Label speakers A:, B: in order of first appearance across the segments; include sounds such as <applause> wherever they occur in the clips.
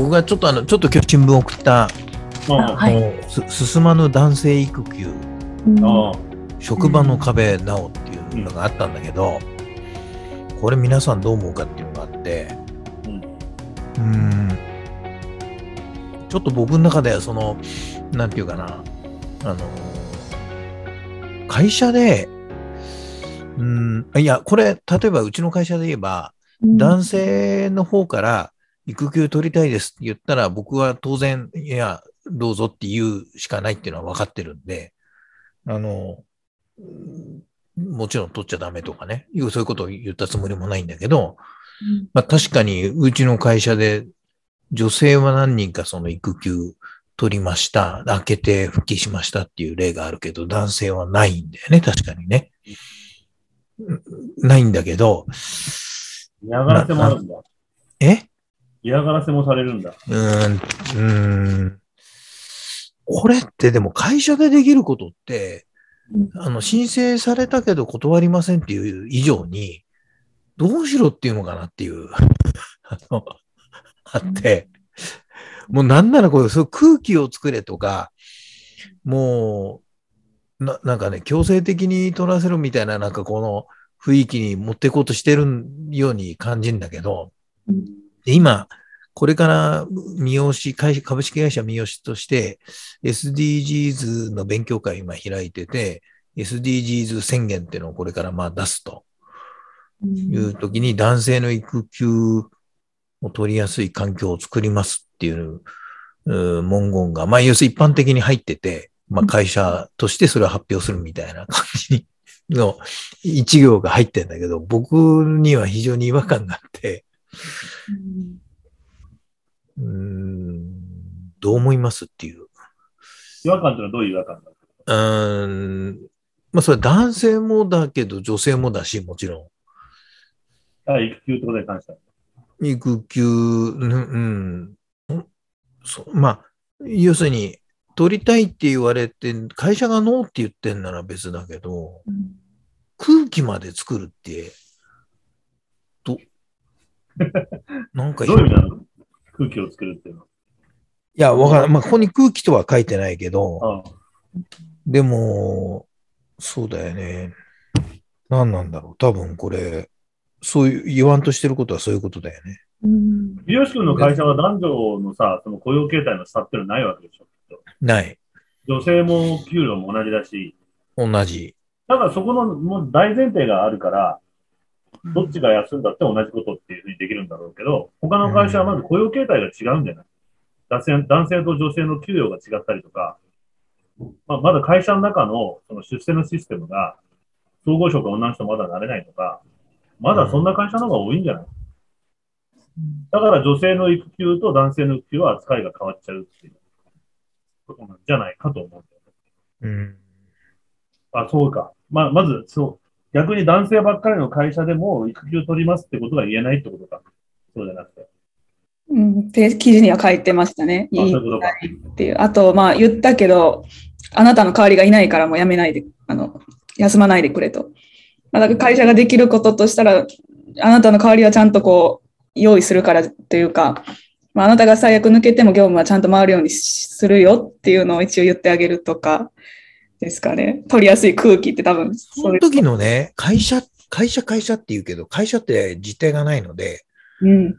A: 僕がちょっとあの、ちょっと今日新聞送った、す進まぬ男性育休、
B: うん。
C: あ
A: 職場の壁なおっていうのがあったんだけど、これ皆さんどう思うかっていうのがあって、
C: うん。
A: うーん、ちょっと僕の中ではその、なんていうかな、あの、会社で、うん、いや、これ、例えばうちの会社で言えば、男性の方から育休取りたいですって言ったら、僕は当然、いや、どうぞって言うしかないっていうのは分かってるんで、あの、うんもちろん取っちゃダメとかね、いうそういうことを言ったつもりもないんだけど、まあ確かにうちの会社で女性は何人かその育休取りました、開けて復帰しましたっていう例があるけど、男性はないんだよね、確かにね。うんないんだけど、
C: 嫌がらせもあるんだ。
A: え？
C: 嫌がらせもされるんだ。
A: うーん、うーん。これってでも会社でできることって、あの、申請されたけど断りませんっていう以上に、どうしろっていうのかなっていう、<laughs> あの、あって、もうなんならこれ、そう空気を作れとか、もう、な、なんかね、強制的に取らせるみたいな、なんかこの雰囲気に持っていこうとしてるように感じるんだけど、で今、これから三好会社、株式会社三好として、SDGs の勉強会今開いてて、SDGs 宣言っていうのをこれからまあ出すと。いう時に男性の育休を取りやすい環境を作りますっていう文言が、まあ要するに一般的に入ってて、まあ会社としてそれを発表するみたいな感じの一行が入ってんだけど、僕には非常に違和感があって、うーんどう思いますっていう。
C: 違和感ってのはどういう違和感だ
A: うーん。まあそれ男性もだけど女性もだし、もちろ
C: あ育休ってことに関しては。
A: ん。育休、うん、うん。そまあ、要するに、取りたいって言われて、会社がノーって言ってんなら別だけど、空気まで作るって、ど、<laughs> なんかい
C: どういう意味なの？空気を作るっていうの
A: いや、わからん。まあ、ここに空気とは書いてないけど、
C: は。
A: でも、そうだよね。何なんだろう。多分これ、そういう、言わんとしてることはそういうことだよね。
C: 美容師君の会社は男女のさ、その雇用形態の差っていうのはないわけでしょ。きっと
A: ない。
C: 女性も給料も同じだし、
A: 同じ。
C: ただそこのもう大前提があるから、どっちが休んだって同じことっていうふうにできるんだろうけど、他の会社はまず雇用形態が違うんじゃない？男性男性と女性の給与が違ったりとか、まあ、まだ会社の中のその出世のシステムが、総合職が女の人まだなれないとか、まだそんな会社の方が多いんじゃない？だから女性の育休と男性の育休は扱いが変わっちゃうっていうことなんじゃないかと思うんだよね。
A: うん。
C: あ、そうか。まあ、まず、そう。逆に男性ばっかりの会社でも育休取りますってことが言えないってことか。そうじゃなくて。
B: うん、で記事には書いてましたね。
C: あ、そう
B: いい
C: いうことか。
B: っていう。あと、まあ言ったけど、あなたの代わりがいないからもう辞めないで、あの、休まないでくれと。まあ、だから会社ができることとしたら、あなたの代わりはちゃんとこう、用意するからというか、まあ、あなたが最悪抜けても業務はちゃんと回るようにするよっていうのを一応言ってあげるとかですかね。取りやすい空気って多分、
A: その時のね、会社、会社会社って言うけど、会社って実態がないので、
B: うん。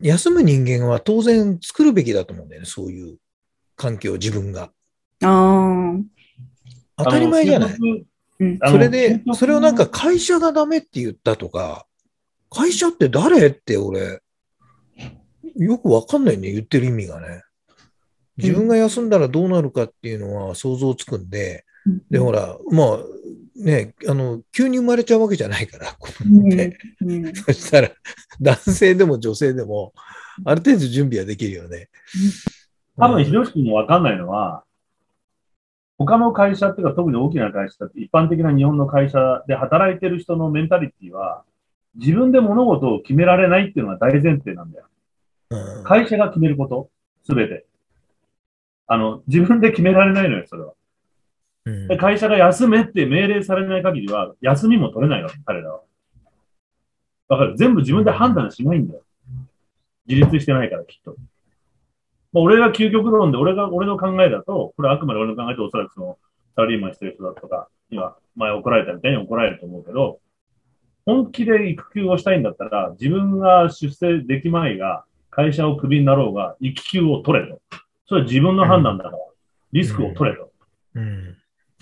A: 休む人間は当然作るべきだと思うんだよね、そういう環境を自分が。
B: ああ。
A: 当たり前じゃないそれでそれをなんか会社がダメって言ったとか、会社って誰って俺、よくわかんないね、言ってる意味がね。自分が休んだらどうなるかっていうのは想像つくんで、で、ほら、まあ、ね、あの、急に生まれちゃうわけじゃないから、子供って。
B: うん。<laughs>
A: そしたら、男性でも女性でも、ある程度準備はできるよね。
C: 多分、ひろし君もわかんないのは、他の会社っていうか、特に大きな会社って、一般的な日本の会社で働いてる人のメンタリティは、自分で物事を決められないっていうのが大前提なんだよ。
A: うん
C: 会社が決めること、すべて。あの、自分で決められないのよ、それは。
A: うん
C: で会社が休めって命令されない限りは、休みも取れないわけ、彼らは。わかる？全部自分で判断しないんだよ。自立してないから、きっと。まあ、俺が究極論で、俺が、俺の考えだと、これはあくまで俺の考えでおそらくその、サラリーマンしてる人だとか、今、前怒られたみたいに怒られると思うけど、本気で育休をしたいんだったら、自分が出世できまいが、会社をクビになろうが、育休を取れと。それは自分の判断だから、リスクを取れと。
A: うん。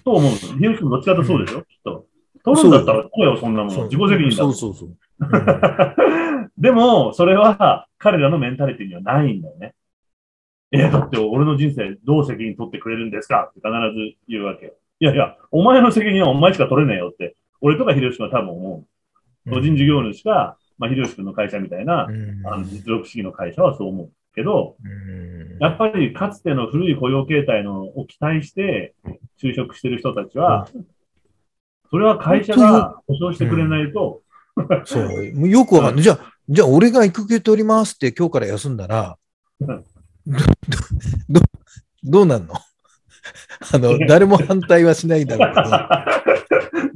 C: と思うの。ひろし君どっちかとそうでしょ、きっと。取るんだったら取れよ、そんなもん。自己責任だ。
A: そうそうそう。<laughs>
C: でも、それは彼らのメンタリティにはないんだよね。えー、だって俺の人生どう責任取ってくれるんですか？って必ず言うわけよ。いやいや、お前の責任はお前しか取れねえよって、俺とかひろし君は多分思う。個人事業主か、まあ、ひろし君の会社みたいな、
A: うん
C: あの実力主義の会社はそう思うけど、
A: うん
C: やっぱりかつての古い雇用形態のを期待して就職してる人たちは、それは会社が保証してくれないと、
A: そう。もうよくわかんない。<laughs> じゃあ、じゃあ俺が育休取りますって今日から休んだら、
C: うん
A: ど、ど、どうなんの？あの、誰も反対はしないだろう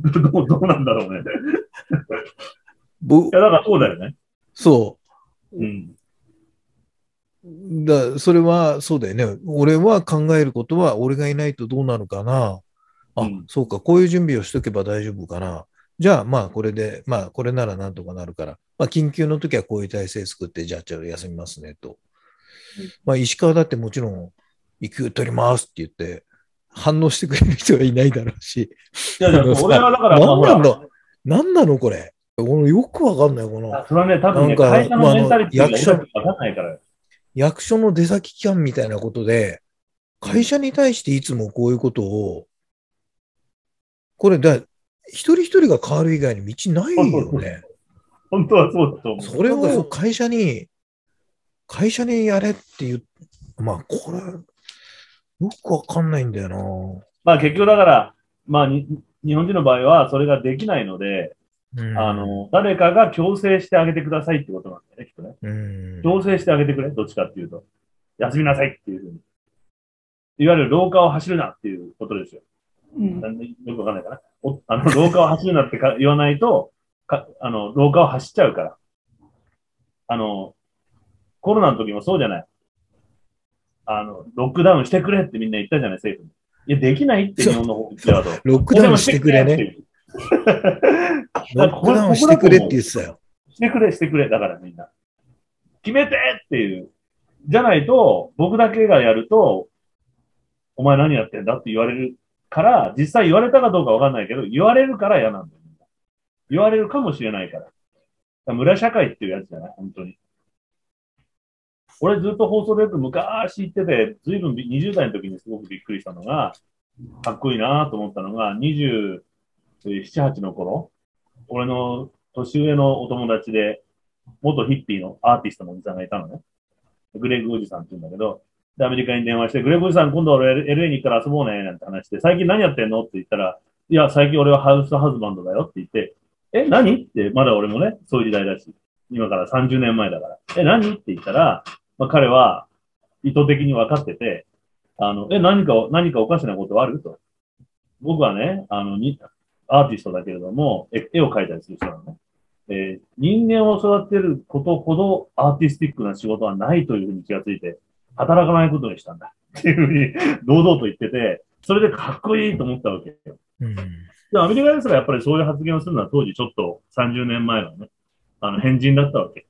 A: けど、<laughs>
C: どうどうなんだろうね。い
A: ぼ
C: や、だからそうだよね。
A: そ
C: うん。
A: う。だそれは、そうだよね。俺は考えることは、俺がいないとどうなるかな。あ、
C: うん
A: そうか、こういう準備をしとけば大丈夫かな。じゃあ、まあ、これで、まあ、これならなんとかなるから、まあ、緊急の時はこういう体制作って、じゃあ、ちょっと休みますね、と
C: うん。
A: まあ、石川だってもちろん、育休取りますって言って、反応してくれる人はいないだろうし。
C: いや、俺はだから、まあ
A: なん
C: ほら
A: なのこれ。俺よくわかんない、この
C: あそれはね、多分ね、
A: なんか
C: 会社のメンタリティが
A: まあ役所
C: わかんないから。
A: 役所の出先機関みたいなことで、会社に対していつもこういうことを、これだ、一人一人が変わる以外に道ないよね。
C: 本当はそうだと思う。
A: それを会社に、会社にやれって言う、まあ、これ、よくわかんないんだよな。
C: まあ結局だから、まあに日本人の場合はそれができないので、
A: うん
C: あ、の、誰かが強制してあげてくださいってことなんだよね、きっとね。
A: うん。
C: 強制してあげてくれ、どっちかっていうと。休みなさいっていうふうに。いわゆる廊下を走るなっていうことですよ。
B: うん
C: よくわかんないかな。おあの、廊下を走るなってか言わないと、か、あの、廊下を走っちゃうから。あの、コロナの時もそうじゃない。あの、ロックダウンしてくれってみんな言ったじゃない、政府に。いや、できないって日本の法律だと。
A: ロックダウンしてくれね。<laughs>
C: ね。
A: ロックダウンしてくれって言ってたよ。
C: してくれ、してくれ。だからみんな。決めてっていう。じゃないと、僕だけがやると、お前何やってんだって言われるから、実際言われたかどうかわかんないけど、言われるから嫌なんだよ。言われるかもしれないから。だから村社会っていうやつじゃない？本当に。俺ずっと放送でよく昔言ってて、ずいぶんび20代の時にすごくびっくりしたのが、かっこいいなと思ったのが、27、8の頃、俺の年上のお友達で、元ヒッピーのアーティストのおじさんがいたのね。グレッグおじさんって言うんだけど、で、アメリカに電話して、グレッグおじさん今度俺 LA に行ったら遊ぼうね、なんて話して、最近何やってんの？って言ったら、いや、最近俺はハウスハズバンドだよって言って、え、何？って、まだ俺もね、そういう時代だし、今から30年前だから、え、何？って言ったら、まあ、彼は意図的に分かってて、あの、え、何か、何かおかしなことある？と。僕はね、あの、に、アーティストだけれども、え絵を描いたりする人なのね。えー人間を育てることほどアーティスティックな仕事はないというふうに気がついて、働かないことにしたんだ。っていうふうに堂々と言ってて、それでかっこいいと思ったわけよ。
A: うん。
C: で、アメリカですらやっぱりそういう発言をするのは当時ちょっと30年前のね、あの変人だったわけ。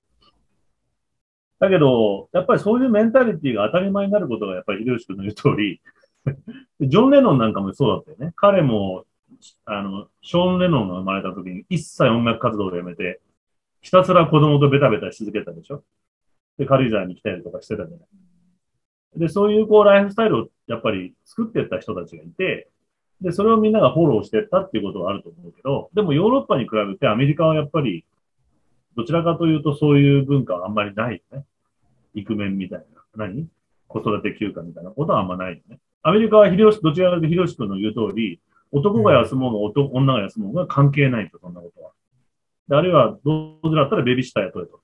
C: だけど、やっぱりそういうメンタリティが当たり前になることがやっぱり秀吉君の言う通り、ジョン・レノンなんかもそうだったよね。彼も、あの、ショーン・レノンが生まれた時に一切音楽活動をやめて、ひたすら子供とベタベタし続けたでしょ？で、軽井沢に来たりとかしてたじゃない。で、そういうこうライフスタイルをやっぱり作ってった人たちがいて、で、それをみんながフォローしてったっていうことはあると思うけど、でもヨーロッパに比べてアメリカはやっぱり、どちらかというとそういう文化はあんまりないよね。イクメンみたいな。何？子育て休暇みたいなことはあんまないよね。アメリカはひろし、どちらかというとひろし君の言う通り、男が休もうが男、女が休もうが関係ないと、そんなことは。であるいは、どうせだったらベビーシッター雇えと。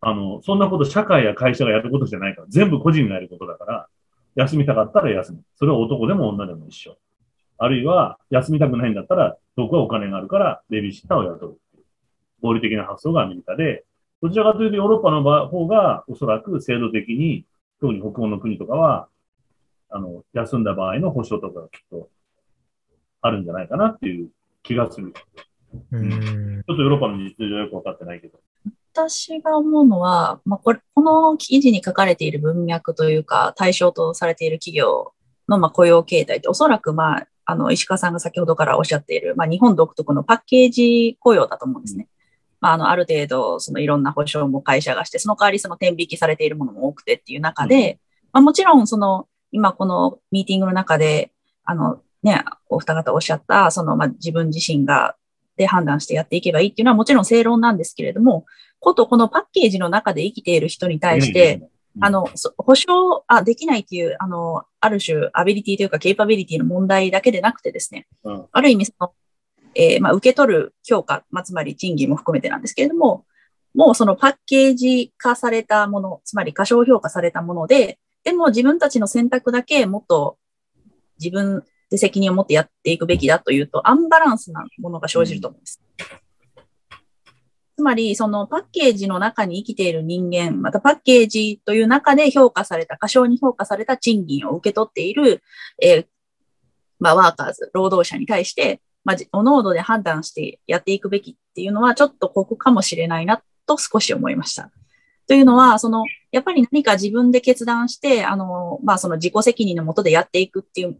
C: あの、そんなこと社会や会社がやることじゃないから、全部個人がやることだから、休みたかったら休む。それは男でも女でも一緒。あるいは、休みたくないんだったら、僕はお金があるから、ベビーシッターを雇う。合理的な発想がアメリカで、どちらかというとヨーロッパの場方がおそらく制度的に、特に北欧の国とかは、あの、休んだ場合の保障とかがきっとあるんじゃないかなっていう気がする。
A: うん。
C: ちょっとヨーロッパの実情よくわかってないけど。
D: 私が思うのは、まあ、これ、この記事に書かれている文脈というか、対象とされている企業のまあ雇用形態って、おそらくまあ、あの、石川さんが先ほどからおっしゃっている、まあ、日本独特のパッケージ雇用だと思うんですね。まあ、あの、ある程度、そのいろんな保証も会社がして、その代わりその天引きされているものも多くてっていう中で、まあ、もちろん、その、今このミーティングの中で、あの、ね、お二方おっしゃった、その、まあ、自分自身が、で判断してやっていけばいいっていうのはもちろん正論なんですけれども、ことこのパッケージの中で生きている人に対して、あの、そ保証あできないっていう、あの、ある種、アビリティというか、ケイパビリティの問題だけでなくてですね、
C: うん。
D: ある意味、その、えーまあ、受け取る評価、まあ、つまり賃金も含めてなんですけれども、もうそのパッケージ化されたもの、つまり過小評価されたもので、でも自分たちの選択だけもっと自分で責任を持ってやっていくべきだというと、アンバランスなものが生じると思うんです。つまり、そのパッケージの中に生きている人間、またパッケージという中で評価された、過小に評価された賃金を受け取っている、えーまあ、ワーカーズ、労働者に対して、まあ、おので判断してやっていくべきっていうのは、ちょっと酷かもしれないなと少し思いました。というのは、その、やっぱり何か自分で決断して、あの、まあ、その自己責任のもとでやっていくっていう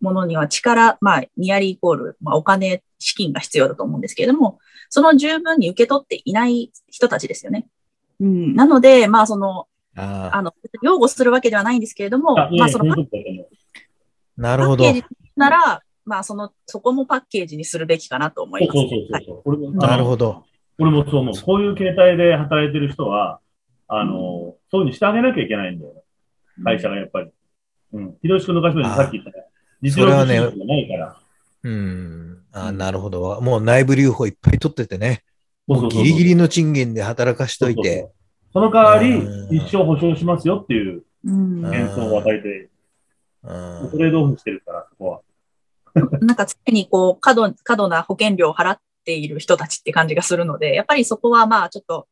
D: ものには力、まあ、ニアリーイコール、まあ、お金、資金が必要だと思うんですけれども、その十分に受け取っていない人たちですよね。うん。なので、まあ、その、
A: あ
D: の、擁護するわけではないんですけれども、
C: あ、い
D: まあ、
C: そ
D: の
C: いうことだと思う。
A: なるほど
D: パッ。ケージなら、まあ、その、そこもパッケージにするべきかなと思います。
C: そうそうそう
D: はい
C: そう。俺も
A: なるほど。
C: 俺もそう思う。こういう形態で働いてる人は、あの、そういうふうにしてあげなきゃいけないんだよ。会社がやっぱり。うん。ひろし君の会社でさっき言ったね。実
A: それはね
C: 力主義がないから。
A: うん。あなるほど。もう内部留保いっぱい取っててね。
C: そう
A: ギリギリの賃金で働かしといて。
C: そうそうそうその代わり
A: うん、
C: 一生保証しますよっていう
D: うん
A: うん
C: 幻想を与えて、
A: うん
C: トレードオフしてるから、そこは。<laughs>
D: なんか常にこう、過度、過度な保険料を払っている人たちって感じがするので、やっぱりそこはまあちょっと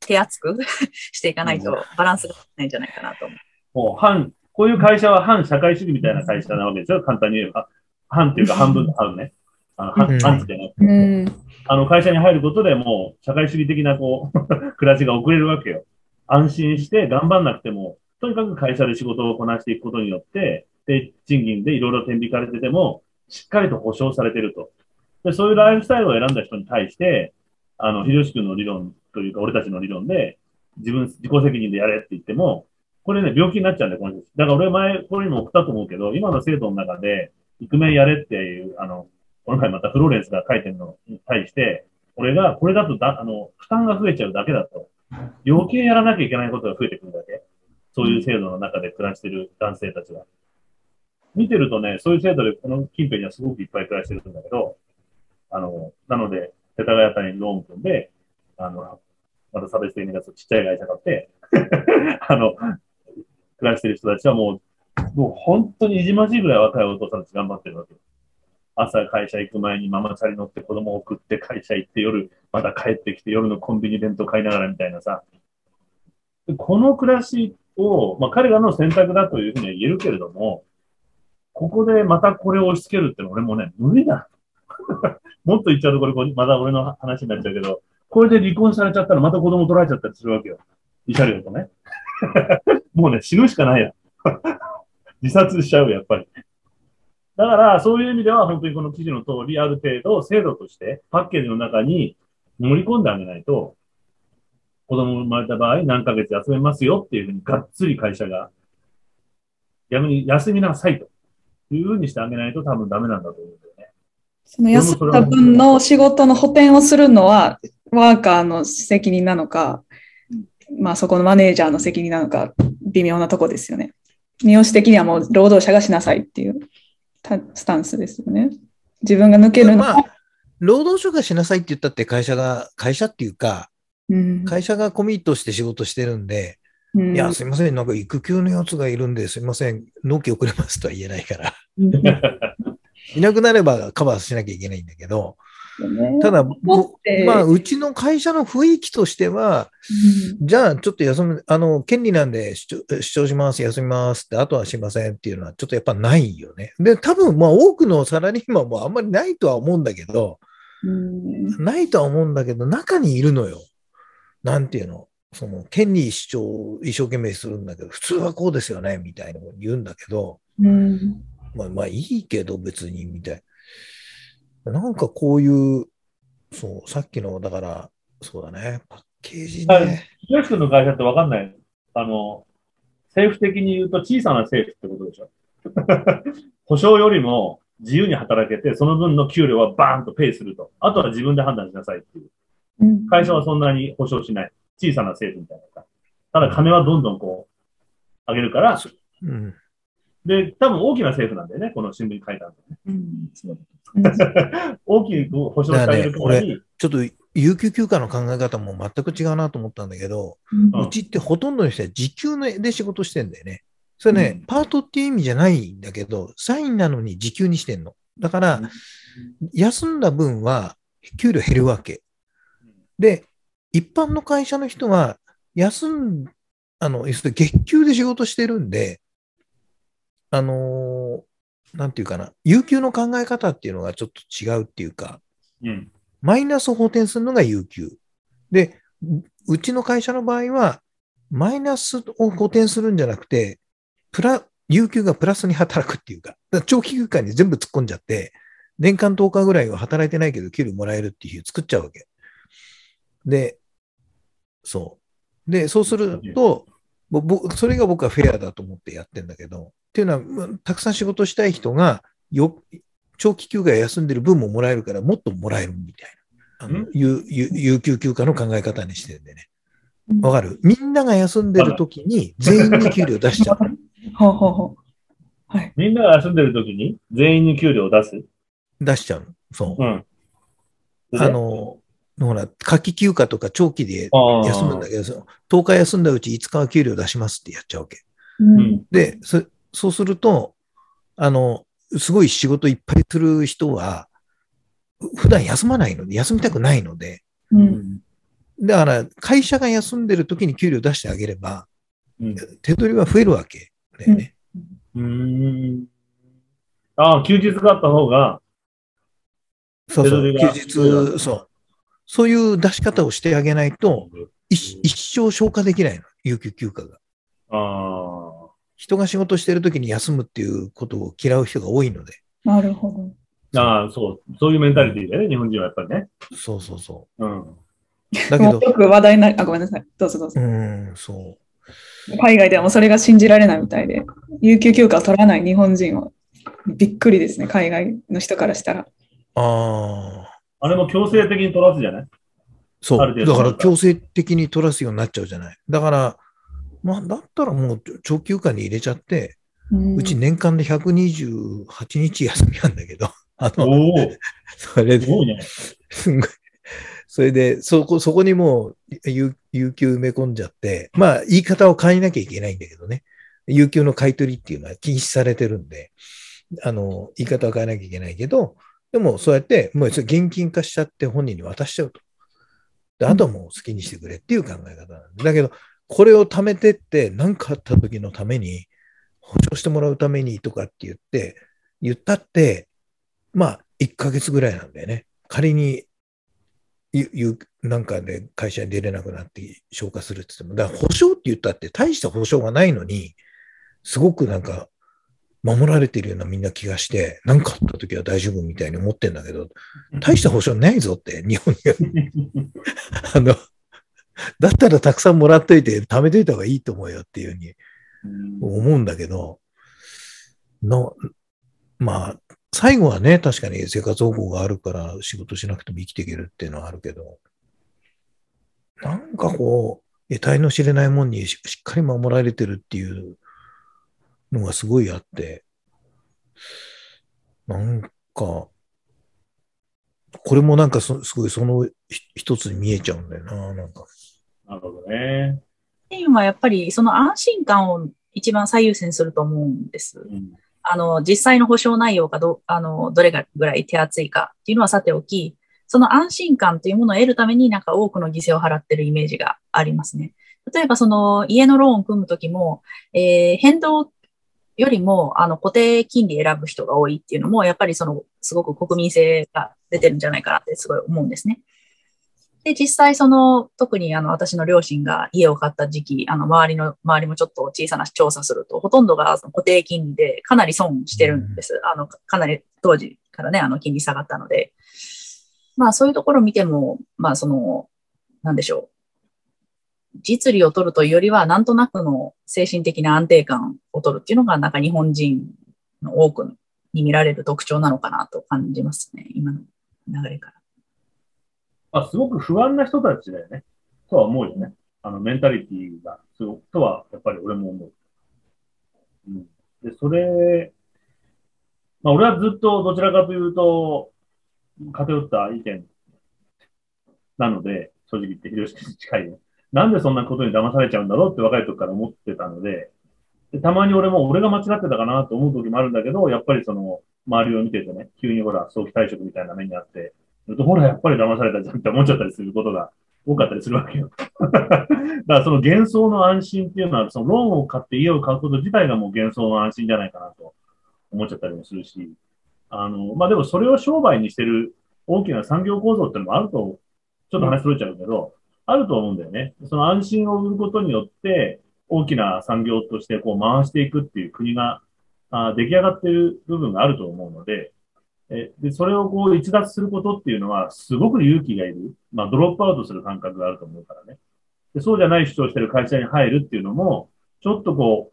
D: 手厚く <laughs> していかないとバランスがないんじゃないかなと思う。
C: もう反、こういう会社は反社会主義みたいな会社なわけですよ。簡単に言えば。反っていうか半分の半ね。あの、
A: うん
C: 反反ってなくて
B: うん。
C: あの、会社に入ることでもう、社会主義的な、こう、<laughs> 暮らしが遅れるわけよ。安心して頑張んなくても、とにかく会社で仕事をこなしていくことによって、で、賃金でいろいろ天引かれてても、しっかりと保証されてると。で、そういうライフスタイルを選んだ人に対して、あの、秀吉君の理論というか、俺たちの理論で、自分、自己責任でやれって言っても、これね、病気になっちゃうんだよ、この人。だから俺前、これにも送ったと思うけど、今の制度の中で、イクメンやれっていう、あの、この前またフローレンスが書いてるのに対して、俺が、これだとだ、あの、負担が増えちゃうだけだと。余計やらなきゃいけないことが増えてくるだけ。そういう制度の中で暮らしてる男性たちが。見てるとね、そういう制度でこの近辺にはすごくいっぱい暮らしてるんだけど、あの、なので、世田谷谷にローン組んで、あの、また差別的にちっちゃい会社買って、<laughs> あの、暮らしてる人たちはもう、もう本当にいじまじいぐらい若いお父さんたち頑張ってるわけよ。朝会社行く前にママチャリ乗って子供を送って会社行って夜また帰ってきて夜のコンビニ弁当買いながらみたいなさ。この暮らしを、まあ彼らの選択だというふうには言えるけれども、ここでまたこれを押し付けるって俺もね、無理だ。<laughs> もっと言っちゃうとこれ、まだ俺の話になっちゃうけど、これで離婚されちゃったらまた子供取られちゃったりするわけよ。慰謝料とね。もうね、死ぬしかないや。<laughs> 自殺しちゃう、やっぱり。だから、そういう意味では、本当にこの記事の通り、ある程度、制度として、パッケージの中に盛り込んであげないと、子供生まれた場合、何ヶ月休めますよっていうふうに、がっつり会社が、逆に休みなさいというふうにしてあげないと多分ダメなんだと思うんだよね。
B: その休んだ分の仕事の補填をするのは、ワーカーの責任なのか、まあそこのマネージャーの責任なのか、微妙なとこですよね。三好的にはもう労働者がしなさいっていうたスタンスですよね。自分が抜けるのは、
A: まあ、労働者がしなさいって言ったって会社が、会社っていうか、
B: うん
A: 会社がコミットして仕事してるんで、
B: うん
A: いや、すいません、なんか育休のやつがいるんで、すいません、納期遅れますとは言えないから。<laughs> いなくなればカバーしなきゃいけないんだけど、
B: よね。
A: ただ、まあ、うちの会社の雰囲気としては、じゃあ、ちょっと休む、あの、権利なんで主張します、休みますって、あとはしませんっていうのは、ちょっとやっぱないよね。で、多分、まあ、多くのサラリーマンもあんまりないとは思うんだけど、
B: うん
A: ないとは思うんだけど、中にいるのよ。なんていうの？その、権利主張を一生懸命するんだけど、普通はこうですよね、みたいなこと言うんだけど、
B: うん
A: まあ、まあいいけど別に、みたいな。なんかこういう、そう、さっきの、だから、そうだね、パッケージ
C: はい
A: ね。
C: ひろし君の会社ってわかんない。あの、政府的に言うと小さな政府ってことでしょ。<laughs> 保証よりも自由に働けて、その分の給料はバーンとペイすると。あとは自分で判断しなさいっていう。
B: うん
C: 会社はそんなに保証しない。小さな政府みたいな。ただ金はどんどんこう、上げるから、
A: うん。
C: で、多分大きな政府なんだよね、この新聞に書いてあるのね。
D: うん、そう <laughs>
C: 大きく保証してあげるからに、
A: ちょっと、有給休暇の考え方も全く違うなと思ったんだけど、
B: うん
C: うん
A: うちってほとんどの人は時給で仕事してんだよね。それね、
B: うん
A: パートっていう意味じゃないんだけど、サインなのに時給にしてんの。だから、休んだ分は給料減るわけ。で、一般の会社の人は、休ん、あの、要するに月給で仕事してるんで、あのーなんていうかな、有給の考え方っていうのがちょっと違うっていうか、
C: うん。
A: マイナスを補填するのが有給。で、ううちの会社の場合は、マイナスを補填するんじゃなくて、プラ、有給がプラスに働くっていうか、だから長期休暇に全部突っ込んじゃって、年間10日ぐらいは働いてないけど給料もらえるっていう日を作っちゃうわけ。で、そう。で、そうすると、それが僕はフェアだと思ってやってんだけど、っていうのは、うんたくさん仕事したい人が、よ、長期休暇休んでる分ももらえるから、もっともらえるみたいな。あの
C: ん
A: 有有有給休暇の考え方にしてるんでね。
B: うん
A: わかる？みんなが休んでる時に全員に給料出しちゃう。<laughs>
B: ほうほうほう。はい。
C: みんなが休んでる時に全員に給料を出す？
A: 出しちゃうの。そう。
C: うん。
A: あの、ほら、夏季休暇とか長期で休むんだけど、その10日休んだうち5日は給料出しますってやっちゃうわけ。
B: う
C: うんん。
A: で、そそうすると、あの、すごい仕事いっぱいする人は、普段休まないので、休みたくないので、
B: うん。
A: だから会社が休んでる時に給料出してあげれば、
C: うん。
A: 手取りは増えるわけだよね。
C: うーん。ああ、休日があった方が、
A: そうそう、休日、そう。そういう出し方をしてあげないと、一一生消化できないの、有給休暇が。
C: あ
A: 人が仕事してる時に休むっていうことを嫌う人が多いので。
B: なるほど。
C: あ。ああ、そう。そういうメンタリティだよね、日本人はやっぱりね。
A: そうそうそ
C: うん。
A: う。だけど、
B: もうよく話題になあ、ごめんなさい。どうぞどうぞ
A: う。ん、そ
B: 海外ではもうそれが信じられないみたいで、有給休暇を取らない日本人はびっくりですね、海外の人からしたら。
A: う。ああ。
C: あれも強制的に取らすじゃない？
A: そう。だから強制的に取らすようになっちゃうじゃない。だから、まあ、だったらもう長休暇に入れちゃって、
B: うん
A: うち年間で128日休みなんだけど、<laughs> あの、<laughs> それで、
C: すごい。
A: それで、そこ、そこにもう、有有給埋め込んじゃって、まあ、言い方を変えなきゃいけないんだけどね。有給の買い取りっていうのは禁止されてるんで、あの、言い方を変えなきゃいけないけど、でも、そうやって、もう現金化しちゃって本人に渡しちゃうと。で、あとはもう好きにしてくれっていう考え方なんで。だけど、これを貯めてって、何かあった時のために、保証してもらうためにとかって言って、言ったって、まあ、1ヶ月ぐらいなんだよね。仮に、なんかで会社に出れなくなって消化するって言っても、だから保証って言ったって大した保証がないのに、すごくなんか、守られてるようなみんな気がして、何かあった時は大丈夫みたいに思ってんだけど、大した保証ないぞって、日本に。<laughs> あの、だったらたくさんもらっといて、貯めといた方がいいと思うよっていうふうに思うんだけど、の、まあ、最後はね、確かに生活保護があるから仕事しなくても生きていけるっていうのはあるけど、なんかこう、得体の知れないもんにししっかり守られてるっていうのがすごいあって、なんか、これもなんかそすごいそのひ一つに見えちゃうんだよな、なんか。
C: なるほどね。
D: チームはやっぱりその安心感を一番最優先すると思うんです。
C: うん。
D: あの、実際の保証内容がど、あの、どれがぐらい手厚いかっていうのはさておき、その安心感というものを得るためになんか多くの犠牲を払ってるイメージがありますね。例えばその家のローンを組むときも、えー、変動よりも、あの、固定金利選ぶ人が多いっていうのも、やっぱりその、すごく国民性が出てるんじゃないかなってすごい思うんですね。で、実際その、特にあの、私の両親が家を買った時期、あの、周りの、周りもちょっと小さな調査すると、ほとんどが固定金利でかなり損してるんです。あの、かなり当時からね、あの、金利下がったので。まあ、そういうところを見ても、まあ、その、なんでしょう。実利を取るというよりは、なんとなくの精神的な安定感を取るっていうのが、なんか日本人の多くに見られる特徴なのかなと感じますね、今の流れから。
C: あ、すごく不安な人たちだよね。とは思うよね。あの、メンタリティが、すごく、とは、やっぱり俺も思う。うん。で、それ、まあ、俺はずっとどちらかというと、偏った意見なので、正直言って、広島に近いね。なんでそんなことに騙されちゃうんだろうって若い時から思ってたので、でたまに俺も俺が間違ってたかなと思う時もあるんだけど、やっぱりその、周りを見ててね、急にほら、早期退職みたいな目にあって、ほら、やっぱり騙されたじゃんって思っちゃったりすることが多かったりするわけよ。<laughs> だからその幻想の安心っていうのは、そのローンを買って家を買うこと自体がもう幻想の安心じゃないかなと思っちゃったりもするし、あの、まあ、でもそれを商売にしてる大きな産業構造ってのもあると、ちょっと話それちゃうけど、あると思うんだよね。その安心を売ることによって、大きな産業としてこう回していくっていう国があ出来上がってる部分があると思うので、えで、それをこう逸脱することっていうのは、すごく勇気がいる。まあ、ドロップアウトする感覚があると思うからね。でそうじゃない主張してる会社に入るっていうのも、ちょっとこ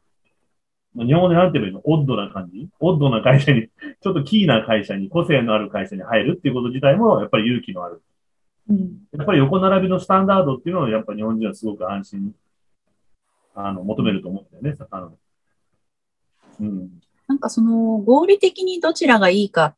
C: う、日本語でなんていうの？オッドな感じ？オッドな会社に、<laughs> ちょっとキーな会社に、個性のある会社に入るっていうこと自体も、やっぱり勇気のある。うん、やっぱり横並びのスタンダードっていうのを、やっぱり日本人はすごく安心、あの、求めると思うんだよね。あの
D: うん。なんかその、合理的にどちらがいいか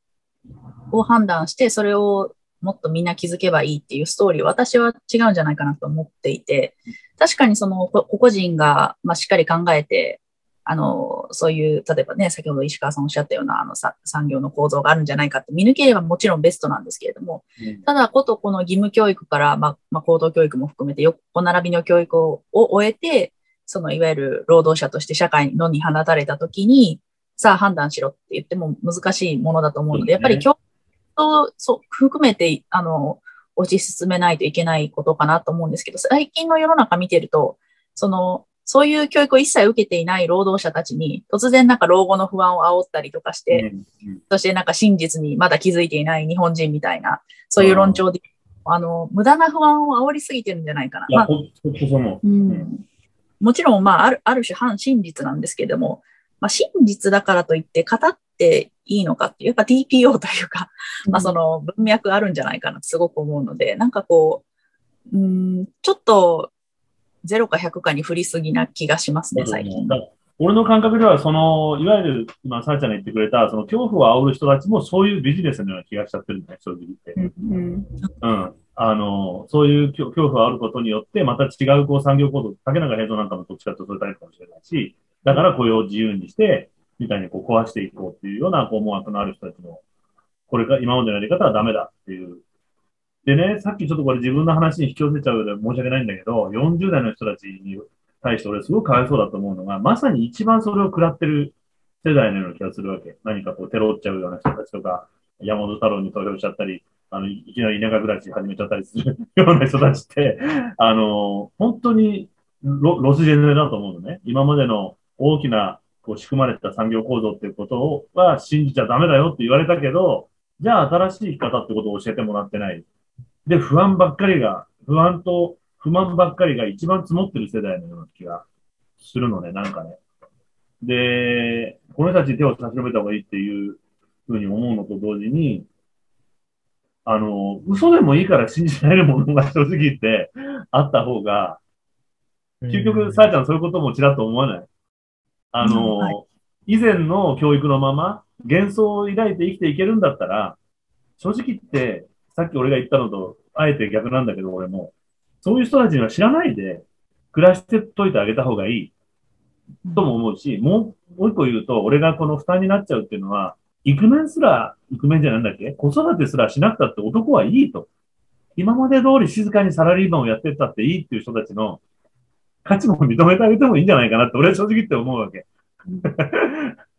D: を判断して、それをもっとみんな気づけばいいっていうストーリー、私は違うんじゃないかなと思っていて、確かにその個々人が、まあ、しっかり考えて、あの、そういう、例えばね、先ほど石川さんおっしゃったような、あの、産業の構造があるんじゃないかって見抜ければもちろんベストなんですけれども、うん、ただ、ことこの義務教育から、まあ、まあ、高等教育も含めて横並びの教育を終えて、そのいわゆる労働者として社会のに放たれたときに、さあ判断しろって言っても難しいものだと思うので、やっぱり教育と含めて、あの、推し進めないといけないことかなと思うんですけど、最近の世の中見てると、その、そういう教育を一切受けていない労働者たちに、突然なんか老後の不安を煽ったりとかして、うんうん、そしてなんか真実にまだ気づいていない日本人みたいな、そういう論調で、あの、無駄な不安を煽りすぎてるんじゃないかな。まあ、うん、もちろん、まあ、ある、ある種反真実なんですけれども、まあ、真実だからといって語っていいのかっていう、やっぱ TPO というか、まあ、その文脈あるんじゃないかなってすごく思うので、なんかこう、うん、ちょっと0か100かに振りすぎな気がしますね、最近。
C: 俺の感覚では、その、いわゆる、今、さあちゃんが言ってくれた、その恐怖を煽る人たちもそういうビジネスのような気がしちゃってるんだね、正直言って。うん、うん。あの、そういう恐怖を煽ることによって、また違うこう産業構造、竹中平蔵なんかもどっちかとそれタイプかもしれないし、だから雇用を自由にして、みたいにこう壊していこうっていうようなこう思惑のある人たちの、これが今までのやり方はダメだっていう。でね、さっきちょっとこれ自分の話に引き寄せちゃうで申し訳ないんだけど、40代の人たちに対して俺すごくかわいそうだと思うのが、まさに一番それを食らってる世代のような気がするわけ。何かこうテロっちゃうような人たちとか、山本太郎に投票しちゃったり、あの、いきなり田舎暮らし始めちゃったりするような人たちって、あの、本当にロロスジェネだと思うのね。今までの大きなこう仕組まれた産業構造っていうことは信じちゃダメだよって言われたけど、じゃあ新しい生き方ってことを教えてもらってない。で、不安ばっかりが、不安と不満ばっかりが一番積もってる世代のような気がするのね、なんかね。で、この人たちに手を差し伸べた方がいいっていうふうに思うのと同時に、あの、嘘でもいいから信じられるものが正直言ってあった方が、究極、さあちゃんそういうこともちらっと思わない？あの、はい、以前の教育のまま幻想を抱いて生きていけるんだったら、正直言って、さっき俺が言ったのと、あえて逆なんだけど、俺も、そういう人たちには知らないで、暮らしてといてあげた方がいい、とも思うし、もう、もう一個言うと、俺がこの負担になっちゃうっていうのは、イクメンすら、イクメンじゃなんだっけ？子育てすらしなくたって男はいいと。今まで通り静かにサラリーマンをやってったっていいっていう人たちの価値も認めてあげてもいいんじゃないかなって俺は正直言って思うわけ。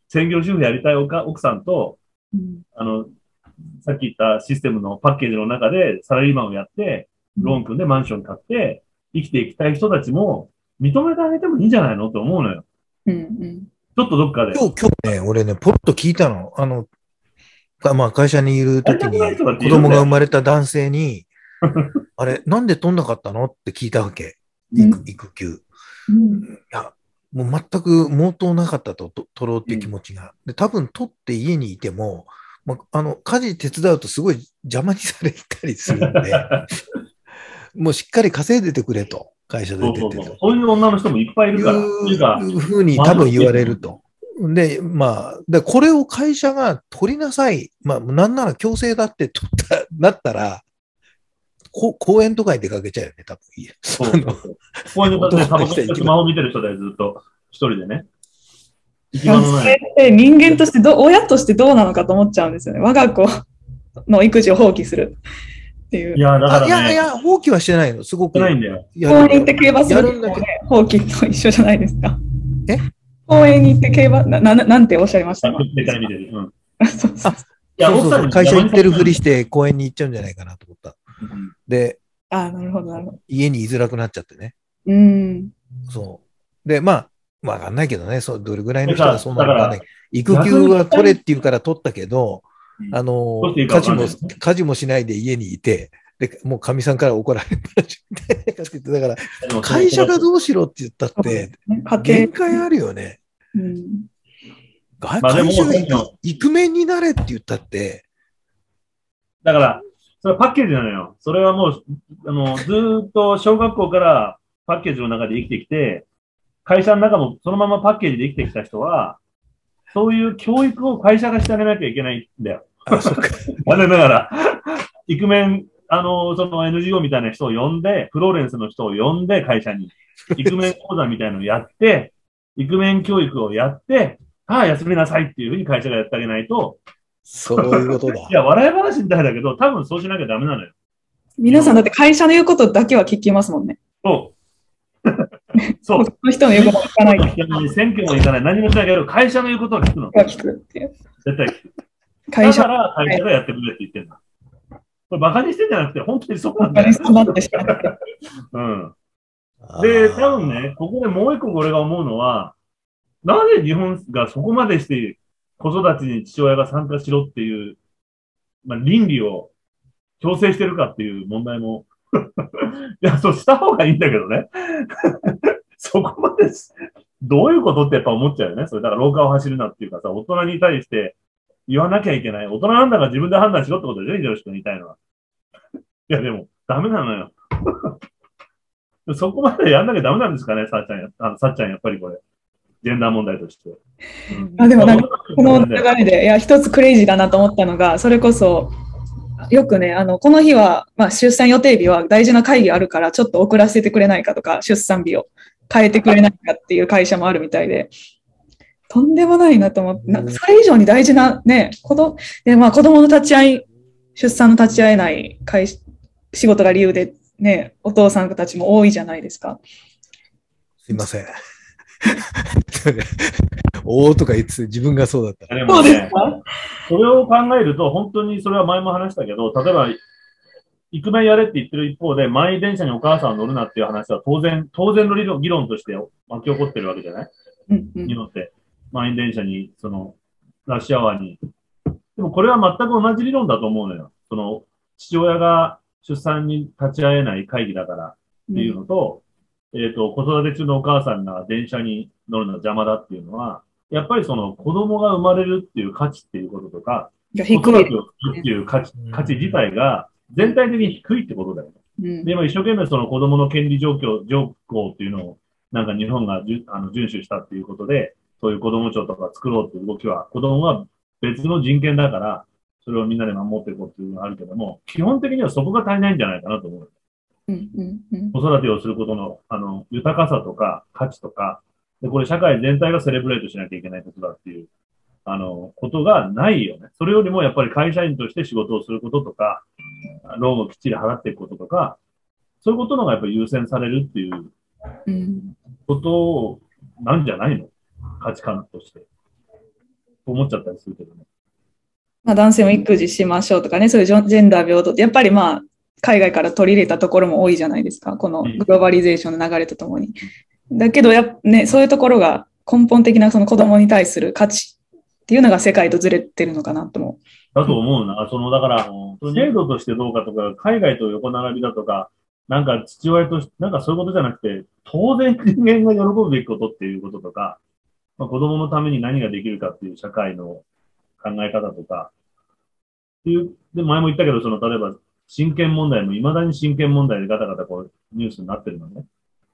C: 専業主婦やりたいおか奥さんと、
B: うん
C: あの、さっき言ったシステムのパッケージの中でサラリーマンをやって、ローン組んでマンション買って、生きていきたい人たちも認めてあげてもいいんじゃないのって思うのよ。
B: うんうん
C: ちょっとどっかで。
A: 今日、今日ね、俺ね、ポロッと聞いたの。あの、かまあ会社にいる時に子供が生まれた男性に、<laughs> あれ、なんで取んなかったの？って聞いたわけ。育育休。い
B: うん
A: や、もう全く毛頭なかったと、と取ろうっていう気持ちが。で、多分取って家にいても、まあ、あの、家事手伝うとすごい邪魔にされたりするんで、<laughs> もうしっかり稼いでてくれと、会社で出てて
C: そうそう。いう女の人もいっぱいいるから。いう
A: ふうに多分言われると。で、まあ、で、これを会社が取りなさい。まあ、なんなら強制だって取った、なったら、こ公園とかに出かけちゃうよね、多分。
C: そうそうそう。こういうので、タバコスマホ見てる人でずっと一人でね。
B: そ。れって人間としてどう、親としてどうなのかと思っちゃうんですよね。我が子の育児を放棄するっていう
C: い。や、だからね、
A: あいやいや、放棄はしてないの。すごく。
C: 少ないんだよ。
A: や
B: 公園に行って競馬する
A: やるんだけど
B: のもね、放棄と一緒じゃないですか。
A: え？
B: 公園に行って競馬、な、ななんておっしゃいました？
C: あ絶対見てる。うん。<laughs>
B: そうそう
A: 会社行ってるふりして公園に行っちゃうんじゃないかなと思った。
C: うん
A: で、
B: ああ、なるほど、なるほど。
A: 家に居づらくなっちゃってね。
B: うん。
A: そう。で、まあ、わかんないけどね、そうどれぐらいの人がそうなのか
C: だか
A: ね。育休は取れって言うから取ったけど、
C: うん
A: あの家事も家事もしないで家にいて、で、もう神さんから怒られたいな感じで、だから、会社がどうしろって言ったって、
B: 家
A: 限界あるよね。
B: 庭。うん。
A: 会社が
C: さっきの
A: イクメンになれって言ったって、
C: だから、それはパッケージなのよ。それはもう、あの、ずーっと小学校からパッケージの中で生きてきて、会社の中もそのままパッケージで生きてきた人は、そういう教育を会社がしてあげなきゃいけないんだよ。
A: あ、そ。
C: 残念ながら、イクメン、あの、その NGO みたいな人を呼んで、フローレンスの人を呼んで会社に、イクメン講座みたいなのをやって、イクメン教育をやって、ああ、休みなさいっていうふうに会社がやってあげないと、
A: そういうことだ <laughs>
C: い。や、笑い話みたいだけど、多分そうしなきゃダメなのよ。
B: 皆さんだって会社の言うことだけは聞きますもんね。
C: そう。<laughs> そう。
B: 他の人の言うことは聞かない。
C: 選挙も行かない。何もしないけど、会社の言うことを聞くの。
B: は聞くっていう。
C: 絶対聞く。
B: 会社
C: だから会社がやってくれって言ってんだ。これバカにしてんじゃなくて、本当にそうなんだよ。
B: になってしまって。
C: うん。で、多分ね、ここでもう一個俺が思うのは、なぜ日本がそこまでして子育てに父親が参加しろっていう、まあ、倫理を強制してるかっていう問題も、<laughs> いや、そうした方がいいんだけどね。<laughs> そこまで、どういうことってやっぱ思っちゃうよね。それだから廊下を走るなっていうかさ、大人に対して言わなきゃいけない。大人なんだから自分で判断しろってことでしょ、上司と言いたいのは。<laughs> いや、でも、ダメなのよ。そこまでやんなきゃダメなんですかね、さっちゃん、あのさっちゃんやっぱりこれ。ジェンダー問題として。うん
B: あでもなんかこの流
C: ね
B: れで、いや、一つクレイジーだなと思ったのが、それこそ、よくね、あの、この日は、まあ、出産予定日は大事な会議あるから、ちょっと遅らせてくれないかとか、出産日を変えてくれないかっていう会社もあるみたいで、とんでもないなと思って、なそれ以上に大事なね、子供、で、まあ、子供の立ち会い、出産の立ち会えない会仕事が理由で、ね、お父さんたちも多いじゃないですか。
A: すいません。おーとか言ってて自分がそうだった。
C: でも
B: そうです
C: ね、
B: か
C: それを考えると、本当にそれは前も話したけど、例えば、イクメンやれって言ってる一方で、満員電車にお母さんを乗るなっていう話は当然、当然の理論議論として巻き起こってるわけじゃない？
B: うんうん
C: 日本って。満員電車に、その、ラッシュアワーに。でもこれは全く同じ理論だと思うのよ。その、父親が出産に立ち会えない会議だからっていうのと、えっ、と、子育て中のお母さんが電車に乗るのは邪魔だっていうのは、やっぱりその子供が生まれるっていう価値っていうこととか。子育てをするっていう価値
A: うん
C: 価値自体が全体的に低いってことだよね。
B: うん
C: で、今一生懸命その子供の権利状況、条項っていうのを、なんか日本がじゅあの遵守したっていうことで、そういう子供庁とか作ろうっていう動きは、子供は別の人権だから、それをみんなで守っていこうっていうのがあるけども、基本的にはそこが足りないんじゃないかなと思う。
B: うんうんうん
C: 子育てをすることの、あの、豊かさとか価値とか、で、これ社会全体がセレブレートしなきゃいけないことだっていうあの、ことがないよね。それよりもやっぱり会社員として仕事をすることとか、ローンをきっちり払っていくこととか、そういうことのがやっぱり優先されるっていう
B: うん。
C: ことなんじゃないの？価値観として。と思っちゃったりするけどね。
B: まあ、男性も育児しましょうとかね、そういうジェンダー平等って、やっぱりまあ、海外から取り入れたところも多いじゃないですか。このグローバリゼーションの流れとともに。だけどやっぱ、ね、そういうところが根本的なその子供に対する価値っていうのが世界とずれてるのかなと思
C: だと思うな。その、だから、制度としてどうかとか、海外と横並びだとか、なんか父親となんかそういうことじゃなくて、当然人間が喜ぶべきことっていうこととか、まあ、子供のために何ができるかっていう社会の考え方とか、っていう、で、前も言ったけど、その、例えば、親権問題も未だに親権問題でガタガタこう、ニュースになってるのね。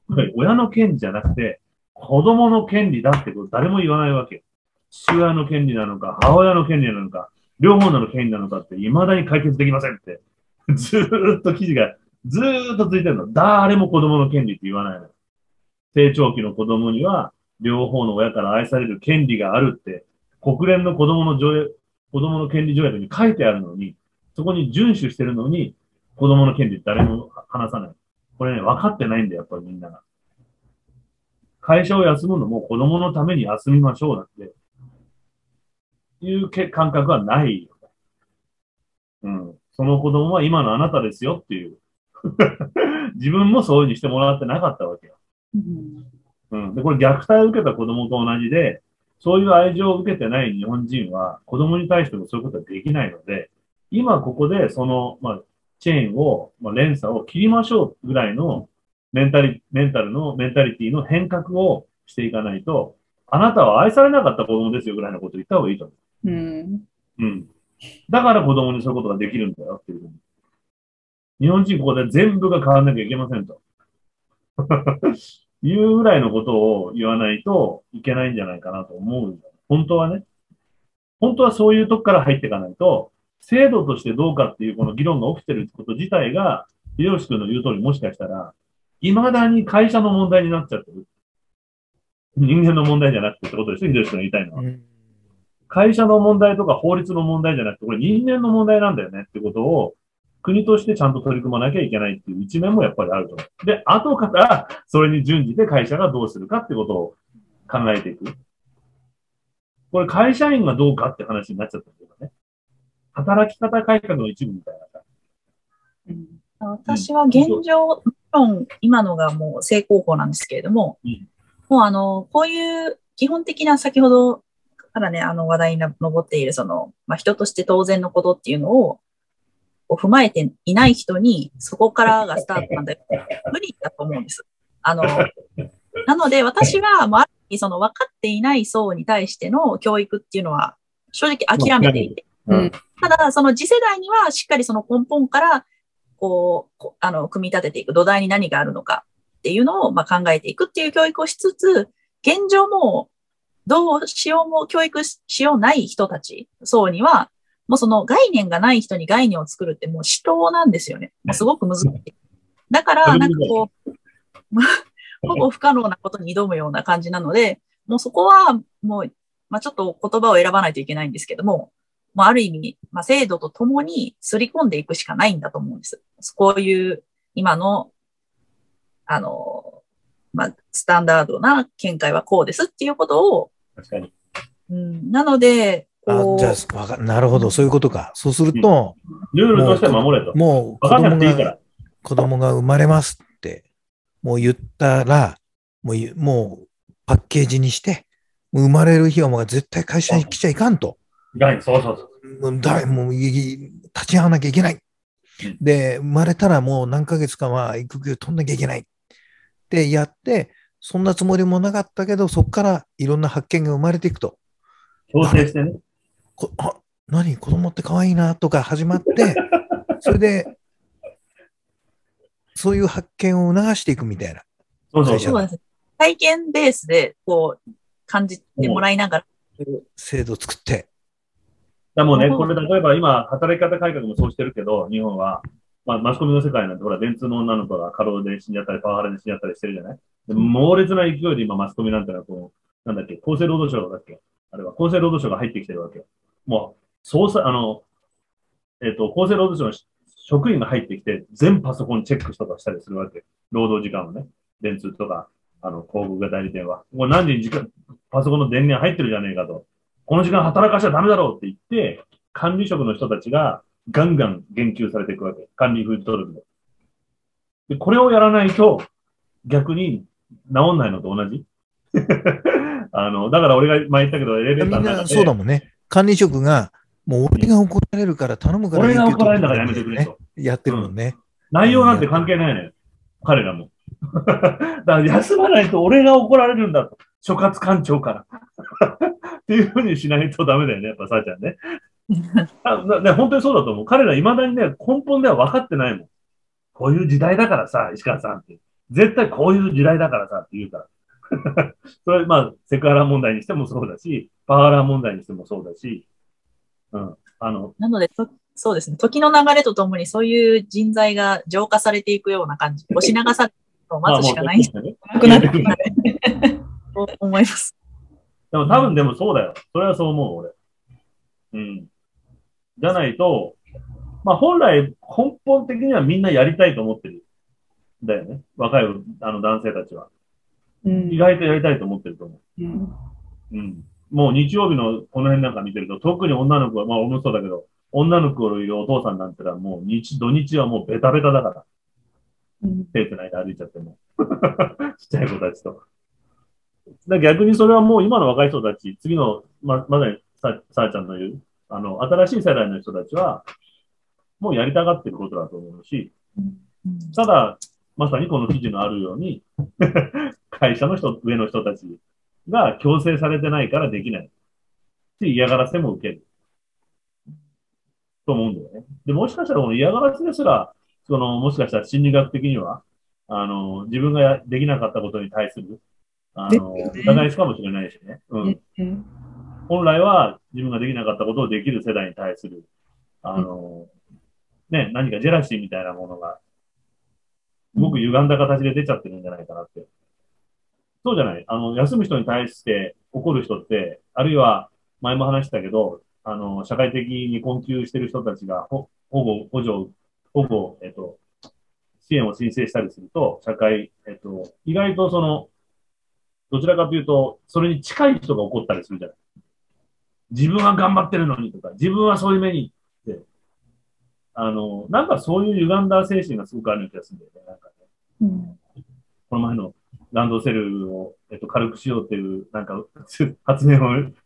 C: これ親の権利じゃなくて、子供の権利だってこと誰も言わないわけよ。父親の権利なのか、母親の権利なのか、両方の権利なのかって未だに解決できませんって、<laughs> ずーっと記事がずーっと続いてるの。誰も子供の権利って言わないの。成長期の子供には両方の親から愛される権利があるって、国連の子供の条約、子供の権利条約に書いてあるのに、そこに遵守してるのに、子供の権利誰も話さない。これね、分かってないんだよ、やっぱりみんなが。会社を休むのも子供のために休みましょうだって、いうけ感覚はないよね。うん。その子供は今のあなたですよっていう。<laughs> 自分もそういうふうにしてもらってなかったわけよ。
B: う。
C: うん。で、これ虐待を受けた子供と同じで、そういう愛情を受けてない日本人は子供に対してもそういうことはできないので、今ここでその、まあ、チェーンを、まあ、連鎖を切りましょうぐらいのメンタリ、メンタルの、メンタリティの変革をしていかないと、あなたは愛されなかった子供ですよぐらいのことを言った方がいいと思
B: うん。
C: う。うん。だから子供にそういうことができるんだよっていう。日本人ここで全部が変わらなきゃいけませんと。<laughs> いうぐらいのことを言わないといけないんじゃないかなと思う。本当はね。本当はそういうとこから入っていかないと、制度としてどうかっていうこの議論が起きてること自体が、秀吉君の言う通りもしかしたら、未だに会社の問題になっちゃってる。人間の問題じゃなくてってことですよ、秀吉君が言いたいのは。
A: うん
C: 会社の問題とか法律の問題じゃなくて、これ人間の問題なんだよねってことを、国としてちゃんと取り組まなきゃいけないっていう一面もやっぱりあると思う。で、後からそれに準じて会社がどうするかってことを考えていく。これ会社員がどうかって話になっちゃったけどね。働き方改革の一部みたいなさ。
B: うん
D: 私は現状、もちろん今のがもう正攻法なんですけれども、
C: うん
D: もうあの、こういう基本的な先ほどからね、あの話題に上っているその、まあ、人として当然のことっていうのを、を踏まえていない人に、そこからがスタートなんだよ。無理だと思うんです。あの、<laughs> なので私は、もうあその分かっていない層に対しての教育っていうのは、正直諦めていて、
B: うん。
D: ただ、その次世代にはしっかりその根本から、こう、こあの、組み立てていく土台に何があるのかっていうのを、まあ、考えていくっていう教育をしつつ、現状も、どうしようも教育ししようない人たち、層には、もうその概念がない人に概念を作るってもう死闘なんですよね。もうすごく難しい。だから、なんかこう、まあほぼ不可能なことに挑むような感じなので、もうそこはもう、まあちょっと言葉を選ばないといけないんですけども、まあある意味、まあ制度とともにすり込んでいくしかないんだと思うんです。こういう今の、あの、まあスタンダードな見解はこうですっていうことを、
C: 確かに。
D: うん、なので、
A: あじゃあわか、なるほど、そういうことか。そうすると、
C: ルールとして守れと。
A: もう子供が、。子供が生まれますって、もう言ったら、もうゆ、もうパッケージにして、もう生まれる日はもう絶対会社に来ちゃいかんと。
C: はい、そうそうそう。
A: もう誰もうい立ち会わなきゃいけない
C: うん。
A: で、生まれたらもう何ヶ月かは育休取んなきゃいけない。ってやって、そんなつもりもなかったけど、そこからいろんな発見が生まれていくと。
C: 強制してね。
A: こあ何？子供って可愛いなとか始まって、<laughs> それで、そういう発見を促していくみたいな。
C: そうそうそう。
D: そうです。体験ベースで、こう、感じてもらいながら、
A: 制度を作って。
C: だもうね、
D: うん
C: これ例えば今、働き方改革もそうしてるけど、日本は、まあ、マスコミの世界なんて、ほら、電通の女の子が過労で死んじゃったり、パワハラで死んじゃったりしてるじゃない？で猛烈な勢いで今、マスコミなんてのは、こう、なんだっけ、厚生労働省だっけ？あれは厚生労働省が入ってきてるわけよ。もう、捜査、あの、えっ、と、厚生労働省の職員が入ってきて、全パソコンチェックとかしたりするわけ。労働時間をね。電通とか、あの、広告代理店は。もう何時に時間、パソコンの電源入ってるじゃねえかと。この時間働かしちゃダメだろうって言って、管理職の人たちがガンガン言及されていくわけ。管理風登録で。で、これをやらないと、逆に治んないのと同じ。<laughs> あの、だから俺が前言ったけど、エレベーターの中で。
A: そうだもんね。管理職が、もう俺が怒られるから頼むから
C: 俺が怒られ
A: 取
C: るんだからやめてくれ
A: ね。
C: と。
A: やってるもんね。
C: 内容なんて関係ないのよ。彼らも。<laughs> だから休まないと俺が怒られるんだと。所轄官庁から。っていうふうにしないとダメだよね、やっぱさあちゃんね。<laughs> あなね本当にそうだと思う。彼ら未だにね、根本では分かってないもん。こういう時代だからさ、石川さんって。絶対こういう時代だからさって言うから。<laughs> それはまあ、セクハラ問題にしてもそうだし、パワハラ問題にしてもそうだし、うん。あの、
D: なので、とそうですね。時の流れとともにそういう人材が浄化されていくような感じ。押し流されるのを待つしかない
C: まあもう
B: なくなってきた。
D: と思います。
C: でも多分でもそうだよ。それはそう思う、俺。うん。じゃないと、まあ本来根本的にはみんなやりたいと思ってる。だよね。若いあの男性たちは。
B: うん
C: 意外とやりたいと思ってると思
B: うん
C: う。うん。もう日曜日のこの辺なんか見てると、特に女の子は、まあ俺もそうだけど、女の子のいるお父さんなんてのはもう日、土日はもうベタベタだから。
B: うん
C: 手つないで歩いちゃっても。<laughs> ちっちゃい子たちと。逆にそれはもう今の若い人たち、次の、ま、まさにさ、さあちゃんの言う、あの、新しい世代の人たちは、もうやりたがってることだと思うし、ただ、まさにこの記事のあるように、<laughs> 会社の人、上の人たちが強制されてないからできない。し、嫌がらせも受ける。と思うんだよね。で、もしかしたらこの嫌がらせですら、その、もしかしたら心理学的には、あの、自分ができなかったことに対する、あの、
B: ですよね
C: 疑いしかもしれないしね。うん。
B: うん
C: 本来は自分ができなかったことをできる世代に対する、あの、ね、何かジェラシーみたいなものが、すごく歪んだ形で出ちゃってるんじゃないかなって。そうじゃないあの、休む人に対して怒る人って、あるいは、前も話したけど、あの、社会的に困窮してる人たちが、ほ保護、補助、保護、えっと、支援を申請したりすると、社会、えっと、意外とその、どちらかというと、それに近い人が怒ったりするじゃない自分は頑張ってるのにとか、自分はそういう目にって、あの、なんかそういう歪んだ精神がすごくあるような気がするんだよね。なんかね
B: うん
C: この前のランドセルを、えっと、軽くしようっていう、なんか、<laughs> 発明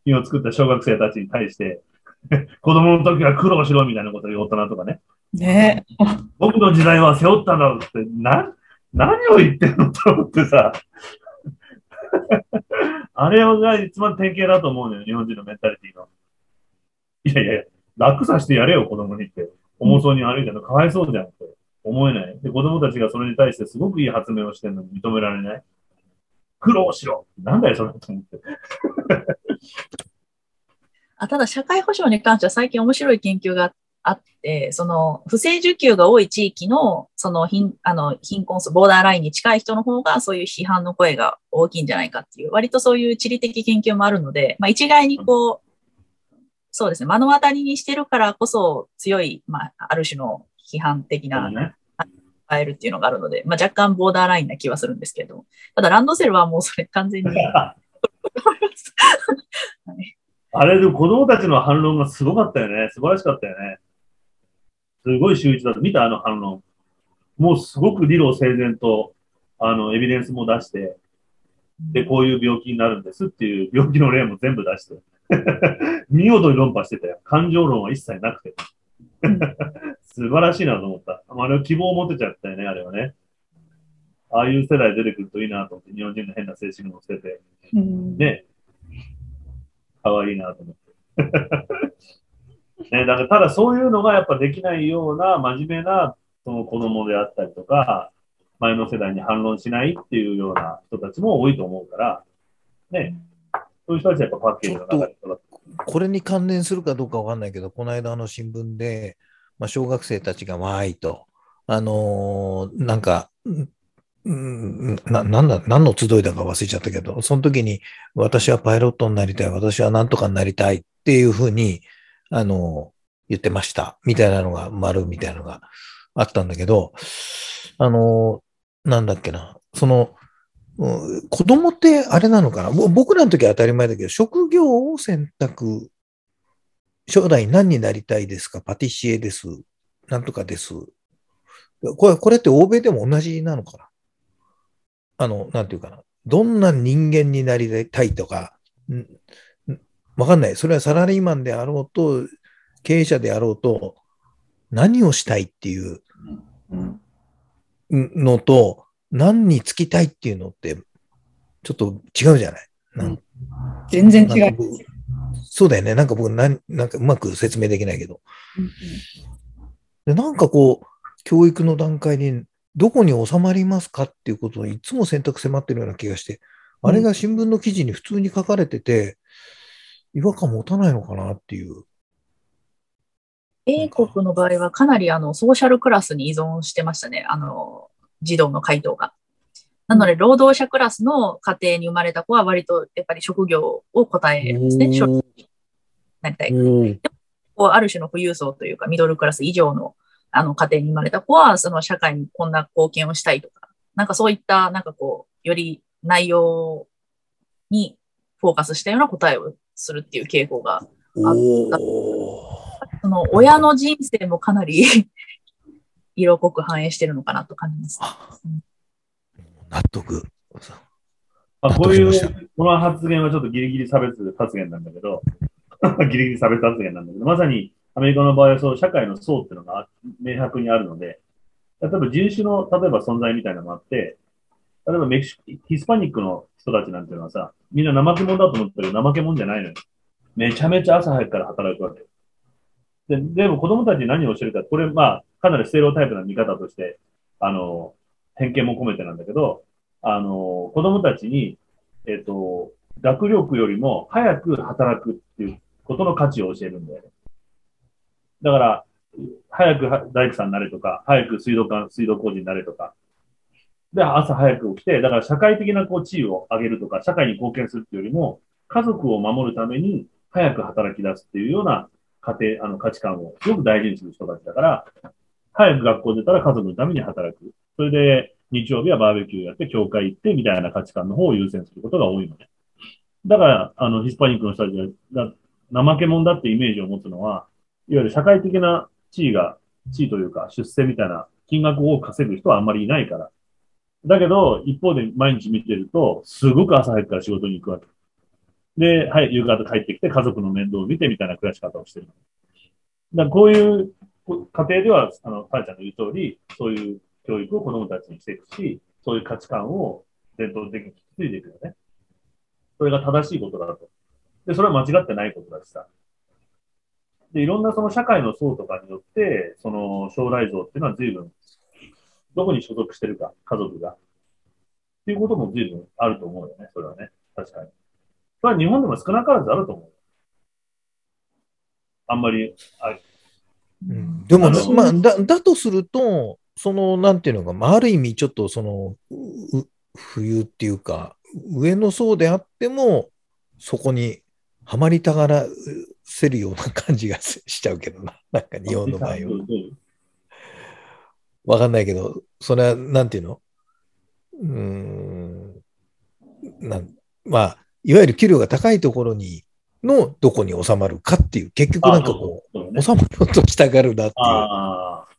C: 品を作った小学生たちに対して、<laughs> 子供の時は苦労しろみたいなことを言う大人とかね。
B: ね
C: 僕の時代は背負ったんだろうって、な、何を言ってんのと思ってさ。<laughs> あれが一番典型だと思うのよ、日本人のメンタリティの。いやいや、楽させてやれよ、子供にって。重そうに歩いてるのかわいそうじゃんって思えない。で、子供たちがそれに対してすごくいい発明をしてるのに認められない。苦労しろなんだよ、それと思って。
D: あただ、社会保障に関しては最近面白い研究があってて、その、不正受給が多い地域の、その貧、あの、貧困層、ボーダーラインに近い人の方が、そういう批判の声が大きいんじゃないかっていう、割とそういう地理的研究もあるので、まあ一概にこう、そうですね、目の当たりにしてるからこそ強い、まあ、ある種の批判的な、
C: ね、
D: 変えるっていうのがあるので、まあ若干ボーダーラインな気はするんですけど、ただランドセルはもうそれ完全に、は <laughs> い
C: あれで子供たちの反論がすごかったよね。素晴らしかったよね。すごい秀逸だと。見た？あの反論。もうすごく理路整然と、あの、エビデンスも出して、で、こういう病気になるんですっていう病気の例も全部出して。<laughs> 見事に論破してたよ。感情論は一切なくて。<laughs> 素晴らしいなと思った。あれは希望を持てちゃったよね、あれはね。ああいう世代出てくるといいなと思って、日本人の変な精神を捨てて。
B: うん
C: ね。かわいいなと思って。ね、だからただそういうのがやっぱできないような真面目なその子供であったりとか、前の世代に反論しないっていうような人たちも多いと思うから、ね、そういう人たちはやっぱパッケージの中で
A: これに関連するかどうかわかんないけど、この間の新聞で、まあ、小学生たちがわーいと、あのーなんか、んうんな、なんだ、何の集いだか忘れちゃったけど、その時に私はパイロットになりたい、私は何とかになりたいっていうふうに、あの、言ってました。みたいなのが、丸みたいなのがあったんだけど、あの、なんだっけな、その、子供ってあれなのかな僕らの時は当たり前だけど、職業を選択、将来何になりたいですか？パティシエです。なんとかです。これ、これって欧米でも同じなのかな？あの、なんていうかな。どんな人間になりたいとか、わかんない。それはサラリーマンであろうと、経営者であろうと、何をしたいっていう
B: うん
A: のと、何につきたいっていうのって、ちょっと違うじゃないなん
B: 全然違う。
A: そうだよね。なんか僕なん、なんかうまく説明できないけど。でなんかこう、教育の段階にどこに収まりますかっていうことをいつも選択迫ってるような気がして、あれが新聞の記事に普通に書かれてて、違和感持たないのかなっていう。
D: 英国の場合はかなりあのソーシャルクラスに依存してましたね。あの、児童の回答が。なので、労働者クラスの家庭に生まれた子は割とやっぱり職業を答えるんですね。職業になりたい。こうある種の富裕層というか、ミドルクラス以上のあの家庭に生まれた子は、その社会にこんな貢献をしたいとか、なんかそういった、なんかこう、より内容にフォーカスしたような答えをするっていう傾向が、
A: おー
D: その親の人生もかなり <laughs> 色濃く反映してるのかなと感じます。
A: 納得。
C: まあ、こういう、この発言はちょっとギリギリ差別発言なんだけど、<laughs> ギリギリ差別発言なんだけど、まさにアメリカの場合はそう、社会の層っていうのが明白にあるので、例えば人種の、例えば存在みたいなのもあって、例えばメキシコ、ヒスパニックの人たちなんていうのはさ、みんな怠け者だと思ったけど、怠け者じゃないのよ。めちゃめちゃ朝早くから働くわけ。で、でも子供たちに何を教えるか、これまあ、かなりステレオタイプな見方として、あの、偏見も込めてなんだけど、あの、子供たちに、えっ、と、学力よりも早く働くっていうことの価値を教えるんだよね。だから、早く大工さんになれとか、早く水道管、水道工事になれとか、で、朝早く起きて、だから社会的なこう地位を上げるとか、社会に貢献するっていうよりも、家族を守るために早く働き出すっていうような家庭、あの価値観をすごく大事にする人たちだから、早く学校出たら家族のために働く。それで、日曜日はバーベキューやって、教会行って、みたいな価値観の方を優先することが多いのね。だから、あの、ヒスパニックの人たちが、怠け者だってイメージを持つのは、いわゆる社会的な地位が、地位というか出世みたいな金額を稼ぐ人はあんまりいないから。だけど、一方で毎日見てると、すごく朝早くから仕事に行くわけ。で、はい、夕方帰ってきて家族の面倒を見てみたいな暮らし方をしてる。だからこういう家庭では、あの、パンちゃんの言う通り、そういう教育を子供たちにしていくし、そういう価値観を伝統的に引き継いでいくよね。それが正しいことだと。で、それは間違ってないことだしさ。で、いろんなその社会の層とかによって、その将来像っていうのは随分、どこに所属してるか、家族が。っていうことも随分あると思うよね、それはね。確かに。それは日本でも少なからずあると思う。あんまり、あ
A: うんでもまあ、だ、だとすると、その、なんていうのか、まあ、ある意味、ちょっとその、う冬っていうか、上の層であっても、そこにはまりたがらせるような感じがしちゃうけどな。なんか日本の場合は。わかんないけど、それは、なんていうの？うーん。なんまあ、いわゆる給料が高いところに、のどこに収まるかっていう、結局なんかこう、
C: そうね。
A: 収まろうとしたがるなっていう。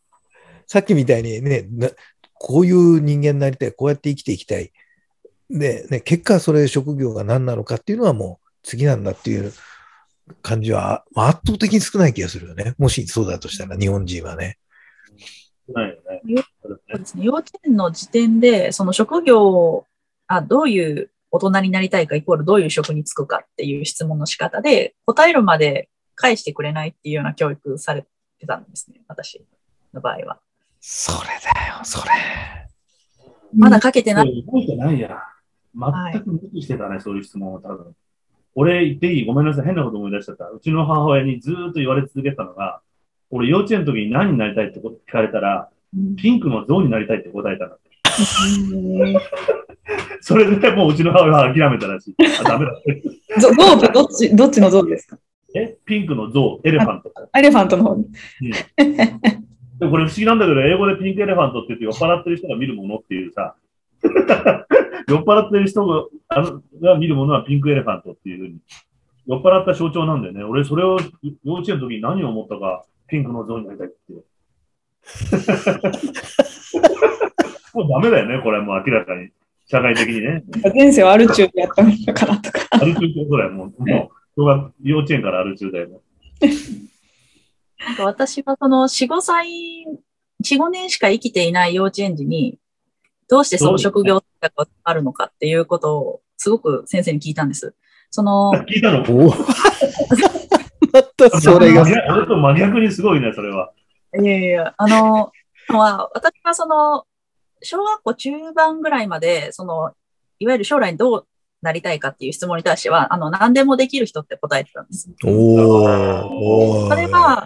A: さっきみたいにね、なこういう人間になりたい、こうやって生きていきたい。で、ね、結果それ職業が何なのかっていうのはもう次なんだっていう感じはまあ圧倒的に少ない気がするよね。もしそうだとしたら日本人はね。
C: ないよね。そうですね
D: 幼稚園の時点で、その職業を、あ、どういう大人になりたいかイコールどういう職に就くかっていう質問の仕方で、答えるまで返してくれないっていうような教育されてたんですね、私の場合は。
A: それだよ、それ。
D: まだかけてない。
C: 覚えてないや。全く無視してたね、そういう質問を多分。俺言っていいごめんなさい。変なこと思い出しちゃった。うちの母親にずーっと言われ続けてたのが、俺幼稚園の時に何になりたいって聞かれたら、ピンクの象になりたいって答えたんだって。<laughs> それでもううちの母親は諦めたらしい。あ、ダメだって。<laughs>
B: ゾウってどっち、どっちのゾウですか？
C: え？ピンクの象、
B: elephant。 elephant の方に。
C: でもこれ不思議なんだけど、英語で pink elephant って言って酔っ払ってる人が見るものっていうさ、<laughs> 酔っ払ってる人があのが見るものは pink elephant っていうふうに、酔っ払った象徴なんだよね。俺、それを幼稚園の時に何を思ったか、ピンクの象になりたいって。<laughs> もうダメだよね、これはもう明らかに。社会的にね。
B: 前世はアルチューでやったのかなとか。
C: アル中ってことだよ、もう。もう小学幼稚園からアル中だよね。
D: なんか私はその4、5歳、4、5年しか生きていない幼稚園児に、どうしてその職業があるのかっていうことをすごく先生に聞いたんです。その、<laughs>
C: 聞いたの？<laughs>
A: おおまたそれが
C: 俺と真逆にすごいね、それは。
D: いやいや、あの、まあ、私はその、小学校中盤ぐらいまで、その、いわゆる将来どうなりたいかっていう質問に対しては、あの、何でもできる人って答えてたんです。
A: おーおー
D: それは、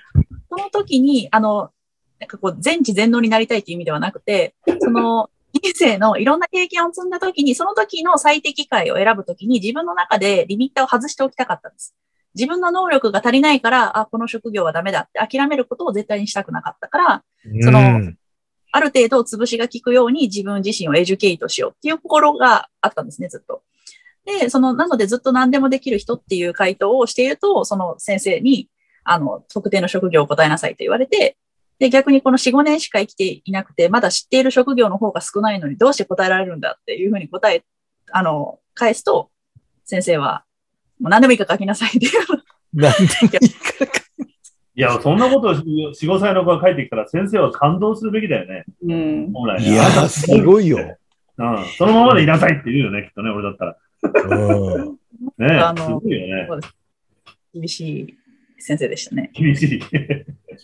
D: その時に、あの、なんかこう、全知全能になりたいっていう意味ではなくて、その、人生のいろんな経験を積んだ時に、その時の最適解を選ぶ時に自分の中でリミッターを外しておきたかったんです。自分の能力が足りないから、あ、この職業はダメだって諦めることを絶対にしたくなかったから、その
A: うん
D: ある程度潰しが効くように自分自身をエデュケイトしようっていう心があったんですね、ずっと。で、その、なのでずっと何でもできる人っていう回答をしていると、その先生に、あの、特定の職業を答えなさいと言われて、で、逆にこの4、5年しか生きていなくて、まだ知っている職業の方が少ないのにどうして答えられるんだっていうふうに答え、あの、返すと、先生は、もう何でもいいから書きなさいっていう。
A: なんでもいいか。
C: いや、そんなことを4、5歳の子が書いてきたら先生は感動するべきだよね。
B: うん。
C: 本来ね。
A: いやー、すごいよ。
C: うん。そのままでいなさいって言うよね、きっとね、俺だったら。
A: うん
C: ね
D: あの
C: すごいよね。
D: 厳しい先生でしたね。
C: 厳しい。
D: 厳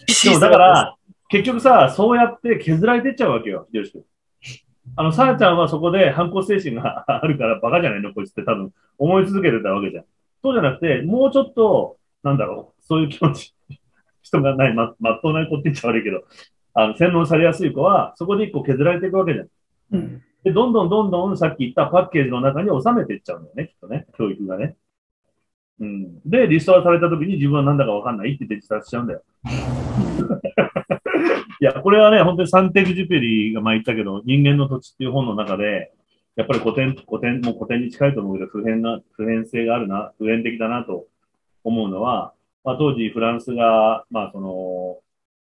D: しい
C: でもだから、結局さ、そうやって削られてっちゃうわけよ、秀吉君。あの、さやちゃんはそこで反抗精神があるからバカじゃないのこいつって多分思い続けてたわけじゃん。そうじゃなくて、もうちょっと、なんだろう、そういう気持ち、<laughs> 人がない、ま、まっとうな子って言っちゃ悪いけど、あの、洗脳されやすい子は、そこで一個削られていくわけじゃん。
B: うん。
C: で、どんどんどんどんさっき言ったパッケージの中に収めていっちゃうんだよね、きっとね、教育がね。うん。で、リストラされた時に自分はなんだかわかんないって言って自殺しちゃうんだよ。<laughs> いや、これはね、本当にサンテグジュペリが前言ったけど、人間の土地っていう本の中で、やっぱり古典、古典、もう古典に近いと思うけど、普遍な、普遍性があるな、普遍的だなと思うのは、まあ、当時フランスが、まあ、その、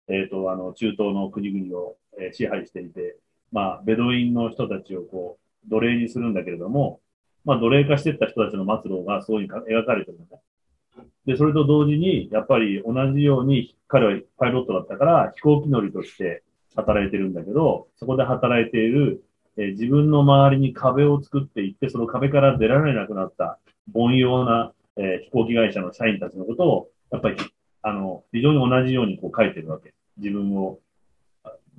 C: えっ、と、あの、中東の国々を、え支配していて、まあ、ベドウィンの人たちをこう、奴隷にするんだけれども、まあ、奴隷化していった人たちの末路がそういうふうに描かれてるんだ。で、それと同時に、やっぱり同じように、彼はパイロットだったから、飛行機乗りとして働いてるんだけど、そこで働いている、えー自分の周りに壁を作っていって、その壁から出られなくなった凡庸な、えー飛行機会社の社員たちのことを、やっぱり、あの、非常に同じようにこう書いてるわけ。自分を、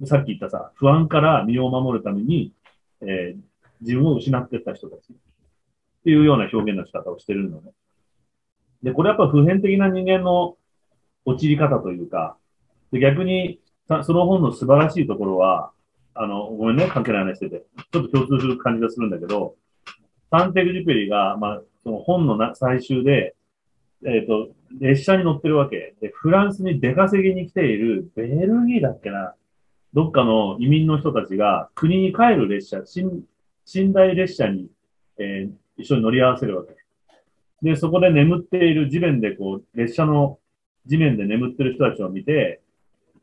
C: さっき言ったさ、不安から身を守るために、えー自分を失っていった人たちっていうような表現の仕方をしてるのね。で、これやっぱ普遍的な人間の陥り方というか、で逆に、その本の素晴らしいところは、あの、ごめんね、関係ない話してて、ちょっと共通する感じがするんだけど、サンテグジュペリが、まあ、その本のな最終で、えっ、と、列車に乗ってるわけ。で、フランスに出稼ぎに来ている、ベルギーだっけな、どっかの移民の人たちが国に帰る列車、寝寝台列車に、えー一緒に乗り合わせるわけ。で、そこで眠っている地面でこう、列車の地面で眠ってる人たちを見て、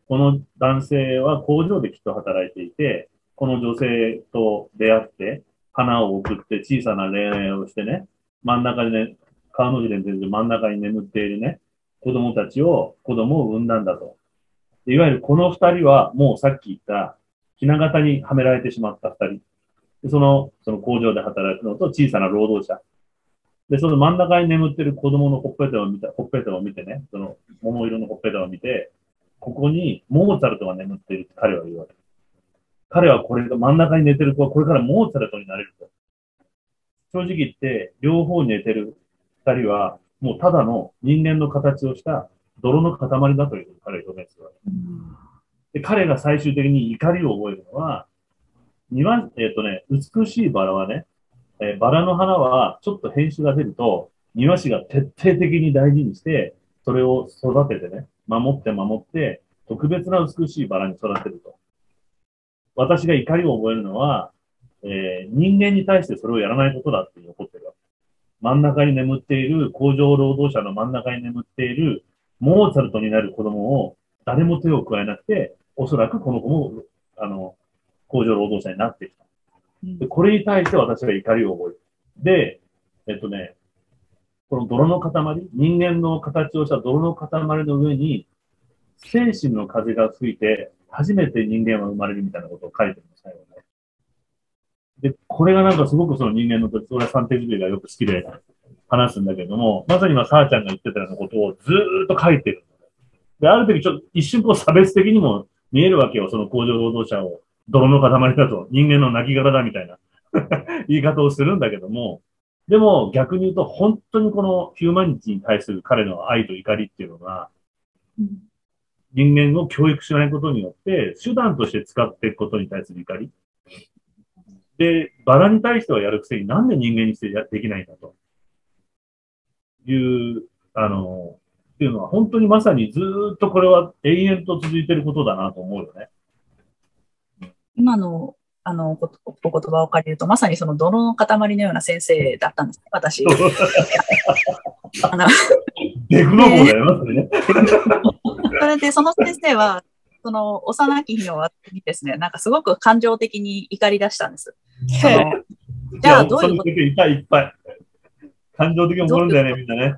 C: この男性は工場できっと働いていて、この女性と出会って、花を送って小さな恋愛をしてね、真ん中にね、川の字で全然真ん中に眠っているね、子供たちを、子供を産んだんだと。いわゆるこの二人は、もうさっき言った、ひな形にはめられてしまった二人。その、その工場で働くのと小さな労働者。で、その真ん中に眠ってる子供のほっぺたを見た、ほっぺたを見てね、その桃色のほっぺたを見て、ここにモーツァルトが眠っているって彼は言うわけ。彼はこれが真ん中に寝てる子はこれからモーツァルトになれると。正直言って、両方に寝てる二人は、もうただの人間の形をした泥の塊だという彼は表現するわけ。で、彼が最終的に怒りを覚えるのは、庭、えっ、とね、美しいバラはね、えーバラの花はちょっと変種が出ると、庭師が徹底的に大事にして、それを育ててね、守って守って、特別な美しいバラに育てると。私が怒りを覚えるのは、えー人間に対してそれをやらないことだって怒ってるわけ。真ん中に眠っている、工場労働者の真ん中に眠っている、モーツァルトになる子供を誰も手を加えなくて、おそらくこの子も、あの、工場労働者になってきた。でこれに対して私は怒りを覚える。で、えっとね、この泥の塊、人間の形をした泥の塊の上に、精神の風が吹いて、初めて人間は生まれるみたいなことを書いてるんです、最後ね。で、これがなんかすごくその人間の時、俺は三定ジビがよく好きで話すんだけども、まさに今、さーちゃんが言ってたようなことをずーっと書いてる。で、ある時ちょっと一瞬こう差別的にも見えるわけよ、その工場労働者を泥の塊だと、人間の亡骸だみたいな <laughs> 言い方をするんだけども、でも逆に言うと本当にこのヒューマニティに対する彼の愛と怒りっていうのが、人間を教育しないことによって、手段として使っていくことに対する怒り。で、バラに対してはやるくせになんで人間にしてできないんだと。いう、あの、っていうのは本当にまさにずっとこれは永遠と続いてることだなと思うよね。
D: 今の、あの、こお言葉を借りると、まさにその泥の塊のような先生だったんですね、私。<laughs> あの
C: デフノボだよな、それね。<laughs>
D: それで、その先生は、その幼き日の私にですね、なんかすごく感情的に怒り出したんです。そのじゃあ、どういうこと？
C: いっぱいいっぱい。感情的に怒るんだよね、みんなね。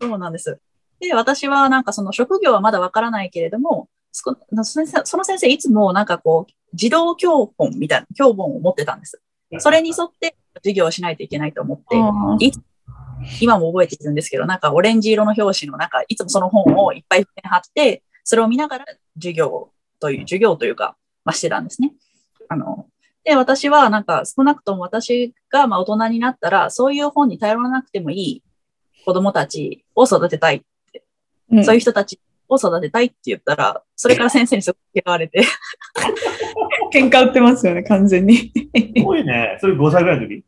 D: そうなんです。で、私はなんかその職業はまだわからないけれども、その先生その先生いつもなんかこう、児童教本みたいな教本を持ってたんです。それに沿って授業をしないといけないと思って、い今も覚えているんですけど、なんかオレンジ色の表紙のなんかいつもその本をいっぱい貼って、それを見ながら授業という、授業というか、まあ、してたんですね。あの、で、私はなんか少なくとも私がまあ大人になったら、そういう本に頼らなくてもいい子供たちを育てたい。
B: うん
D: そういう人たちを育てたいって言ったら、それから先生にすごく嫌われて、
B: 喧嘩売ってますよね、完全に。
C: すごいね。それ5歳ぐらいの時？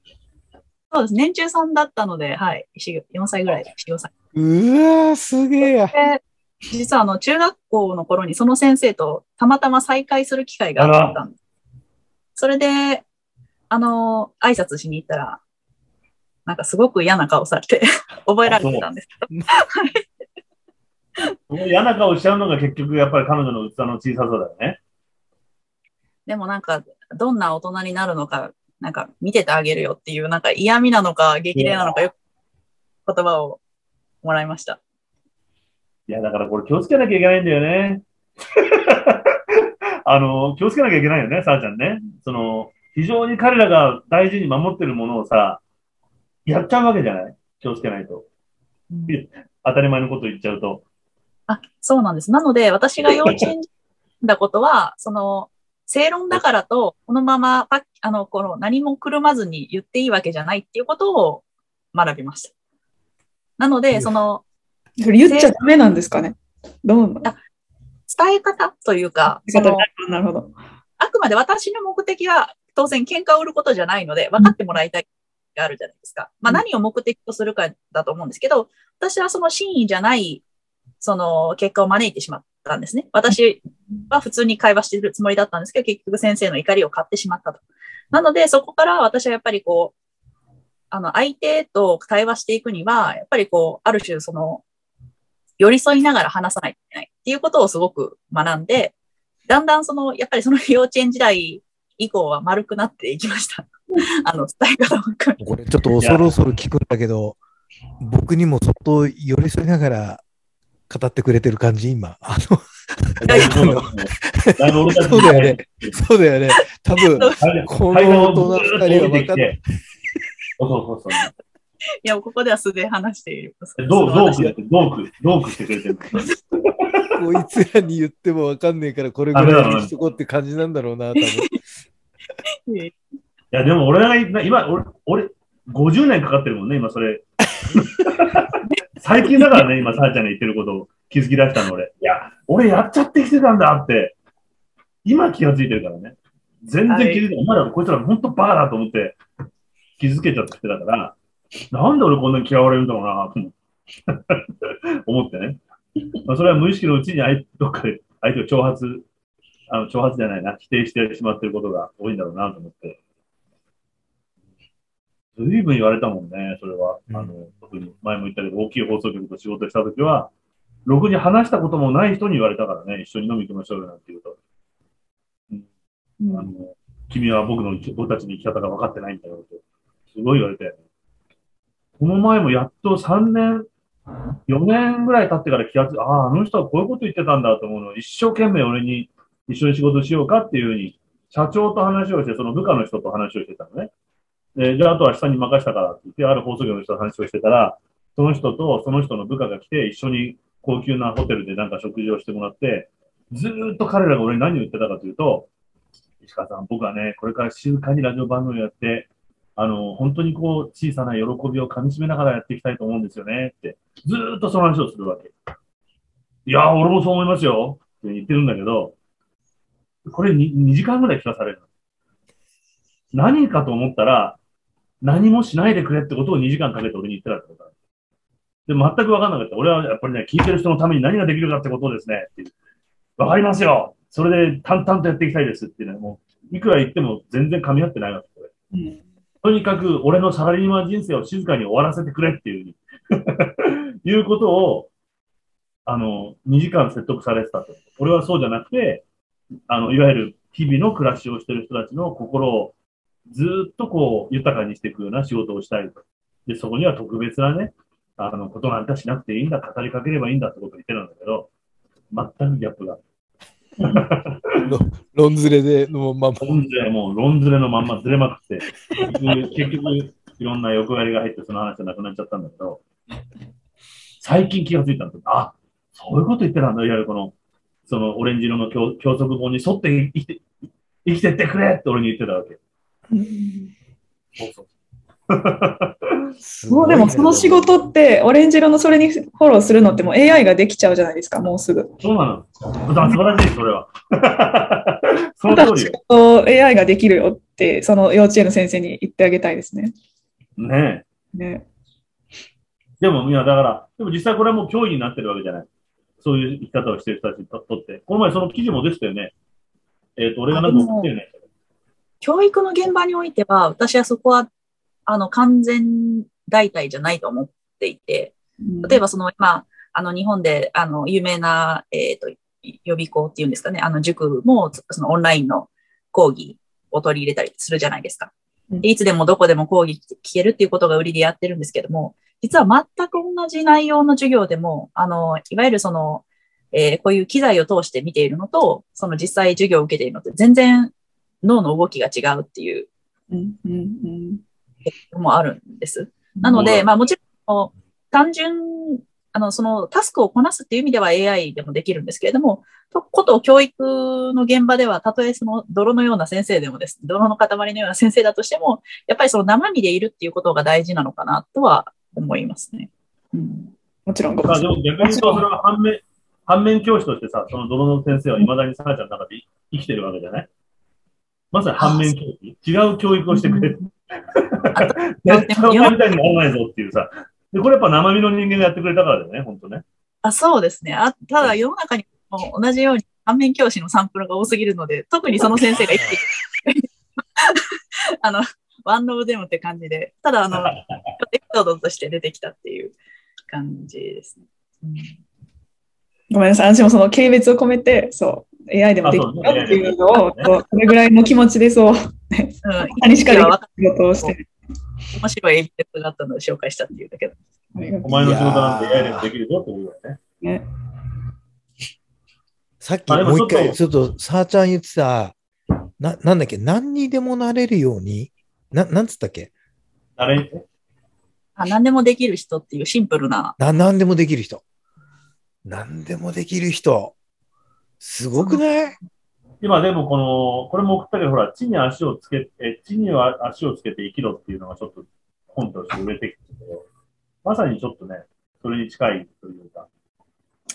D: そうです。年中さんだったので、はい。4 4歳ぐらい、4、5歳。
A: うわー、すげえや。
D: で、実はあの、中学校の頃にその先生とたまたま再会する機会があったんです。それで、あの、挨拶しに行ったら、なんかすごく嫌な顔されて、覚えられてたんですけど。<laughs>
C: 嫌な顔しちゃうのが結局やっぱり彼女の器の小ささだよね。
D: でもなんか、どんな大人になるのか、なんか見ててあげるよっていう、なんか嫌味なのか激励なのかよく言葉をもらいました。
C: いや、だからこれ気をつけなきゃいけないんだよね。<laughs> あの、気をつけなきゃいけないよね、さあちゃんね。その、非常に彼らが大事に守ってるものをさ、やっちゃうわけじゃない気をつけないと。当たり前のこと言っちゃうと。
D: あ、そうなんです。なので、私が幼稚園だことは、<laughs> その、正論だからと、このままあの、この何もくるまずに言っていいわけじゃないっていうことを学びました。なので、その、
B: それ言っちゃダメなんですかね？どう？なの
D: 伝え方というか、
B: なるほど。
D: あくまで私の目的は、当然喧嘩を売ることじゃないので、分かってもらいたいがあるじゃないですか。まあ何を目的とするかだと思うんですけど、私はその真意じゃない、その結果を招いてしまったんですね。私は普通に会話してるつもりだったんですけど、結局先生の怒りを買ってしまったと。なので、そこから私はやっぱりこう、あの、相手と対話していくには、やっぱりこう、ある種その、寄り添いながら話さないといけないっていうことをすごく学んで、だんだんその、やっぱりその <laughs> 幼稚園時代以降は丸くなっていきました。あの、伝え方を含め
A: これちょっと恐る恐る聞くんだけど、僕にもそっと寄り添いながら語ってくれてる感じ、今。あの、<laughs>
C: そうだ
A: よね。そうだよね。多分、この大人二人は分かって
C: そうそうそうそう。<laughs>
D: いや、ここでは素で話している。
C: どう、どうくって、どうく、どうくしてくれてる
A: こいつらに言っても分かんねえから、これぐらいにしとこうって感じなんだろうな、多分。
C: いや、でも俺が今、今俺、俺、50年かかってるもんね、今それ。<laughs> 最近だからね、今、さあちゃんが言ってることを気づき出したの、俺。いや、俺やっちゃってきてたんだって、今気がついてるからね。全然気づいて、お前らこいつら本当バカだと思って気づけちゃってたから、なんで俺こんなに嫌われるんだろうなと思って <laughs> 思ってね。まあ、それは無意識のうちに相どっかで相手を挑発、あの挑発じゃないな、否定してしまってることが多いんだろうなと思って。ずいぶん言われたもんね、それは。
A: うん
C: あの、特に前も言ったけど、大きい放送局と仕事したときは、ろくに話したこともない人に言われたからね、一緒に飲み行きましょうよなんて言うと。あの、君は僕の僕たちの生き方が分かってないんだよって、すごい言われて。この前もやっと3年、4年ぐらい経ってから気がついああ、あの人はこういうこと言ってたんだと思うのを一生懸命俺に一緒に仕事しようかっていうふうに、社長と話をして、その部下の人と話をしてたのね。で、じゃああとは下に任したからって言って、ある放送局の人と話をしてたら、その人とその人の部下が来て、一緒に高級なホテルでなんか食事をしてもらって、ずっと彼らが俺に何を言ってたかというと、石川さん、僕はね、これから静かにラジオ番組をやって、あの、本当にこう、小さな喜びを噛み締めながらやっていきたいと思うんですよねって、ずっとその話をするわけ。いや、俺もそう思いますよって言ってるんだけど、これ 2, 2時間ぐらい聞かされる。何かと思ったら、何もしないでくれってことを2時間かけて俺に言ってたってことだ。で、全く分かんなかった。俺はやっぱりね、聞いてる人のために何ができるかってことですねっていう。わかりますよそれで淡々とやっていきたいですっていうね、もう、いくら言っても全然噛み合ってないわけ、これ。
B: うん
C: とにかく、俺のサラリーマン人生を静かに終わらせてくれっていう <laughs> いうことを、あの、2時間説得されてたと。俺はそうじゃなくて、あの、いわゆる日々の暮らしをしてる人たちの心をずーっとこう、豊かにしていくような仕事をしたいと。で、そこには特別なね、あの、ことなんかしなくていいんだ、語りかければいいんだってことを言ってるんだけど、全くギャップが。
A: ロンズレでのまま。
C: ロンズレ、もうロンズレのまんまずれまくって、結局、いろんな欲張りが入ってその話じゃなくなっちゃったんだけど、最近気がついたんですあ、そういうこと言ってたんだ、いわゆるこの、そのオレンジ色の教教則本に沿って生きて、生きてってくれって俺に言ってたわけ。そうそう。
B: もうでもその仕事って、オレンジ色のそれにフォローするのってもう AI ができちゃうじゃないですか、もうすぐ。
C: そうなの。素晴らしい、それは。その通りよ。
B: 事 <laughs> AI ができるよって、その幼稚園の先生に言ってあげたいですね。
C: ねえ。
B: ね。
C: でも、いや、だから、でも実際これはもう脅威になってるわけじゃない。そういう生き方をしてる人たちにととって。この前その記事も出てたよね。えっ、と、俺がなんか送ってるね。
D: 教育の現場においては、私はそこは、あの、完全代替じゃないと思っていて、例えばその、まあ、あの、日本で、あの、有名な、えっ、と、予備校っていうんですかね、あの、塾も、そのオンラインの講義を取り入れたりするじゃないですか。でいつでもどこでも講義聞けるっていうことが売りでやってるんですけども、実は全く同じ内容の授業でも、あの、いわゆるその、えーこういう機材を通して見ているのと、その実際授業を受けているのって全然脳の動きが違うっていう。
B: うんうんうん。
D: のもあるんです。なので、まあもちろん、単純、あの、そのタスクをこなすっていう意味では AI でもできるんですけれども、とこと教育の現場では、たとえその泥のような先生でもです、泥の塊のような先生だとしても、やっぱりその生身でいるっていうことが大事なのかなとは思いますね。うん、
B: もちろんご
C: まあでも逆に言うと、それは反面、反面教師としてさ、その泥の先生は未だにさらちゃんの中で生きてるわけじゃない？まさに反面教師。違う教育をしてくれる。絶対 <laughs> お前みたいにならないぞっていうさ。で、これやっぱ生身の人間がやってくれたからだよね、本当ね。
D: あそうですね。あただ世の中にも同じように反面教師のサンプルが多すぎるので、特にその先生が生きて。<laughs> あの、ワンオブデムって感じで、ただあの、エピソードとして出てきたっていう感じですね。うん
B: ごめんなさい。私もその軽蔑を込めて、そう、AI でもできるよっていうのを、
C: あそうね。
B: こうこれぐらいの気持ちでそう、
D: うん、
B: 何しかできる。仕事をして。
D: 面白いエピソードがあったので紹介したっていうだけだ。
C: お前の仕事なんて AI でもできるぞってことだよね。
B: ね
A: さっき
C: も
A: もう一回、
C: ちょっと
A: さあちゃん言ってた、な、なんだっけ、何にでもなれるように、な、なんつったっけ？
C: あれ、
D: あ何でもできる人っていうシンプルな、
A: な、何でもできる人。何でもできる人。すごくない？
C: 今でもこの、これも送ったけど、ほら、地に足をつけて、地には足をつけて生きろっていうのがちょっと本として売れてきてるけど、まさにちょっとね、それに近いというか、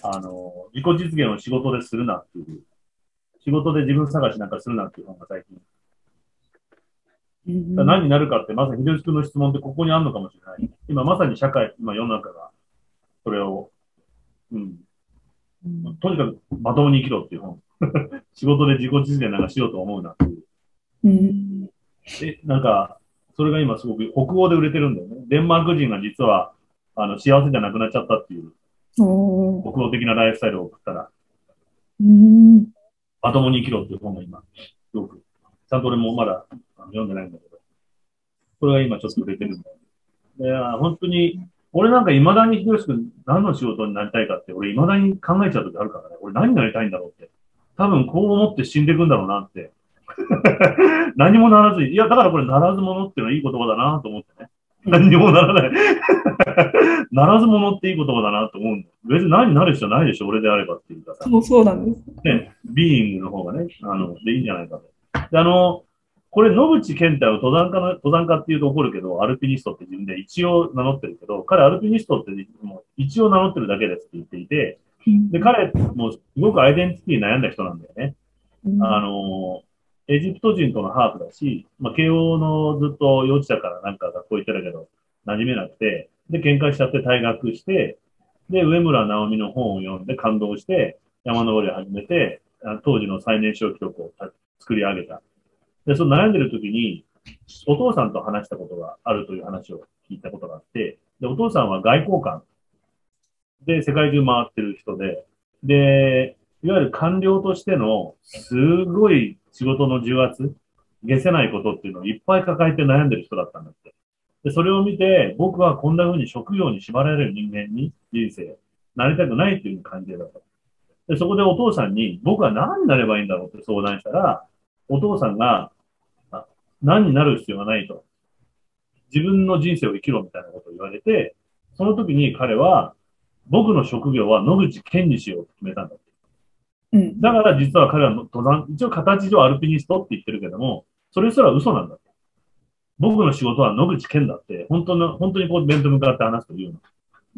C: あの、自己実現を仕事でするなっていう、仕事で自分探しなんかするなっていう本が最近。
B: うん。
C: 何になるかって、まさに秀吉君の質問ってここにあるのかもしれない。今まさに社会、今世の中が、それを、うん、
B: うん
C: とにかくまともに生きろっていう本。<laughs> 仕事で自己実現なんかしようと思うなっていう。
B: うん
C: で、なんか、それが今すごく北欧で売れてるんだよね。デンマーク人が実は、あの、幸せじゃなくなっちゃったっていう、北欧的なライフスタイルを送ったら、
B: うん
C: まともに生きろっていう本が今、すごく、ちゃんと俺もまだ読んでないんだけど、これが今ちょっと売れてるんだよ。で、あ本当に、俺なんか未だに秀吉君何の仕事になりたいかって、俺未だに考えちゃう時あるからね。俺何になりたいんだろうって。多分こう思って死んでいくんだろうなって。<laughs> 何もならずに、いや、だからこれならず者っていうのはいい言葉だなと思ってね。何にもならない。<laughs> ならず者っていい言葉だなと思うんだよ。別に何になる必要ないでしょ、俺であればっていうかさ。
B: そうそうなんです。
C: ね、ビーイングの方がね、あの、でいいんじゃないかと。で、あの、これ、野口健太は登山家の、登山家っていうと怒るけど、アルピニストって自分で一応名乗ってるけど、彼アルピニストってもう一応名乗ってるだけですって言っていて、で、彼もすごくアイデンティティ悩んだ人なんだよね。
B: うん
C: あの、エジプト人とのハーフだし、まあ、慶応のずっと幼稚舎からなんか学校行ってたけど、馴染めなくて、で、喧嘩しちゃって退学して、で、上村直美の本を読んで感動して、山登りを始めて、あ当時の最年少記録をた作り上げた。で、その悩んでる時に、お父さんと話したことがあるという話を聞いたことがあって、で、お父さんは外交官で世界中回ってる人で、で、いわゆる官僚としてのすごい仕事の重圧、消せないことっていうのをいっぱい抱えて悩んでる人だったんだって。で、それを見て、僕はこんな風に職業に縛られる人間に人生、なりたくないっていう感じだった。で、そこでお父さんに、僕は何になればいいんだろうって相談したら、お父さんが、あ何になる必要がないと。自分の人生を生きろみたいなことを言われて、その時に彼は、僕の職業は野口健にしようと決めたんだって。
B: うん
C: だから実は彼は登山、一応形上アルピニストって言ってるけども、それすら嘘なんだって。僕の仕事は野口健だって、本当の、本当にこう面と向かって話すというの。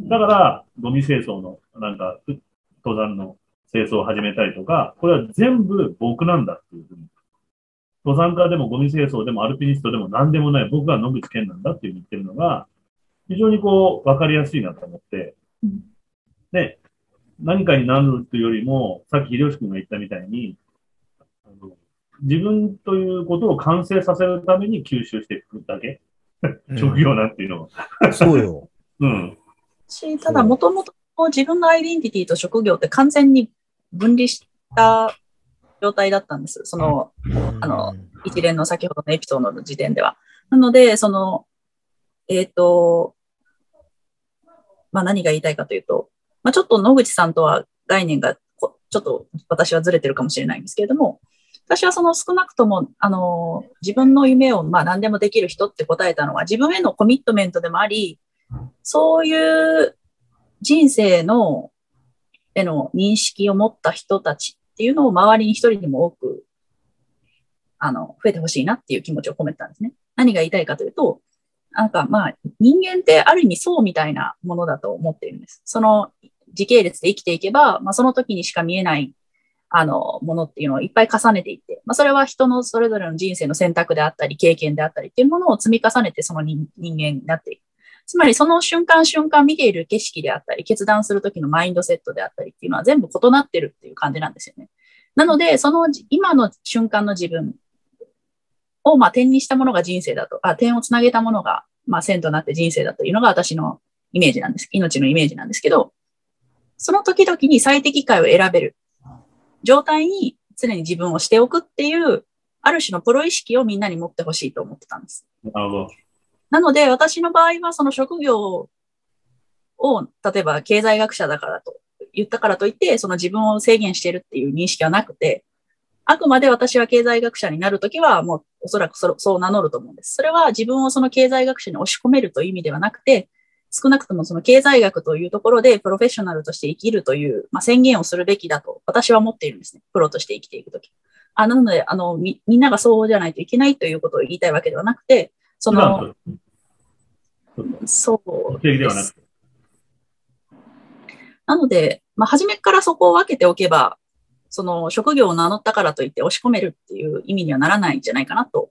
C: だから、ゴミ清掃の、なんか、ふ登山の清掃を始めたりとか、これは全部僕なんだっていうふうに。登山家でもゴミ清掃でもアルピニストでも何でもない僕が野口健なんだっていうふうに言ってるのが、非常にこう、わかりやすいなと思って、
B: うん
C: で、何かになるというよりも、さっき秀吉君が言ったみたいに、あの自分ということを完成させるために吸収していくだけ。職業なんていうのは。
A: そうよ。
C: うん。
D: しただ、もともと自分のアイデンティティと職業って完全に分離した状態だったんです。そのあの一連の先ほどのエピソードの時点では。なので、その、えっ、と、まあ何が言いたいかというと、まあちょっと野口さんとは概念がこちょっと私はずれてるかもしれないんですけれども、私はその少なくとも、あの、自分の夢をまあ何でもできる人って答えたのは自分へのコミットメントでもあり、そういう人生の、への認識を持った人たちっていうのを周りに一人でも多く、あの、増えてほしいなっていう気持ちを込めたんですね。何が言いたいかというと、なんかまあ、人間ってある意味そうみたいなものだと思っているんです。その時系列で生きていけば、まあその時にしか見えない、あの、ものっていうのをいっぱい重ねていって、まあそれは人のそれぞれの人生の選択であったり、経験であったりっていうものを積み重ねてその人人間になっていく。つまりその瞬間瞬間見ている景色であったり、決断する時のマインドセットであったりっていうのは全部異なってるっていう感じなんですよね。なので、その今の瞬間の自分を、まあ、点にしたものが人生だと、あ、点をつなげたものが、まあ、線となって人生だというのが私のイメージなんです。命のイメージなんですけど、その時々に最適解を選べる状態に常に自分をしておくっていう、ある種のプロ意識をみんなに持ってほしいと思ってたんです。
C: なるほど。
D: なので、私の場合はその職業を、例えば経済学者だからと言ったからといって、その自分を制限してるっていう認識はなくて、あくまで私は経済学者になるときは、もうおそらくそう名乗ると思うんです。それは自分をその経済学者に押し込めるという意味ではなくて、少なくともその経済学というところでプロフェッショナルとして生きるという、まあ、宣言をするべきだと私は思っているんですね。プロとして生きていくとき。あなので、あのみ、みんながそうじゃないといけないということを言いたいわけではなくて、その、そう
C: なくて。
D: なので、まあ、初めからそこを分けておけば、その職業を名乗ったからといって押し込めるっていう意味にはならないんじゃないかなと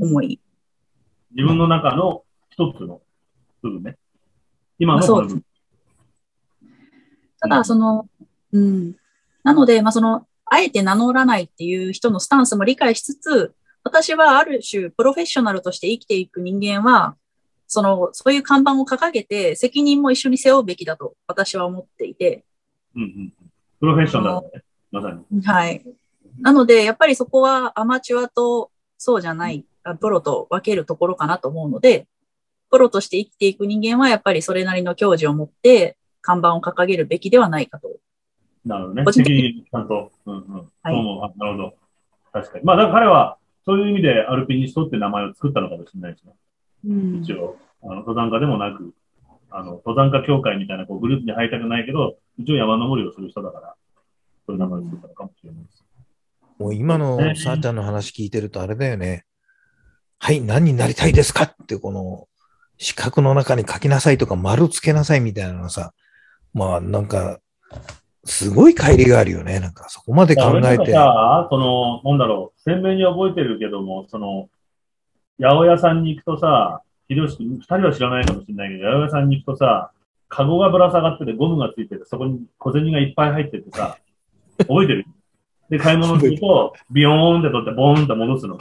D: 思い。
C: 自分の中の一つの部分ね。今の部分。
D: ただ、その、うん。なので、まあ、その、あえて名乗らないっていう人のスタンスも理解しつつ、私はある種、プロフェッショナルとして生きていく人間は、その、そういう看板を掲げて、責任も一緒に背負うべきだと私は思っていて、
C: うんうん。プロフェッショナルだね。まさに。
D: はい。なので、やっぱりそこはアマチュアとそうじゃない、あプロと分けるところかなと思うので、プロとして生きていく人間はやっぱりそれなりの矜持を持って看板を掲げるべきではないかと。
C: なるほどね。
D: 個人的
C: 責任ちゃんと。うんうん。
D: はい
C: そう思う。あなるほど。確かに。まあ、だから彼は、そういう意味でアルピニストって名前を作ったのかもしれないですね。
D: うん
C: 一応、あの、登山家でもなく、あの、登山家協会みたいなこうグループに入りたくないけど、一応山登りをする人だから、そういう名前を作ったのかもしれないです。
A: もう今のさあちゃんの話聞いてるとあれだよね。はい、何になりたいですか？ってこの四角の中に書きなさいとか丸つけなさいみたいなのさ、まあなんか、すごい乖離があるよね。なんかそこまで考えて。
C: さ、その、なんだろう、鮮明に覚えてるけども、その、八百屋さんに行くとさ、ひろし、二人は知らないかもしれないけど、八百屋さんに行くとさ、カゴがぶら下がってて、ゴムがついてて、そこに小銭がいっぱい入っててさ、覚えてる？で、買い物すると、ビヨーンって取って、ボーンって戻すの。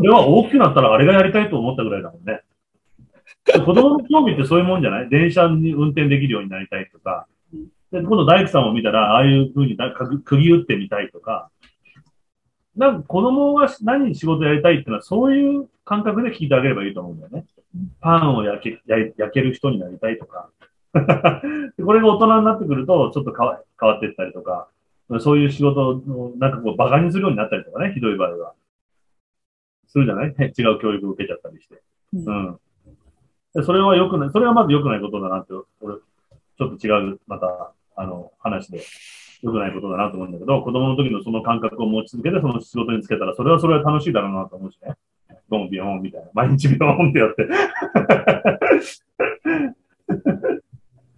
C: 俺は大きくなったらあれがやりたいと思ったぐらいだもんね。子供の興味ってそういうもんじゃない？電車に運転できるようになりたいとか。で、今度大工さんを見たら、ああいう風に釘打ってみたいとか。なんか子供が何に仕事やりたいってのは、そういう感覚で聞いてあげればいいと思うんだよね。パンを焼け焼ける人になりたいとか。<laughs> でこれが大人になってくると、ちょっと変わ変わっていったりとか、そういう仕事の、なんかこう、馬鹿にするようになったりとかね、ひどい場合は。するじゃない？違う教育を受けちゃったりして。うん。でそれは良くない、それはまず良くないことだなって、俺、ちょっと違う、また、あの、話で、良くないことだなと思うんだけど、子供の時のその感覚を持ち続けて、その仕事につけたら、それはそれは楽しいだろうなと思うしね。ドンビヨンみたいな。毎日ビヨンってやって。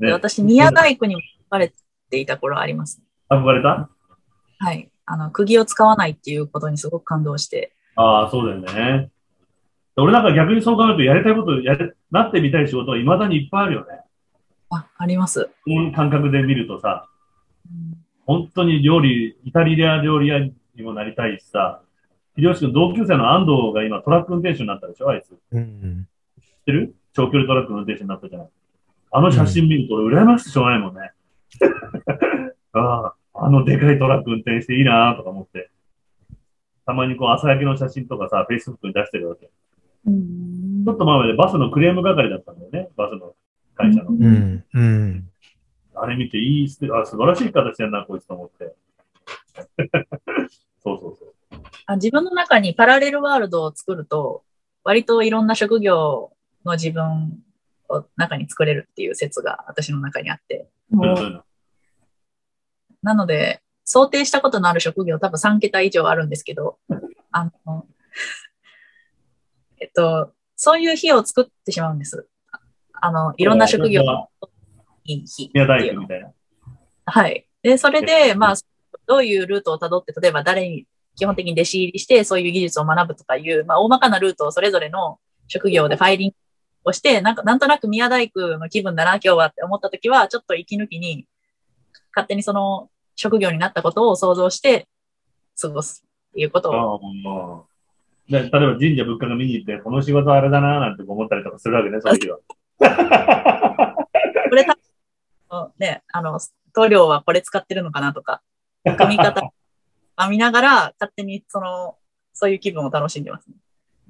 D: で <laughs> 私、宮大工にも憧れていた頃あります。
C: 憧れた？
D: はい。あの、釘を使わないっていうことにすごく感動して。
C: ああ、そうだよね。俺なんか逆にそう考えると、やりたいことやれ、なってみたい仕事は未だにいっぱいあるよね。
D: あ、あります。
C: 感覚で見るとさ、本当に料理、イタリア料理屋にもなりたいしさ、秀吉君同級生の安藤が今トラック運転手になったでしょあいつ。知っ
A: うん。
C: てる？長距離トラックの運転手になったじゃない。あの写真見ると俺羨ましくてしょうがないもんね。<laughs> ああ、あのでかいトラック運転していいなとか思って。たまにこう朝焼けの写真とかさ、Facebook に出してるわけ。ちょっと前までバスのクレーム係だったんだよね。バスの会社の。
A: うん。うん。
C: あれ見ていいすあ、素晴らしい形やんな、こいつと思って。<laughs> そうそうそう。
D: あ自分の中にパラレルワールドを作ると、割といろんな職業の自分を中に作れるっていう説が私の中にあって。なので、想定したことのある職業多分3桁以上あるんですけど、<laughs> あの、えっと、そういう日を作ってしまうんです。あの、いろんな職業の
C: 宮大工み。たいな。
D: はい。で、それで、まあ、どういうルートをたどって、例えば誰に基本的に弟子入りして、そういう技術を学ぶとかいう、まあ、大まかなルートをそれぞれの職業でファイリングをして、なんか、なんとなく宮大工の気分だな、今日はって思った時は、ちょっと息抜きに、勝手にその職業になったことを想像して過ごすっていうことを、
C: ああ、もう。で例えば神社仏閣見に行って、この仕事あれだなーなんて思ったりとかするわけね、そういう日は。<laughs>
D: ね、あの、塗料はこれ使ってるのかなとか、組み方 <laughs> を見ながら、勝手にその、そういう気分を楽しんでます、ね。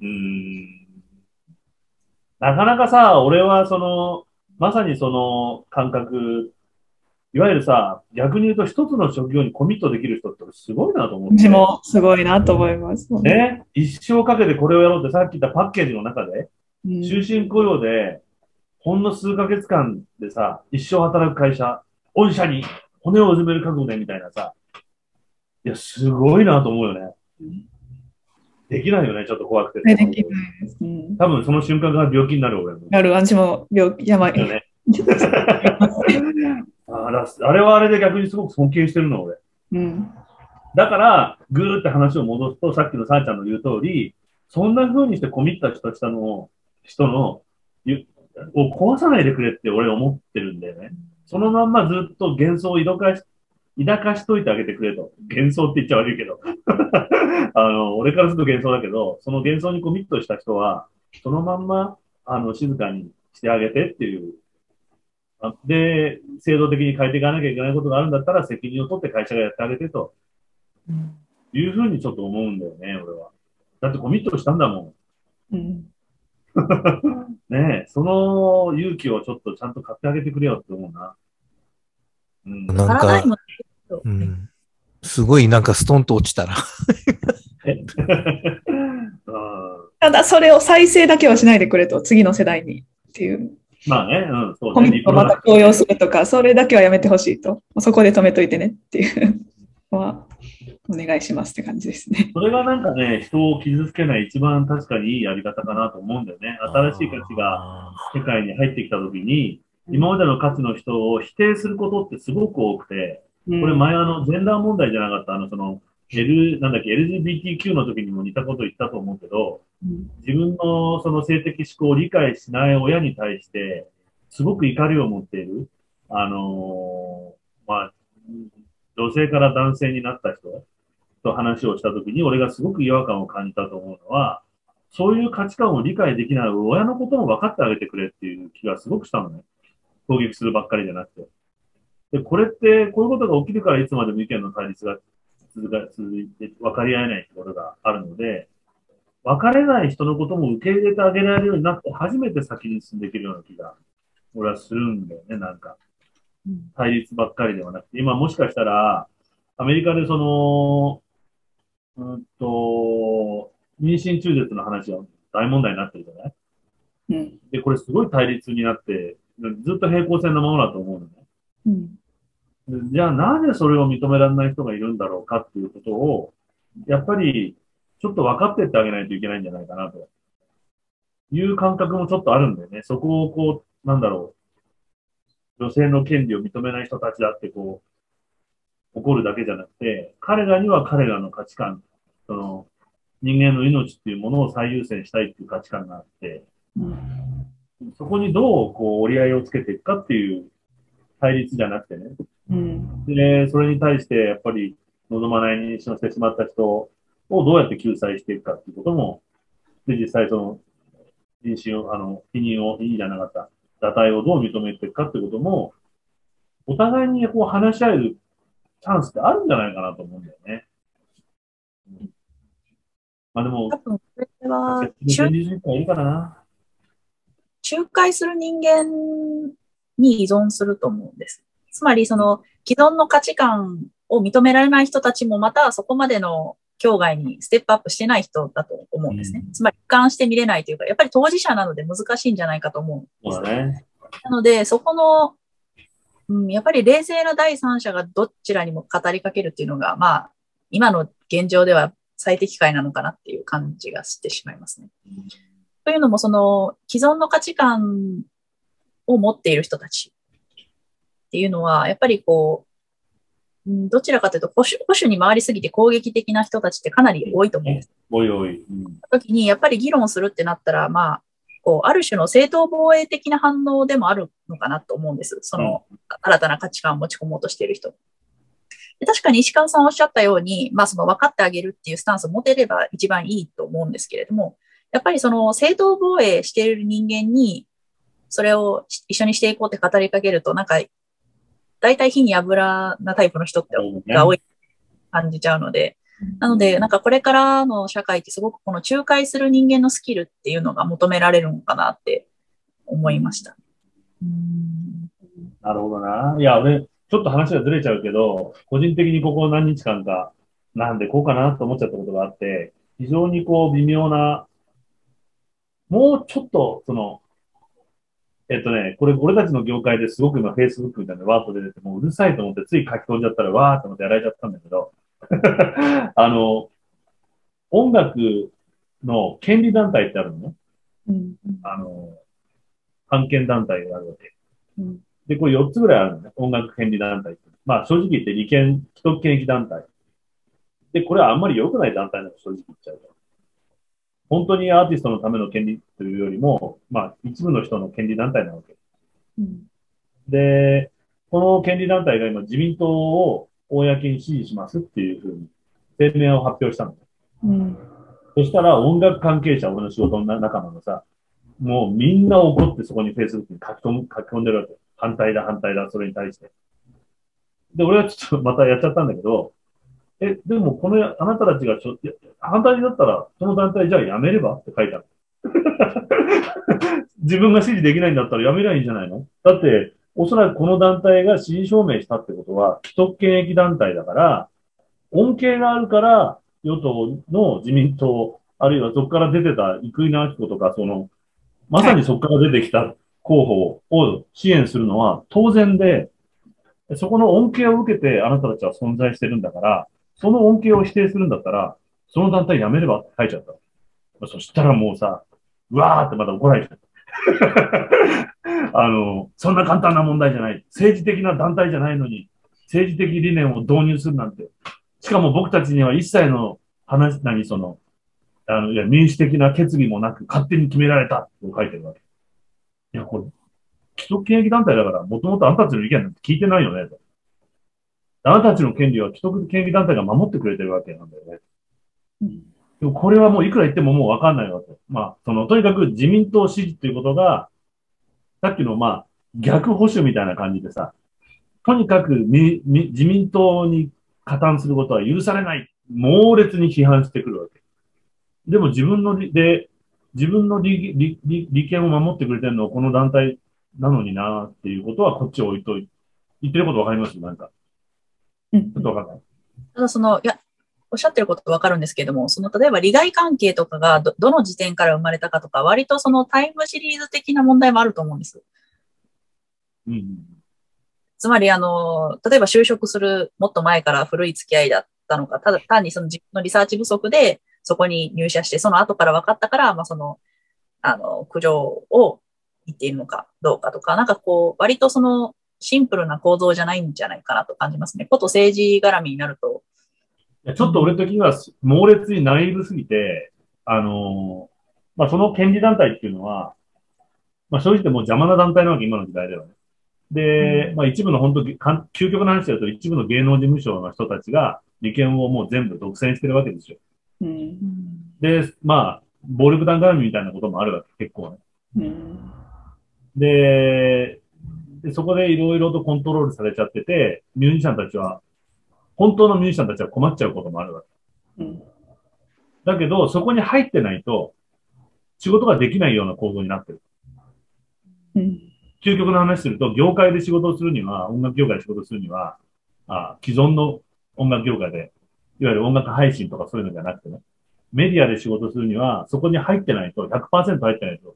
C: うーん。なかなかさ、俺はその、まさにその感覚、いわゆるさ、逆に言うと一つの職業にコミットできる人ってすごいなと思って。
B: 私もすごいなと思います。
C: ね、一生かけてこれをやろうってさっき言ったパッケージの中で、
B: うん
C: 終身雇用で、ほんの数ヶ月間でさ、一生働く会社、御社に骨をうずめる覚悟でみたいなさ、いや、すごいなと思うよね。できないよね、ちょっと怖くて。
B: できないです。うん。
C: 多分その瞬間から病気になる俺も。
B: なる、私も病気、やばい。
C: だよね。<laughs> あらあれはあれで逆にすごく尊敬してるの、俺。
B: うん。
C: だから、ぐーって話を戻すと、さっきのさあちゃんの言う通り、そんな風にしてコミットした人の、人の、ゆを壊さないでくれって俺思ってるんだよね。そのまんまずっと幻想を抱かし、抱かしといてあげてくれと。幻想って言っちゃ悪いけど。<laughs> あの、俺からすると幻想だけど、その幻想にコミットした人は、そのまんま、あの、静かにしてあげてっていう。あで、制度的に変えていかなきゃいけないことがあるんだったら、責任を取って会社がやってあげてと。いうふうにちょっと思うんだよね、俺は。だってコミットしたんだも
B: うん。
C: ん。<laughs> ねえ、その勇気をちょっとちゃんと買ってあげてくれよって思うな。うん。
A: なんかうん、すごいなんかストンと落ちたら。<laughs>
C: うん
B: ただ、それを再生だけはしないでくれと、次の世代にっていう。
C: まあね、うん、そう
B: コ
C: ね。
B: ミットをまた強要するとか、それだけはやめてほしいと。そこで止めといてねっていうのは、お願いしますって感じですね。
C: それがなんかね、人を傷つけない一番確かにいいやり方かなと思うんだよね。新しい価値が世界に入ってきたときに、今までの価値の人を否定することってすごく多くて、
B: こ
C: これ前あの、ジェンダー問題じゃなかった、あの、その、L、なんだっけ、LGBTQ の時にも似たこと言ったと思うけど、自分のその性的思考を理解しない親に対して、すごく怒りを持っている。あのーまあ、女性から男性になった人と話をしたときに、俺がすごく違和感を感じたと思うのは、そういう価値観を理解できない親のことも分かってあげてくれっていう気がすごくしたのね。攻撃するばっかりじゃなくて。で、これって、こういうことが起きるからいつまでも意見の対立が続か続いて分かり合えないってことがあるので、分かれない人のことも受け入れてあげられるようになって初めて先に進んでいけるような気が、俺はするんだよね、なんか。対立ばっかりではなくて、今もしかしたら、アメリカでその、うんと、妊娠中絶の話が大問題になってるじゃない？
B: うん。
C: で、これすごい対立になって、ずっと平行線のままだと思うのね。
B: うん。
C: でじゃあなぜそれを認められない人がいるんだろうかっていうことを、やっぱりちょっと分かってってあげないといけないんじゃないかなという感覚もちょっとあるんだよね。そこをこう、なんだろう、女性の権利を認めない人たちだってこう、怒るだけじゃなくて、彼らには彼らの価値観、その人間の命っていうものを最優先したいっていう価値観があって、そこにどうこう折り合いをつけていくかっていう対立じゃなくてね、
B: うん。
C: で、それに対して、やっぱり望まない妊娠をしてしまった人をどうやって救済していくかっていうことも、で、実際その、妊娠を、あの、否認を、いいじゃなかった、堕胎をどう認めていくかってことも、お互いにこう話し合えるチャンスってあるんじゃないかなと思うんだよね。うんまあでも
D: 多、分、これは、
C: 現実人はいいからな。
D: 仲介する人間に依存すると思うんです。つまり、その既存の価値観を認められない人たちもまたそこまでの境外にステップアップしてない人だと思うんですね。
C: うん
D: つまり、俯瞰して見れないというか、やっぱり当事者なので難しいんじゃないかと思うんです
C: ね。
D: なので、そこの、うん、やっぱり冷静な第三者がどちらにも語りかけるっていうのが、まあ、今の現状では最適解なのかなっていう感じがしてしまいますね。というのも、その既存の価値観を持っている人たちっていうのは、やっぱりこう、うんどちらかというと保守、保守に回りすぎて攻撃的な人たちってかなり多いと思うんです。
C: おいおい。うん
D: 時に、やっぱり議論するってなったら、まあ、こう、ある種の正当防衛的な反応でもあるのかなと思うんです。その、新たな価値観を持ち込もうとしている人。で確かに石川さんおっしゃったように、まあ、その分かってあげるっていうスタンスを持てれば一番いいと思うんですけれども、やっぱりその正当防衛している人間に、それをし一緒にしていこうって語りかけると、なんか、大体火に油なタイプの人ってが多い感じちゃうので、なので、なんかこれからの社会ってすごくこの仲介する人間のスキルっていうのが求められるのかなって思いました。うん
C: なるほどな。いや、俺、ちょっと話がずれちゃうけど、個人的にここ何日間か、なんでこうかなと思っちゃったことがあって、非常にこう微妙な、もうちょっと、その、えっとね、これ俺たちの業界ですごく今 Facebook みたいなのワーッと出てて、もううるさいと思ってつい書き込んじゃったらわーっと思ってやられちゃったんだけど、<laughs> あの、音楽の権利団体ってあるのね。
B: うん。
C: あの、関係団体があるわけ。
B: うん
C: で、これ4つぐらいあるのね。音楽権利団体って。まあ正直言って利権、既得権益団体。で、これはあんまり良くない団体なの、正直言っちゃうと。本当にアーティストのための権利というよりも、まあ、一部の人の権利団体なわけ。
B: うん
C: で、この権利団体が今自民党を公に支持しますっていうふうに声明を発表したの。
B: うん
C: そしたら音楽関係者、俺の仕事の仲間がさ、もうみんな怒ってそこに Facebook に書き込む書き込んでるわけ。反対だ、反対だ、それに対して。で、俺はちょっとまたやっちゃったんだけど、え、でもこの、あなたたちがちょ反対だったら、その団体じゃあやめれば？って書いてある。<laughs> 自分が支持できないんだったらやめりゃいいんじゃないの？だって、おそらくこの団体が支持証明したってことは、既得権益団体だから、恩恵があるから、与党の自民党、あるいはそこから出てた生稲晃子とか、その、まさにそこから出てきた候補を支援するのは当然で、そこの恩恵を受けてあなたたちは存在してるんだから、その恩恵を否定するんだったら、その団体やめればって書いちゃった。そしたらもうさ、うわーってまた怒られちゃった。<laughs> あの、そんな簡単な問題じゃない。政治的な団体じゃないのに、政治的理念を導入するなんて。しかも僕たちには一切の話、何その、あの、いや、民主的な決議もなく、勝手に決められたと書いてるわけ。いや、これ、既得権益団体だから、もともとあなたたちの意見なんて聞いてないよね、と。あなたたちの権利は既得権益団体が守ってくれてるわけなんだよね。でもこれはもういくら言ってももうわかんないわけ。まあ、その、とにかく自民党支持っていうことが、さっきのまあ、逆保守みたいな感じでさ、とにかくみみ自民党に加担することは許されない。猛烈に批判してくるわけ。でも自分のり、で、自分の利利利利権を守ってくれてるのはこの団体なのになっていうことはこっちを置いといて、言ってることわかります？なんか。
B: うん
C: ちょっとわかんない。
D: ただその、いや、おっしゃってることわかるんですけれども、その、例えば利害関係とかがど、どの時点から生まれたかとか、割とそのタイムシリーズ的な問題もあると思うんです。
C: うん。
D: つまり、あの、例えば就職するもっと前から古い付き合いだったのか、ただ単にその自分のリサーチ不足で、そこに入社して、その後から分かったから、まあ、その、あの、苦情を言っているのかどうかとか、なんかこう、割とその、シンプルな構造じゃないんじゃないかなと感じますね。こと政治絡みになると。
C: いやちょっと俺的には猛烈にナイーブすぎて、あのーまあ、その権利団体っていうのは、まあ、正直言ってもう邪魔な団体なわけ、今の時代ではね。で、まあ、一部の本当究極の話だと一部の芸能事務所の人たちが利権をもう全部独占してるわけですよ。
B: うん
C: で、まあ、暴力団絡みみたいなこともあるわけ、結構ね。
B: うん
C: で、でそこでいろいろとコントロールされちゃってて、ミュージシャンたちは、本当のミュージシャンたちは困っちゃうこともあるわけ。
B: うん
C: だけど、そこに入ってないと、仕事ができないような構造になってる。
B: うん
C: 究極の話すると、業界で仕事をするには、音楽業界で仕事をするには、あ既存の音楽業界で、いわゆる音楽配信とかそういうのじゃなくてね、メディアで仕事をするには、そこに入ってないと、100%入ってないと、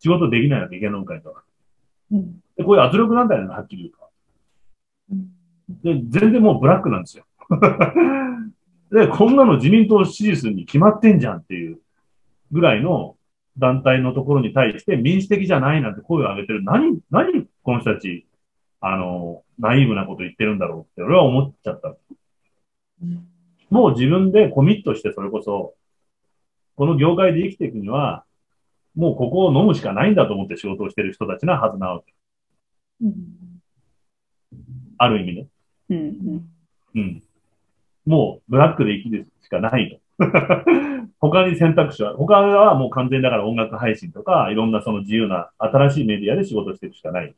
C: 仕事できないわけ、芸能界とか。
B: うん
C: で、こういう圧力団体なの、はっきり言うと。で、全然もうブラックなんですよ。<laughs> で、こんなの自民党支持するに決まってんじゃんっていうぐらいの団体のところに対して民主的じゃないなんて声を上げてる。何、何この人たち、あの、ナイーブなこと言ってるんだろうって俺は思っちゃった。もう自分でコミットしてそれこそ、この業界で生きていくには、もうここを飲むしかないんだと思って仕事をしてる人たちなはずなわけ。
B: うん。
C: ある意味ね。
B: うん。
C: うん。もう、ブラックで生きるしかないと。他に選択肢は、他はもう完全だから音楽配信とか、いろん。なその自由な新しいメディアで仕事していくしかない。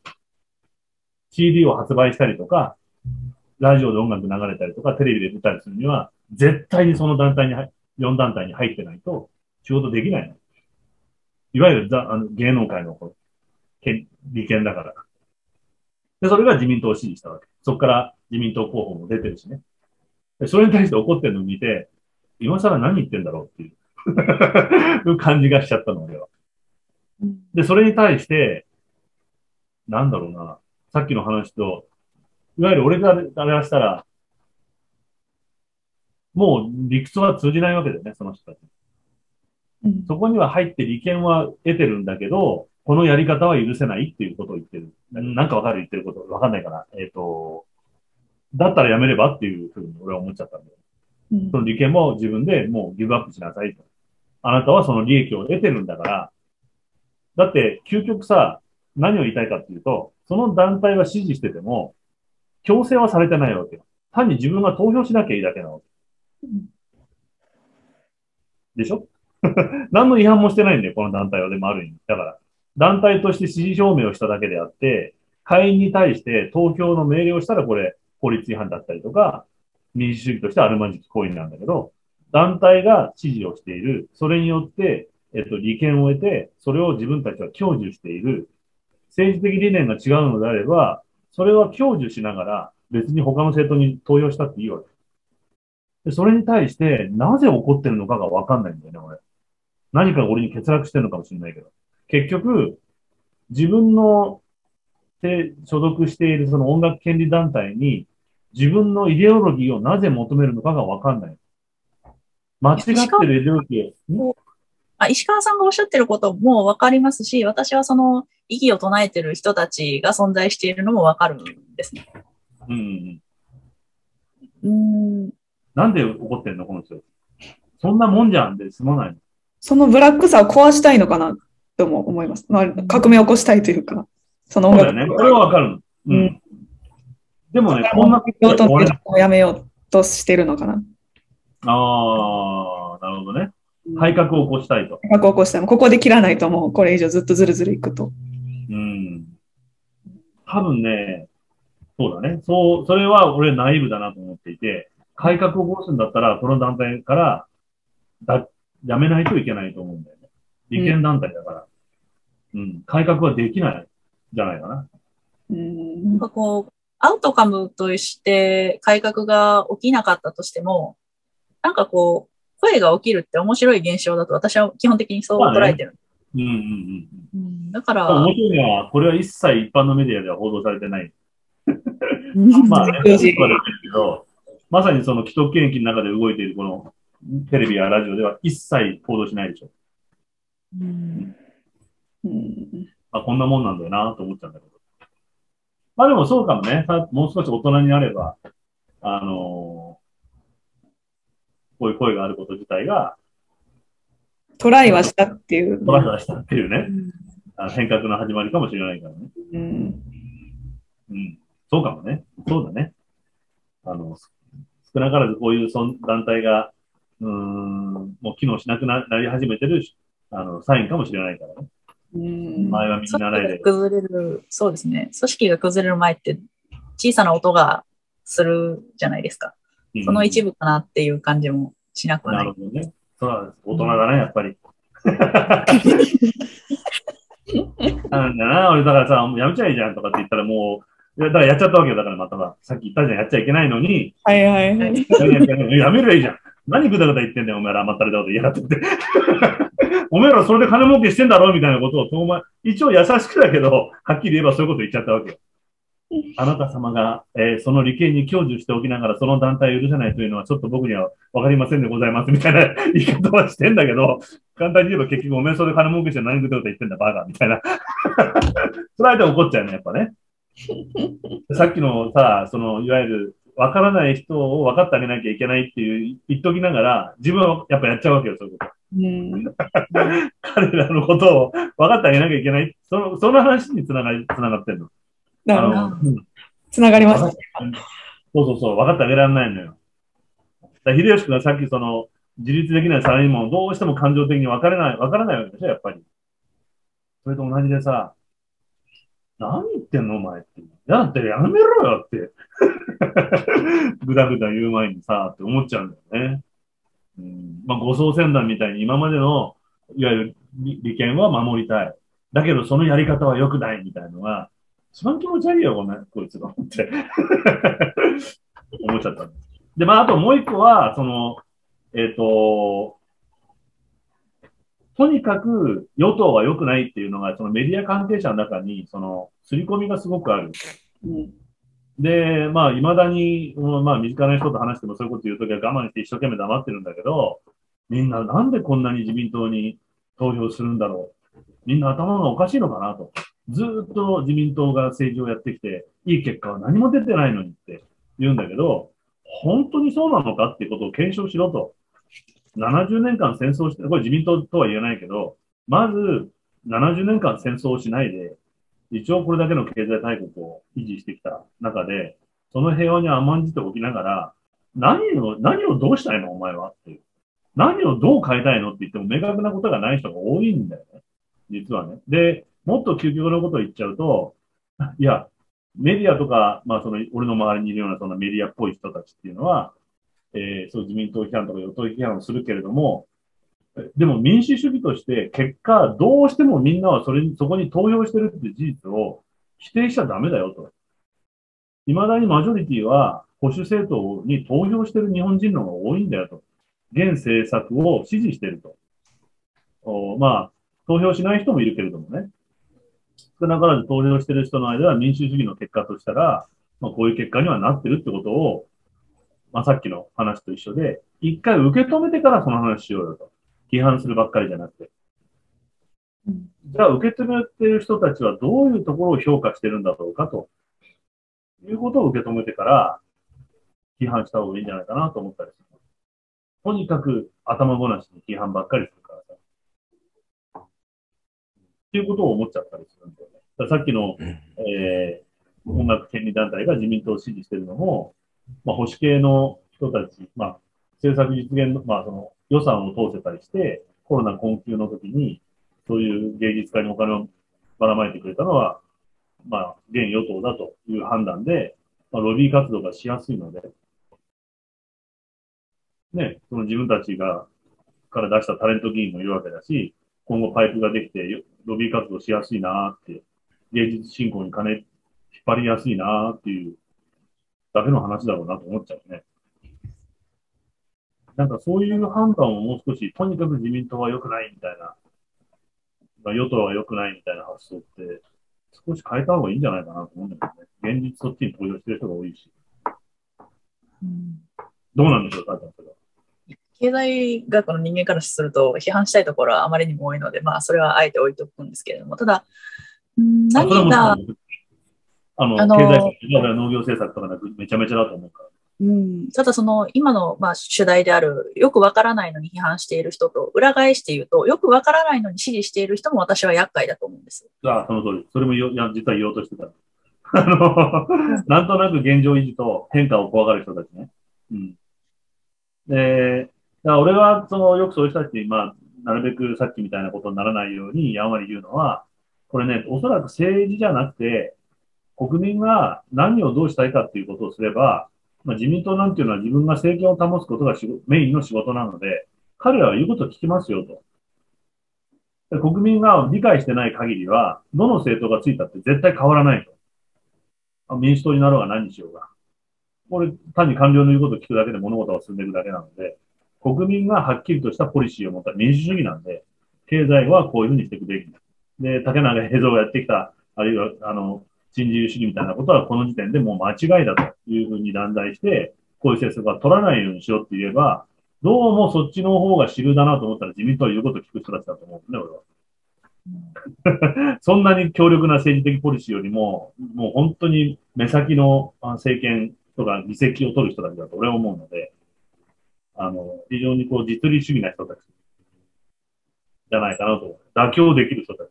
C: CD を発売したりとか、ラジオで音楽流れたりとか、テレビで出たりするには、絶対にその団体に入、4団体に入ってないと仕事できない。いわゆるざあの芸能界のこう権利権だから。で、それが自民党を支持したわけ。そこから自民党候補も出てるしね。でそれに対して怒ってるのを見て、今更何言ってんだろうっていう <laughs> 感じがしちゃったの、俺は。で、それに対して、なんだろうな、さっきの話と、いわゆる俺があれはしたら、もう理屈は通じないわけだよね、その人たち。
B: うん
C: そこには入って利権は得てるんだけど、このやり方は許せないっていうことを言ってる。ななんかわかる言ってること。わかんないから。えっ、と、だったらやめればっていうふうに俺は思っちゃったんだよ。
B: うん
C: その利権も自分でもうギブアップしなさいと。あなたはその利益を得てるんだから、だって、究極さ、何を言いたいかっていうと、その団体は支持してても、強制はされてないわけよ。単に自分が投票しなきゃいいだけなわけ。でしょ？<laughs> 何の違反もしてないんだよ、この団体は。でもある意味。だから、団体として支持表明をしただけであって、会員に対して投票の命令をしたらこれ、法律違反だったりとか、民主主義としてあるまじき行為なんだけど、団体が支持をしている、それによって、えっと、利権を得て、それを自分たちは享受している、政治的理念が違うのであれば、それは享受しながら、別に他の政党に投票したっていいわけ。で、それに対して、なぜ怒ってるのかがわかんないんだよね、俺。何か俺に欠落してるのかもしれないけど。結局、自分ので所属しているその音楽権利団体に自分のイデオロギーをなぜ求めるのかがわかんない。間違ってるイデオロギーを、ん
D: あ石川さんがおっしゃってることもわかりますし、私はその意義を唱えてる人たちが存在しているのもわかるんですね。
C: うんうんうん。
D: うーん。
C: なんで怒ってんのこの人。そんなもんじゃんで済まないの。
B: そのブラックさを壊したいのかなとも思います。まあ、革命を起こしたいというか、その音楽
C: そうだよね。それはわかるの。う
B: うん
C: ん。でもね、こんなこと
B: をやめようとしてるのかな。
C: ああ、なるほどね。改革を起こしたいと。
B: 改革を起こしても、ここで切らないともうこれ以上ずっとずるずるいくと。
C: うん。多分ね、そうだね。そう、それは俺ナイーブだなと思っていて、改革を起こすんだったら、この団体から、だ、やめないといけないと思うんだよね。利権団体だから。うん。改革はできない、じゃないかな。
B: うん
D: なんかこう、アウトカムとして改革が起きなかったとしても、なんかこう、声が起きるって面白い現象だと私は基本的にそう捉えてる。
C: うんうんうん。
D: うんだから、
C: 面白いのは、これは一切一般のメディアでは報道されてない。まあね、言われてるけど、まさにその既得権益の中で動いているこのテレビやラジオでは一切報道しないでしょ。
D: うん
B: うん
C: あ、こんなもんなんだよなと思っちゃうんだけど。まあでもそうかもね。さもう少し大人になれば、あのーこういう声があること自体が
B: トライはしたっていう。
C: トライはしたっていうね、あの変革の始まりかもしれないからね。
B: うん
C: うん。そうかもね。そうだね。あの、少なからずこういうそん団体が、うーん、もう機能しなくななり始めてる、あの、サインかもしれないからね。
B: うん
C: 前は見
D: 組
C: 習いで
D: 織が。崩れる、そうですね。組織が崩れる前って小さな音がするじゃないですか。
C: うん
D: その一部かなっていう感じもしなくはな。
C: ないるほどね。そうだ、大人だね、やっぱり。なんだな、俺だからさ、もうやめちゃいいじゃんとかって言ったらもう、いやだからやっちゃったわけよ。だからまたは、さっき言ったじゃん、やっちゃいけないのに、
B: はいはいはい。
C: やめやめやめるいいじゃん。何ぐだぐだ言ってんだよ、お前ら甘ったれたこと言いやがってって。お前らそれで金儲けしてんだろみたいなことを、お前、一応優しくだけど、はっきり言えばそういうこと言っちゃったわけよ。あなた様が、えーその利権に享受しておきながら、その団体を許せないというのは、ちょっと僕にはわかりませんでございます、みたいな <laughs> 言い方はしてんだけど、簡単に言えば結局、お前それで金儲けして何ぐだぐだ言ってんだ、バカ、みたいな。<laughs> それ相手怒っちゃうね、やっぱね。<laughs> さっきのさ、その、いわゆる、わからない人を分かってあげなきゃいけないっていう言っときながら、自分はやっぱやっちゃうわけよ、そういうこと。
B: うん
C: 彼らのことを分かってあげなきゃいけない。その、その話につながり、つながってんの。
B: なるほど。つながりました。
C: そうそうそう、分かってあげられないのよ。だ秀吉君がさっきその、自立できないサラリーマンをどうしても感情的に分からない、分からないわけでしょ、やっぱり。それと同じでさ、何言ってんのお前って。だってやめろよって。<laughs> ぐだぐだ言う前にさ、って思っちゃうんだよね。うん、まあ、護送船団みたいに今までの、いわゆる利権は守りたい。だけどそのやり方は良くないみたいなのが、一番気持ち悪いよ、ごめん、こいつが思って。<laughs> 思っちゃった。で、まあ、あともう一個は、その、えっ、と、とにかく与党は良くないっていうのが、そのメディア関係者の中に、その、刷り込みがすごくある。
B: うん
C: で、まあ、未だに、まあ、身近な人と話してもそういうこと言うときは我慢して一生懸命黙ってるんだけど、みんななんでこんなに自民党に投票するんだろう。みんな頭がおかしいのかなと。ずっと自民党が政治をやってきて、いい結果は何も出てないのにって言うんだけど、本当にそうなのかっていうことを検証しろと。70年間戦争して、これ自民党とは言えないけど、まず70年間戦争をしないで、一応これだけの経済大国を維持してきた中で、その平和に甘んじておきながら、何を、何をどうしたいの？お前はっていう。何をどう変えたいのって言っても明確なことがない人が多いんだよね。実はね。で、もっと究極のことを言っちゃうと、いや、メディアとか、まあその、俺の周りにいるようなそのメディアっぽい人たちっていうのは、えー、そう自民党批判とか与党批判をするけれども、でも民主主義として結果、どうしてもみんなはそれに、そこに投票してるって事実を否定しちゃダメだよと。未だにマジョリティは保守政党に投票してる日本人の方が多いんだよと。現政策を支持してると。おまあ、投票しない人もいるけれどもね。少なからず投票してる人の間は民主主義の結果としたら、まあ、こういう結果にはなってるってことを、まあ、さっきの話と一緒で、一回受け止めてからその話しようよと。批判するばっかりじゃなくて。じゃあ、受け止めてる人たちはどういうところを評価してるんだろうかということを受け止めてから批判した方がいいんじゃないかなと思ったりする。とにかく頭ごなしに批判ばっかりするからさ。っていうことを思っちゃったりするんだよね。さっきの、えー、音楽権利団体が自民党を支持してるのも、まあ、保守系の人たち、まあ、政策実現の、まあ、その予算を通せたりして、コロナ困窮の時に、そういう芸術家にお金をばらまいてくれたのは、まあ、現与党だという判断で、まあ、ロビー活動がしやすいので、ね、その自分たちが、から出したタレント議員もいるわけだし、今後パイプができて、ロビー活動しやすいなって、芸術振興に金引っ張りやすいなっていうだけの話だろうなと思っちゃうね。なんかそういう判断をもう少し、とにかく自民党は良くないみたいな、まあ、与党は良くないみたいな発想って、少し変えた方がいいんじゃないかなと思うんだけどね。現実そっちに投票してる人が多いし。うん、どうなんでしょう、タイタンそれは。
D: 経済学の人間からすると、批判したいところはあまりにも多いので、まあ、それはあえて置いとくんですけれども、ただ、何が、
C: あの、あの経済学、農業政策とかめちゃめちゃだと思うから。
D: うん、ただその今のまあ主題であるよくわからないのに批判している人と裏返して言うとよくわからないのに支持している人も私は厄介だと思うんです。
C: ああ、その通り。それもよいや実は言おうとしてた。あの、なんとなく現状維持と変化を怖がる人たちね。うん。で、だから俺はそのよくそういう人たちに、まあ、なるべくさっきみたいなことにならないようにやんわり言うのは、これね、おそらく政治じゃなくて、国民が何をどうしたいかっていうことをすれば、まあ、自民党なんていうのは自分が政権を保つことがメインの仕事なので、彼らは言うことを聞きますよと。国民が理解してない限りは、どの政党がついたって絶対変わらないと。民主党になろうが何にしようが。これ、単に官僚の言うことを聞くだけで物事が進んでいくだけなので、国民がはっきりとしたポリシーを持った民主主義なんで、経済はこういうふうにしていくべきだ。で、竹中平蔵がやってきた、あるいは、あの、新自由主義みたいなことはこの時点でもう間違いだというふうに断罪して、こういう政策は取らないようにしろって言えば、どうもそっちの方が主流だなと思ったら自民党は言うことを聞く人たちだと思うんですね、俺は。<laughs> そんなに強力な政治的ポリシーよりも、もう本当に目先の政権とか議席を取る人たちだと俺は思うので、あの、非常にこう実利主義な人たちじゃないかなと。妥協できる人たち。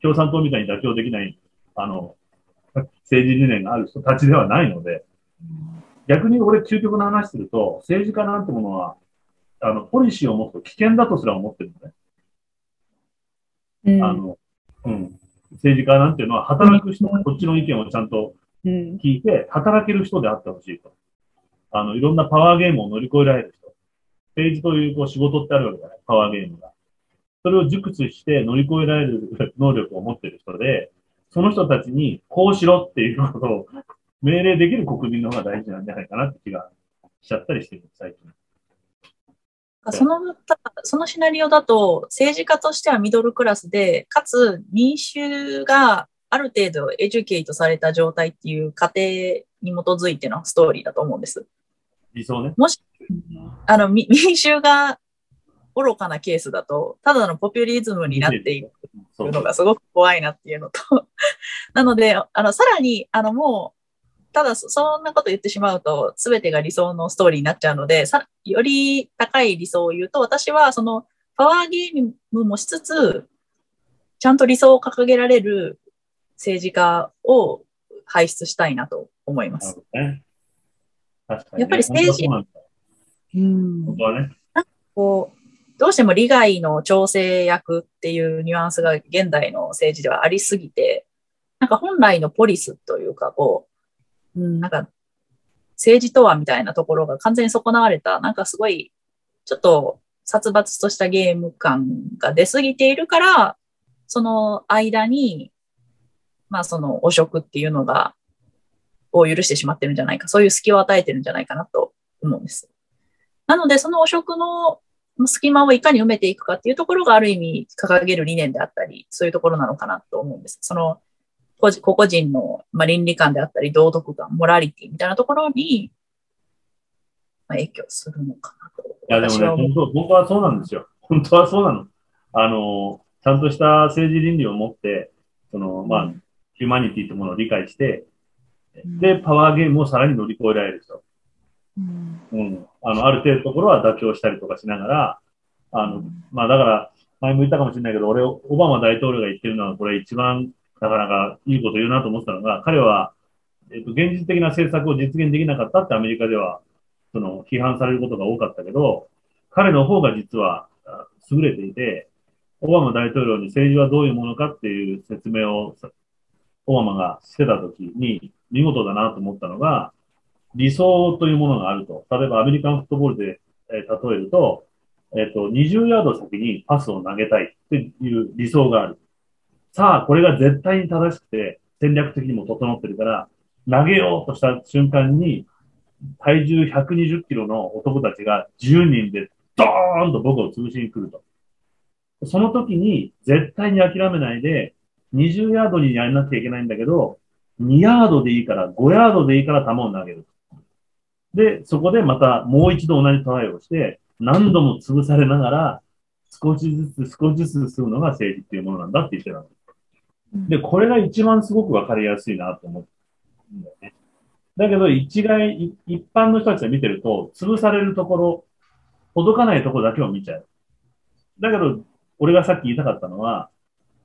C: 共産党みたいに妥協できない、あの、政治理念がある人たちではないので、逆に俺、究極の話すると、政治家なんてものは、あの、ポリシーを持つと危険だとすら思ってるのね。うん、あの、うん。政治家なんていうのは、働く人、こっちの意見をちゃんと聞いて、働ける人であってほしいと。あの、いろんなパワーゲームを乗り越えられる人。政治というこう仕事ってあるわけだね、パワーゲームが。それを熟知して乗り越えられる能力を持っている人で、その人たちにこうしろっていうことを <laughs> 命令できる国民の方が大事なんじゃないかなって気がしちゃったりしてる、最近。
D: その、そのシナリオだと、政治家としてはミドルクラスで、かつ民衆がある程度エデュケイトされた状態っていう過程に基づいてのストーリーだと思うんです。
C: 理想ね。
D: もし、あの、<laughs> 民衆が愚かなケースだと、ただのポピュリズムになっていくのがすごく怖いなっていうのと <laughs> なので、あの、さらに、あの、もう、ただ、そそんなこと言ってしまうと、すべてが理想のストーリーになっちゃうので、さより高い理想を言うと、私はそのパワーゲームもしつつ、ちゃんと理想を掲げられる政治家を輩出したいなと思います。
C: ね。
D: やっぱり政治
C: うなんだ
D: うん
C: 本当はね。
D: こう、どうしても利害の調整役っていうニュアンスが現代の政治ではありすぎて、なんか本来のポリスというか、こう、うん、なんか政治とはみたいなところが完全に損なわれた、なんかすごい、ちょっと殺伐としたゲーム感が出すぎているから、その間に、まあその汚職っていうのが、を許してしまってるんじゃないか、そういう隙を与えてるんじゃないかなと思うんです。なので、その汚職の隙間をいかに埋めていくかっていうところがある意味掲げる理念であったり、そういうところなのかなと思うんです。その、個人個々人の、まあ、倫理観であったり、道徳観、モラリティみたいなところに、まあ、影響するのかなと。
C: いや、でもね、
D: 私は思う
C: 本当、僕はそうなんですよ。本当はそうなの。あの、ちゃんとした政治倫理を持って、その、まあ、ヒューマニティというものを理解して、で、パワーゲームをさらに乗り越えられる人。
D: うん
C: うん。あの、ある程度のところは妥協したりとかしながら、あの、まあだから、前も言ったかもしれないけど、俺、オバマ大統領が言ってるのは、これ一番、なかなかいいこと言うなと思ってたのが、彼は、えっと、現実的な政策を実現できなかったってアメリカでは、その、批判されることが多かったけど、彼の方が実は、あ優れていて、オバマ大統領に政治はどういうものかっていう説明をさ、オバマがしてた時に、見事だなと思ったのが、理想というものがあると。例えばアメリカンフットボールで、えー例えると、えっ、と、20ヤード先にパスを投げたいっていう理想がある。さあ、これが絶対に正しくて、戦略的にも整ってるから、投げようとした瞬間に、体重120キロの男たちが10人でドーンと僕を潰しに来ると。その時に絶対に諦めないで、20ヤードにやらなきゃいけないんだけど、2ヤードでいいから、5ヤードでいいから球を投げる。で、そこでまたもう一度同じトライをして、何度も潰されながら、少しずつ少しずつ進むのが政治っていうものなんだって言ってたの。で、これが一番すごくわかりやすいなと思うんだよね。だけど、一概、い一般の人たちが見てると、潰されるところ、届かないところだけを見ちゃう。だけど、俺がさっき言いたかったのは、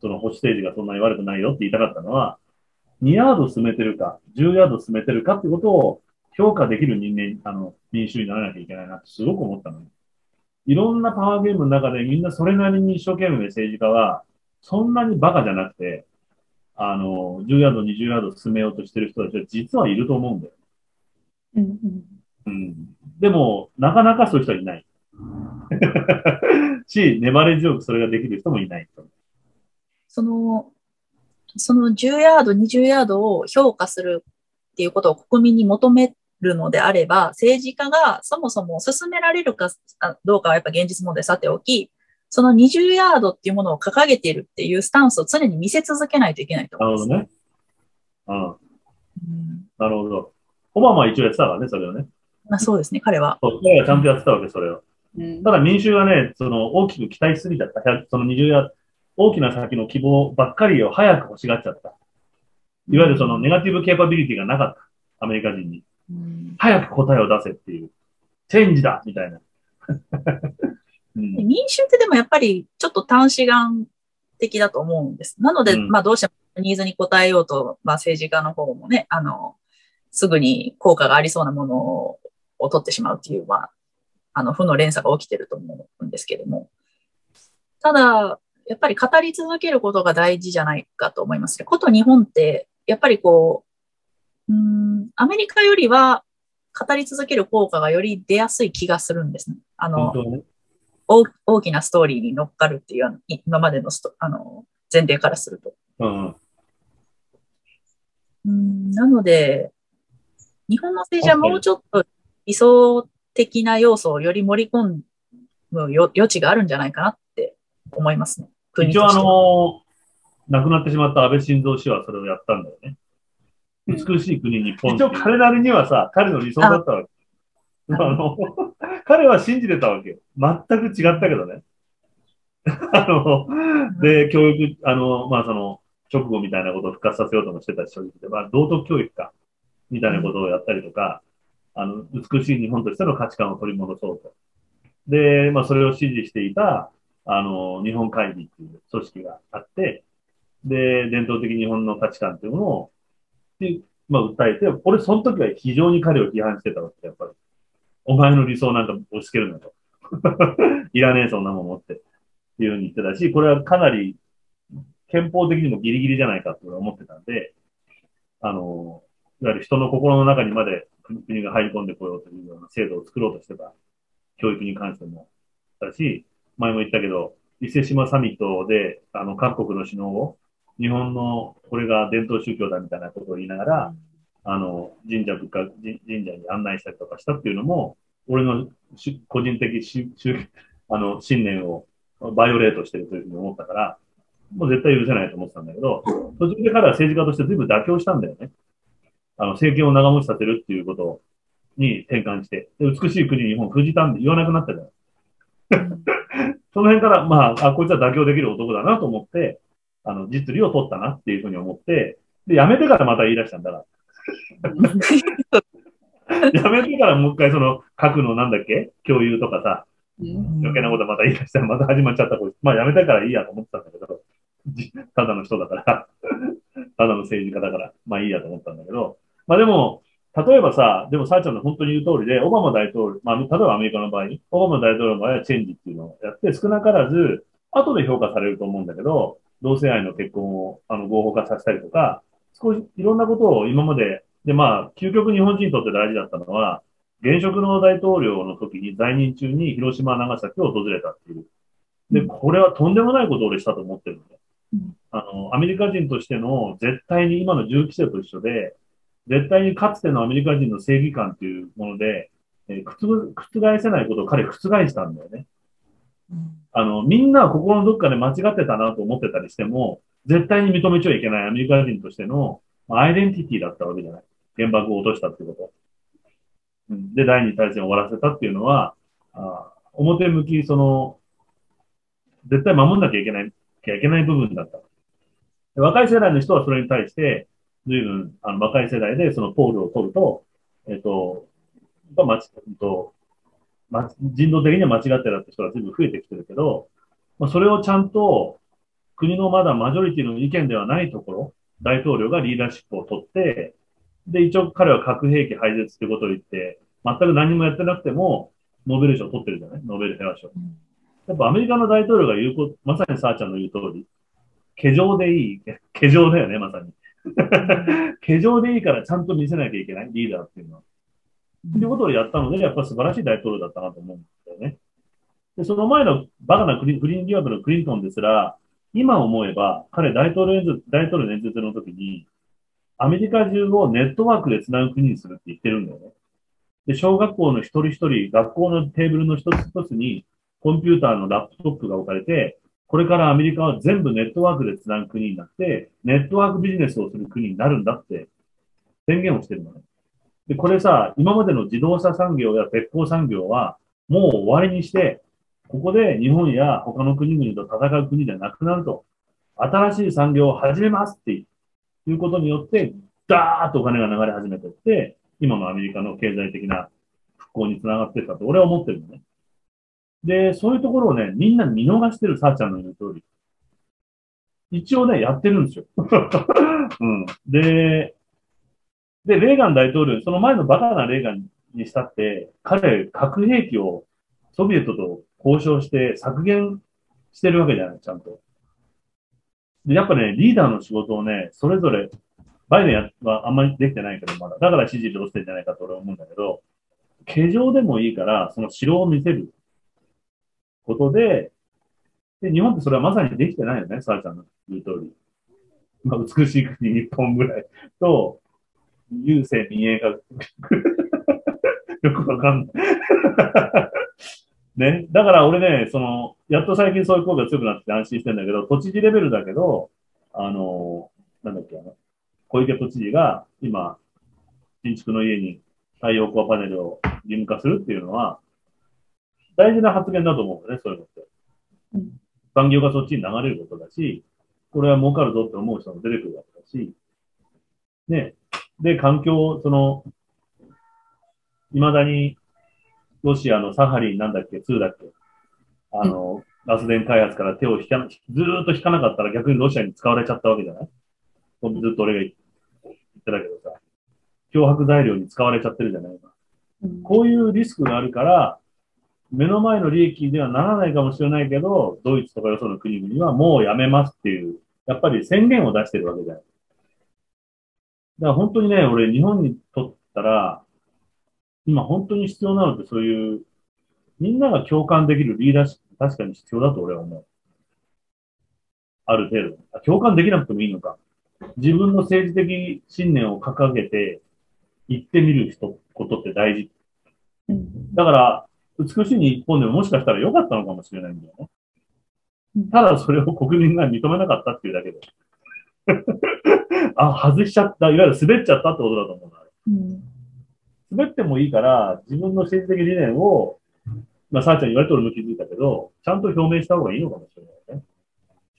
C: その保守政治がそんなに悪くないよって言いたかったのは、2ヤード進めてるか、10ヤード進めてるかってことを評価できる人間、あの、民主にならなきゃいけないなってすごく思ったの。いろんなパワーゲームの中でみんなそれなりに一生懸命政治家は、そんなにバカじゃなくて、あの、10ヤード、20ヤード進めようとしてる人たちは実はいると思うんだよ。
B: うんうん
C: うん。でも、なかなかそういう人はいない。<laughs> し、粘り強くそれができる人もいない。
D: その、その10ヤード、20ヤードを評価するっていうことを国民に求めるのであれば、政治家がそもそも進められるかあどうかはやっぱ現実問題さておき、その20ヤードっていうものを掲げているっていうスタンスを常に見せ続けないといけないと思うんです。
C: なるほどね。うん。
D: うん
C: なるほど。オバマは一応やってたからね、それをね。
D: まあ、そうですね、彼は。
C: そう彼はちゃんとやってたわけ、それを。
B: うん
C: ただ民衆はね、その大きく期待しすぎちゃった。100その20や、大きな先の希望ばっかりを早く欲しがっちゃった。いわゆるそのネガティブケーパビリティがなかった。アメリカ人に。
D: うん
C: 早く答えを出せっていう。チェンジだみたいな。<laughs> うん
D: 民衆ってでもやっぱりちょっと短視眼的だと思うんです。なので、
C: うん
D: まあどうしてもニーズに応えようと、まあ政治家の方もね、あの、すぐに効果がありそうなものを取ってしまうっていう、まあ、あの、負の連鎖が起きてると思うんですけども。ただ、やっぱり語り続けることが大事じゃないかと思いますね。こと日本って、やっぱりこう、うん、アメリカよりは語り続ける効果がより出やすい気がするんですね。あの。大大きなストーリーに乗っかるっていう今までのストあの前提からすると。
C: うん
D: なので、日本の政治はもうちょっと理想的な要素をより盛り込むよ余地があるんじゃないかなって思いますね。国
C: 一応あの、亡くなってしまった安倍晋三氏はそれをやったんだよね。美しい国日本。一応彼なりにはさ、彼の理想だったわけ。あの、彼は信じてたわけよ。全く違ったけどね。<laughs> あの、で、教育、あの、まあその、直後みたいなことを復活させようともしてたし、正直で、まあ道徳教育か。みたいなことをやったりとか、あの、美しい日本としての価値観を取り戻そうと。で、まあ、それを支持していた、あの、日本会議っていう組織があって、で、伝統的日本の価値観っていうものを、でってまあ、訴えて、俺、その時は非常に彼を批判してたわけ、やっぱり。お前の理想なんか押し付けるなと。<laughs> いらねえ、そんなもん持って。っていうふうに言ってたし、これはかなり憲法的にもギリギリじゃないかって思ってたんで、あの、いわゆる人の心の中にまで国国が入り込んでこようというような制度を作ろうとしてた教育に関してもだし、前も言ったけど、伊勢志摩サミットで、あの、各国の首脳を、日本のこれが伝統宗教だみたいなことを言いながら、あの、神社仏閣、神神社に案内したりとかしたっていうのも、俺のし個人的し宗あの信念をバイオレートしてるというふうに思ったから、もう絶対許せないと思ってたんだけど、途中で彼は政治家として随分妥協したんだよね。あの、政権を長持ちさせるっていうことに転換して、で美しい国日本、藤田んで言わなくなったじゃん。<laughs> その辺から、まあ、あ、こいつは妥協できる男だなと思って、あの、実利を取ったなっていうふうに思って、で、辞めてからまた言い出したんだから。<laughs> 辞めてからもう一回その、核のなんだっけ？共有とかさ、余計なことまた言い出したらまた始まっちゃった。まあ辞めたからいいやと思ってたんだけど、じただの人だから、<laughs> ただの政治家だから、まあいいやと思ったんだけど、まあでも、例えばさ、でもさあちゃんの本当に言う通りで、オバマ大統領、まあ例えばアメリカの場合、オバマ大統領の場合はチェンジっていうのをやって、少なからず、後で評価されると思うんだけど、同性愛の結婚をあの合法化させたりとか、少しいろんなことを今まで、でまあ、究極日本人にとって大事だったのは、現職の大統領の時に在任中に広島、長崎を訪れたっていう。で、これはとんでもないことを俺したと思ってるので。
B: うん
C: あの、アメリカ人としての絶対に今の銃規制と一緒で、絶対にかつてのアメリカ人の正義感っていうもので、えー覆覆せないことを彼覆したんだよね。あの、みんなは心のどっかで間違ってたなと思ってたりしても、絶対に認めちゃいけないアメリカ人としてのアイデンティティだったわけじゃない。原爆を落としたってこと。うんで、第二次大戦を終わらせたっていうのは、あ表向き、その、絶対守んなきゃいけない、きゃいけない部分だった。若い世代の人はそれに対して、随分、あの、若い世代でそのポールを取ると、えっと、まあ、ち、えっと、ま、人道的には間違ってたって人が随分増えてきてるけど、まあ、それをちゃんと国のまだマジョリティの意見ではないところ、大統領がリーダーシップを取って、で、一応彼は核兵器廃絶ってことを言って、全く何もやってなくても、ノーベル賞を取ってるじゃない？ノーベル平和賞。やっぱアメリカの大統領が言うこと、まさにさあちゃんの言う通り、気丈でいい、気丈だよね、まさに。<laughs> 気丈でいいからちゃんと見せなきゃいけない、リーダーっていうのは。っていうことをやったので、やっぱり素晴らしい大統領だったなと思うんだよね。で、その前のバカな不倫不倫疑惑のクリントンですら、今思えば、彼大統領演説、大統領演説の時に、アメリカ中をネットワークで繋ぐ国にするって言ってるんだよね。で、小学校の一人一人、学校のテーブルの一つ一つに、コンピューターのラップトップが置かれて、これからアメリカは全部ネットワークで繋ぐ国になって、ネットワークビジネスをする国になるんだって宣言をしてるのね。で、これさ、今までの自動車産業や鉄鋼産業は、もう終わりにして、ここで日本や他の国々と戦う国ではなくなると、新しい産業を始めますっていうことによって、ダーッとお金が流れ始めてって、今のアメリカの経済的な復興につながっていったと俺は思ってるのね。で、そういうところをね、みんな見逃してる、さあちゃんの言う通り。一応ね、やってるんですよ。<laughs> うん。で、で、レーガン大統領、その前のバカなレーガンにしたって、彼、核兵器をソビエトと交渉して削減してるわけじゃない、ちゃんと。で、やっぱね、リーダーの仕事をね、それぞれ、バイデンはあんまりできてないけど、まだ。だから支持率落ちてんじゃないかと俺は思うんだけど、形状でもいいから、その城を見せることで、で、日本ってそれはまさにできてないよね、さあちゃんの言う通り。まあ、美しい国日本ぐらいと、郵政民営が、よくわかんない。ね。だから俺ね、その、やっと最近そういう声が強くなってて安心してんだけど、都知事レベルだけど、あの、なんだっけ、あの、小池都知事が今、新築の家に太陽光パネルを義務化するっていうのは、大事な発言だと思うんだよね、そういうのって。
B: うん
C: 産業がそっちに流れることだし、これは儲かるぞって思う人も出てくるわけだし、ね。で、環境、その、未だに、ロシアのサハリンなんだっけ、2だっけ、あの、ガス田開発から手を引かな、ずーっと引かなかったら逆にロシアに使われちゃったわけじゃない？ずっと俺が言ってたけどさ、脅迫材料に使われちゃってるじゃない？こういうリスクがあるから、目の前の利益ではならないかもしれないけど、ドイツとかよその国々はもうやめますっていう、やっぱり宣言を出してるわけじゃない。だから本当にね、俺日本にとったら、今本当に必要なのってそういう、みんなが共感できるリーダーシップ確かに必要だと俺は思う。ある程度。あ共感できなくてもいいのか。自分の政治的信念を掲げて言ってみる人、ことって大事。だから、美しい日本でももしかしたら良かったのかもしれないんだよね。ただそれを国民が認めなかったっていうだけで。あ、外しちゃった。いわゆる滑っちゃったってことだと思うな。
B: うん
C: 滑ってもいいから、自分の政治的理念を、まあ、さあちゃん言われて俺も気づいたけど、ちゃんと表明した方がいいのかもしれないね。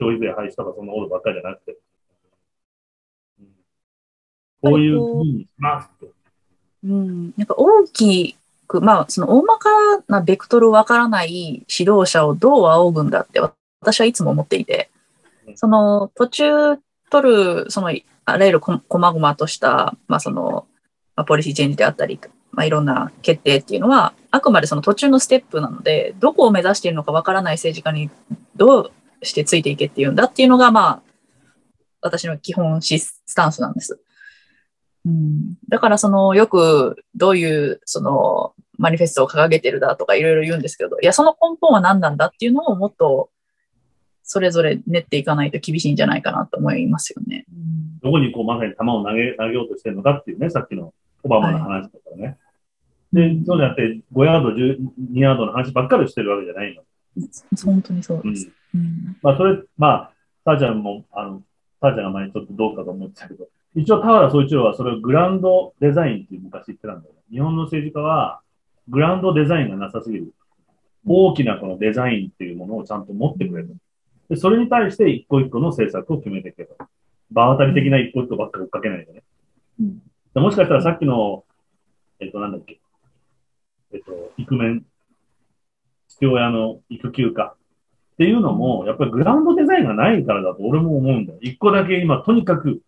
C: 消費税廃止とかそんなことばっかりじゃなくて。うんこういう国にしますって。
D: うん。なんか大きく、まあ、その大まかなベクトルわからない指導者をどう仰ぐんだって私はいつも思っていて
C: う、ん
D: その途中取る、その、あらゆるこ細々とした、まあその、まあ、ポリシーチェンジであったり、まあいろんな決定っていうのは、あくまでその途中のステップなので、どこを目指しているのかわからない政治家にどうしてついていけっていうんだっていうのが、まあ、私の基本ススタンスなんです。うん、だからそのよくどういうそのマニフェストを掲げてるだとかいろいろ言うんですけど、いやその根本は何なんだっていうのをもっとそれぞれ練っていかないと厳しいんじゃないかなと思いますよね。
C: どこにこうまさに球を投げ、投げようとしてるのかっていうね、さっきのオバマの話だからね。で、そうじゃなくて、5ヤード、12ヤードの話ばっかりしてるわけじゃないの。
D: 本当にそう
C: うん
D: です。うん
C: まあ、それ、まあ、ターちゃんも、あの、ターちゃんが前にちょっとどうかと思ってたけど、一応田原総一郎はそれをグランドデザインっていう昔言ってたんだよね。日本の政治家は、グランドデザインがなさすぎる。大きなこのデザインっていうものをちゃんと持ってくれる。で、それに対して一個一個の政策を決めていけば。場当たり的な一個一個ばっかり追っかけないでね。
B: うん
C: でもしかしたらさっきの、えっと、なんだっけ。えっと、イクメン、父親の育休か。っていうのも、やっぱりグラウンドデザインがないからだと俺も思うんだよ。一個だけ今、とにかく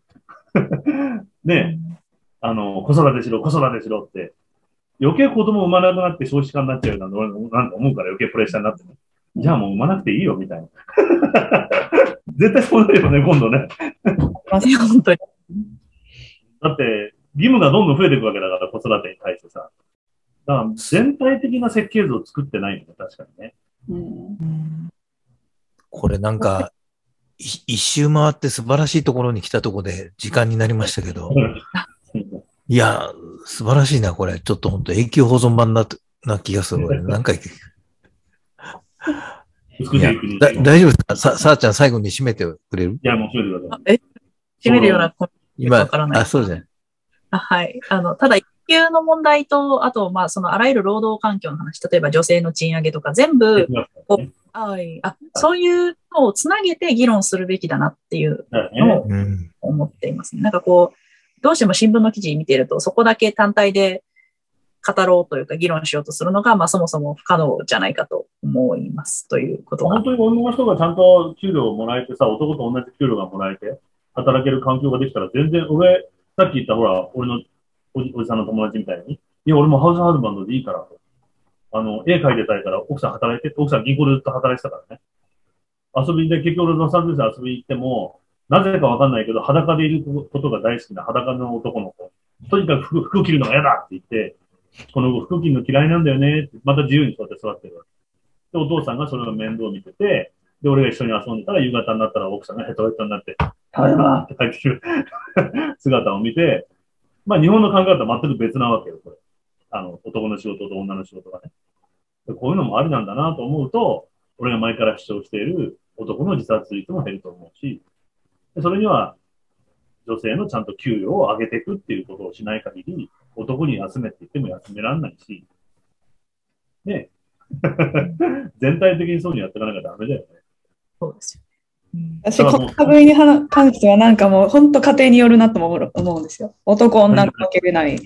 C: <laughs> ね、あの、子育てしろ、子育てしろって、余計子供産まなくなって少子化になっちゃうような、俺なんか思うから余計プレッシャーになってね。じゃあもう産まなくていいよ、みたいな。<laughs> 絶対そうなるよね、今度ね。
D: 本当に。
C: だって、義務がどんどん増えていくわけだから、子育てに対してさ。だから、全体的な設計図を作ってないんだよ、確かにね。
B: うん
A: これなんか、い一周回って素晴らしいところに来たところで時間になりましたけど、<laughs> いや、素晴らしいな、これ。ちょっと本当永久保存版な、な気がする。俺何回大丈夫ですか？さ、さあちゃん最後に締めてくれる？
C: や、もうそれでください。
D: え？締めるようなコ
A: 今
D: わから、ない
A: あ、そうじゃない。
D: あはい。あの、ただ、育休の問題と、あと、まあ、そのあらゆる労働環境の話、例えば女性の賃上げとか、全部、はいあそういうのをつなげて議論するべきだなっていう。のを
A: うん。
D: 思っていますね。なんかこう、どうしても新聞の記事見てると、そこだけ単体で語ろうというか議論しようとするのが、まあそもそも不可能じゃないかと思います。ということ
C: 本。当に女の人がちゃんと給料をもらえてさ、男と同じ給料がもらえて、働ける環境ができたら全然、俺、さっき言ったほら、俺のおじおじさんの友達みたいに、いや、俺もハウスハズバンドでいいから。あの、絵描いてたいから奥さん働いて、奥さん銀行でずっと働いてたからね。遊びで、結局俺ロサンゼルス遊びに行っても、なぜかわかんないけど、裸でいることが大好きな裸の男の子。とにかく服服着るのが嫌だって言って、この子服着るの嫌いなんだよねって、また自由にそうやって座ってるわけ。で、お父さんがそれを面倒見てて、で、俺が一緒に遊んでたら、夕方になったら奥さんがヘトヘトになって、ただいまって帰ってくる姿を見て、まあ日本の考え方は全く別なわけよ、これ。あの、男の仕事と女の仕事がね。でこういうのもありなんだなと思うと、俺が前から主張している男の自殺率も減ると思うし、でそれには女性のちゃんと給与を上げていくっていうことをしない限り、男に休めって言っても休めらんないし、ね <laughs> 全体的にそういうのやっていかなきゃダメだよね。
D: そうですよ。
B: 私、骨格に関してはなんかもう本当家庭によるなとも思うんですよ。男、女の分けれない。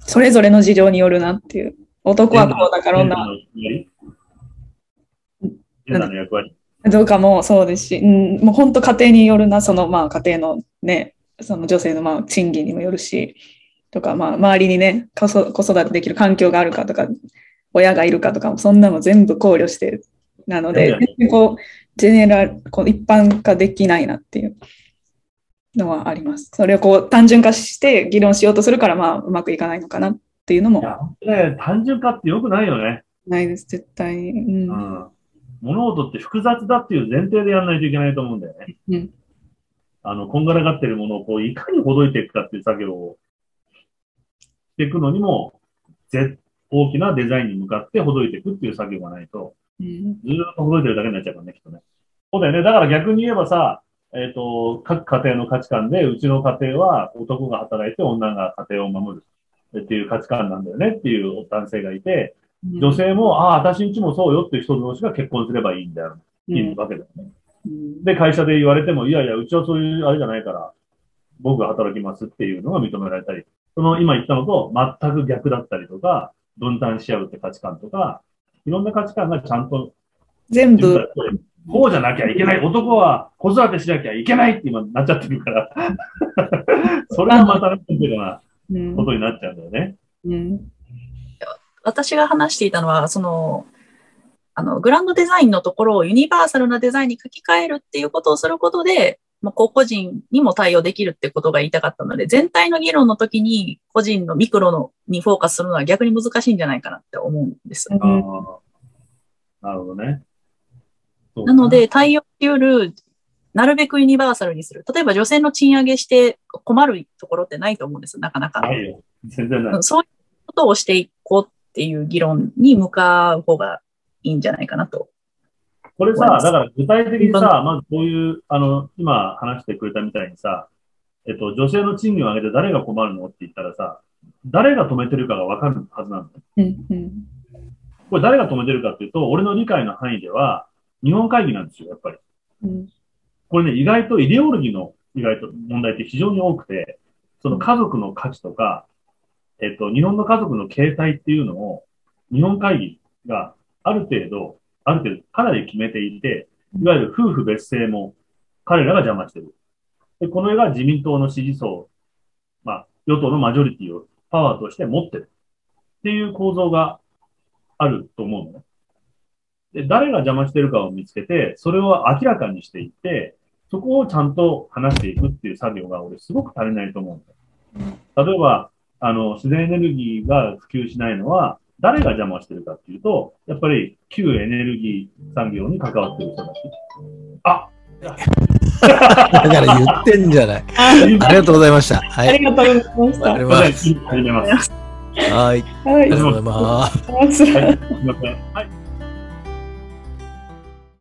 B: それぞれの事情によるなっていう。男はこうだから女は。どうかもそうですし、うん、もう本当家庭によるな、そのまあ家庭のね、その女性のまあ賃金にもよるし、とかまあ周りにね、子育てできる環境があるかとか、親がいるかとかもそんなの全部考慮してなので、こう、ジェネラル、こう一般化できないなっていうのはあります。それをこう単純化して議論しようとするから、まあうまくいかないのかなっていうのも。い
C: や、ね、単純化ってよくないよね。
B: ないです、絶対に。うん、
C: うん物事って複雑だっていう前提でやらないといけないと思うんだよね。うん、あの、こんがらがってるものをこういかにほどいていくかっていう作業をしていくのにも、大きなデザインに向かってほどいていくっていう作業がないと、ずっとほどいてるだけになっちゃうからね、きっとね。そうだよね。だから逆に言えばさ、えっ、ー、と、各家庭の価値観で、うちの家庭は男が働いて女が家庭を守るっていう価値観なんだよねっていう男性がいて、女性も、ああ、私んちもそうよっていう人同士が結婚すればいいんだよ。いいわけだよね。で、会社で言われても、いやいや、うちはそういうあれじゃないから、僕が働きますっていうのが認められたり、その今言ったのと全く逆だったりとか、分担し合うって価値観とか、いろんな価値観がちゃんと、
B: 全部。
C: こうじゃなきゃいけない。男は子育てしなきゃいけないって今なっちゃってるから <laughs> それがまた、なんていうかな、ことになっちゃうんだよね。うん
D: 私が話していたのは、その、あの、グランドデザインのところをユニバーサルなデザインに書き換えるっていうことをすることで、まあ、個々人にも対応できるってことが言いたかったので、全体の議論の時に個人のミクロのにフォーカスするのは逆に難しいんじゃないかなって思うんです。
C: あなるほどね。
D: なので、対応しうる、なるべくユニバーサルにする。例えば女性の賃上げして困るところってないと思うんです、なかなか。
C: ないよ。全然ない。
D: そういうことをしていこうっていう議論に向かう方がいいんじゃないかなと。
C: これさ、だから具体的にさ、まずこういう、あの、今話してくれたみたいにさ、えっと、女性の賃金を上げて誰が困るのって言ったらさ、誰が止めてるかがわかるはずなんだよ。うんうん、これ誰が止めてるかっていうと、俺の理解の範囲では、日本会議なんですよ、やっぱり。うん、これね、意外とイデオロギーの意外と問題って非常に多くて、その家族の価値とか、えっと、日本の家族の形態っていうのを、日本会議がある程度、ある程度かなり決めていて、いわゆる夫婦別姓も彼らが邪魔してる。で、この絵が自民党の支持層、まあ、与党のマジョリティをパワーとして持ってる。っていう構造があると思うのね。で、誰が邪魔してるかを見つけて、それを明らかにしていって、そこをちゃんと話していくっていう作業が俺すごく足りないと思うんだよ。例えば、あの、自然エネルギーが普及しないのは、誰が邪魔してるかっていうと、やっぱり旧エネルギー産業に関わってる人たち。あ
A: だから言ってんじゃない。ありがとうございました。
B: はい、ありがとうございました。
C: 始めます。
A: はい。ありがとうございます。
B: はい。すいません。
C: はい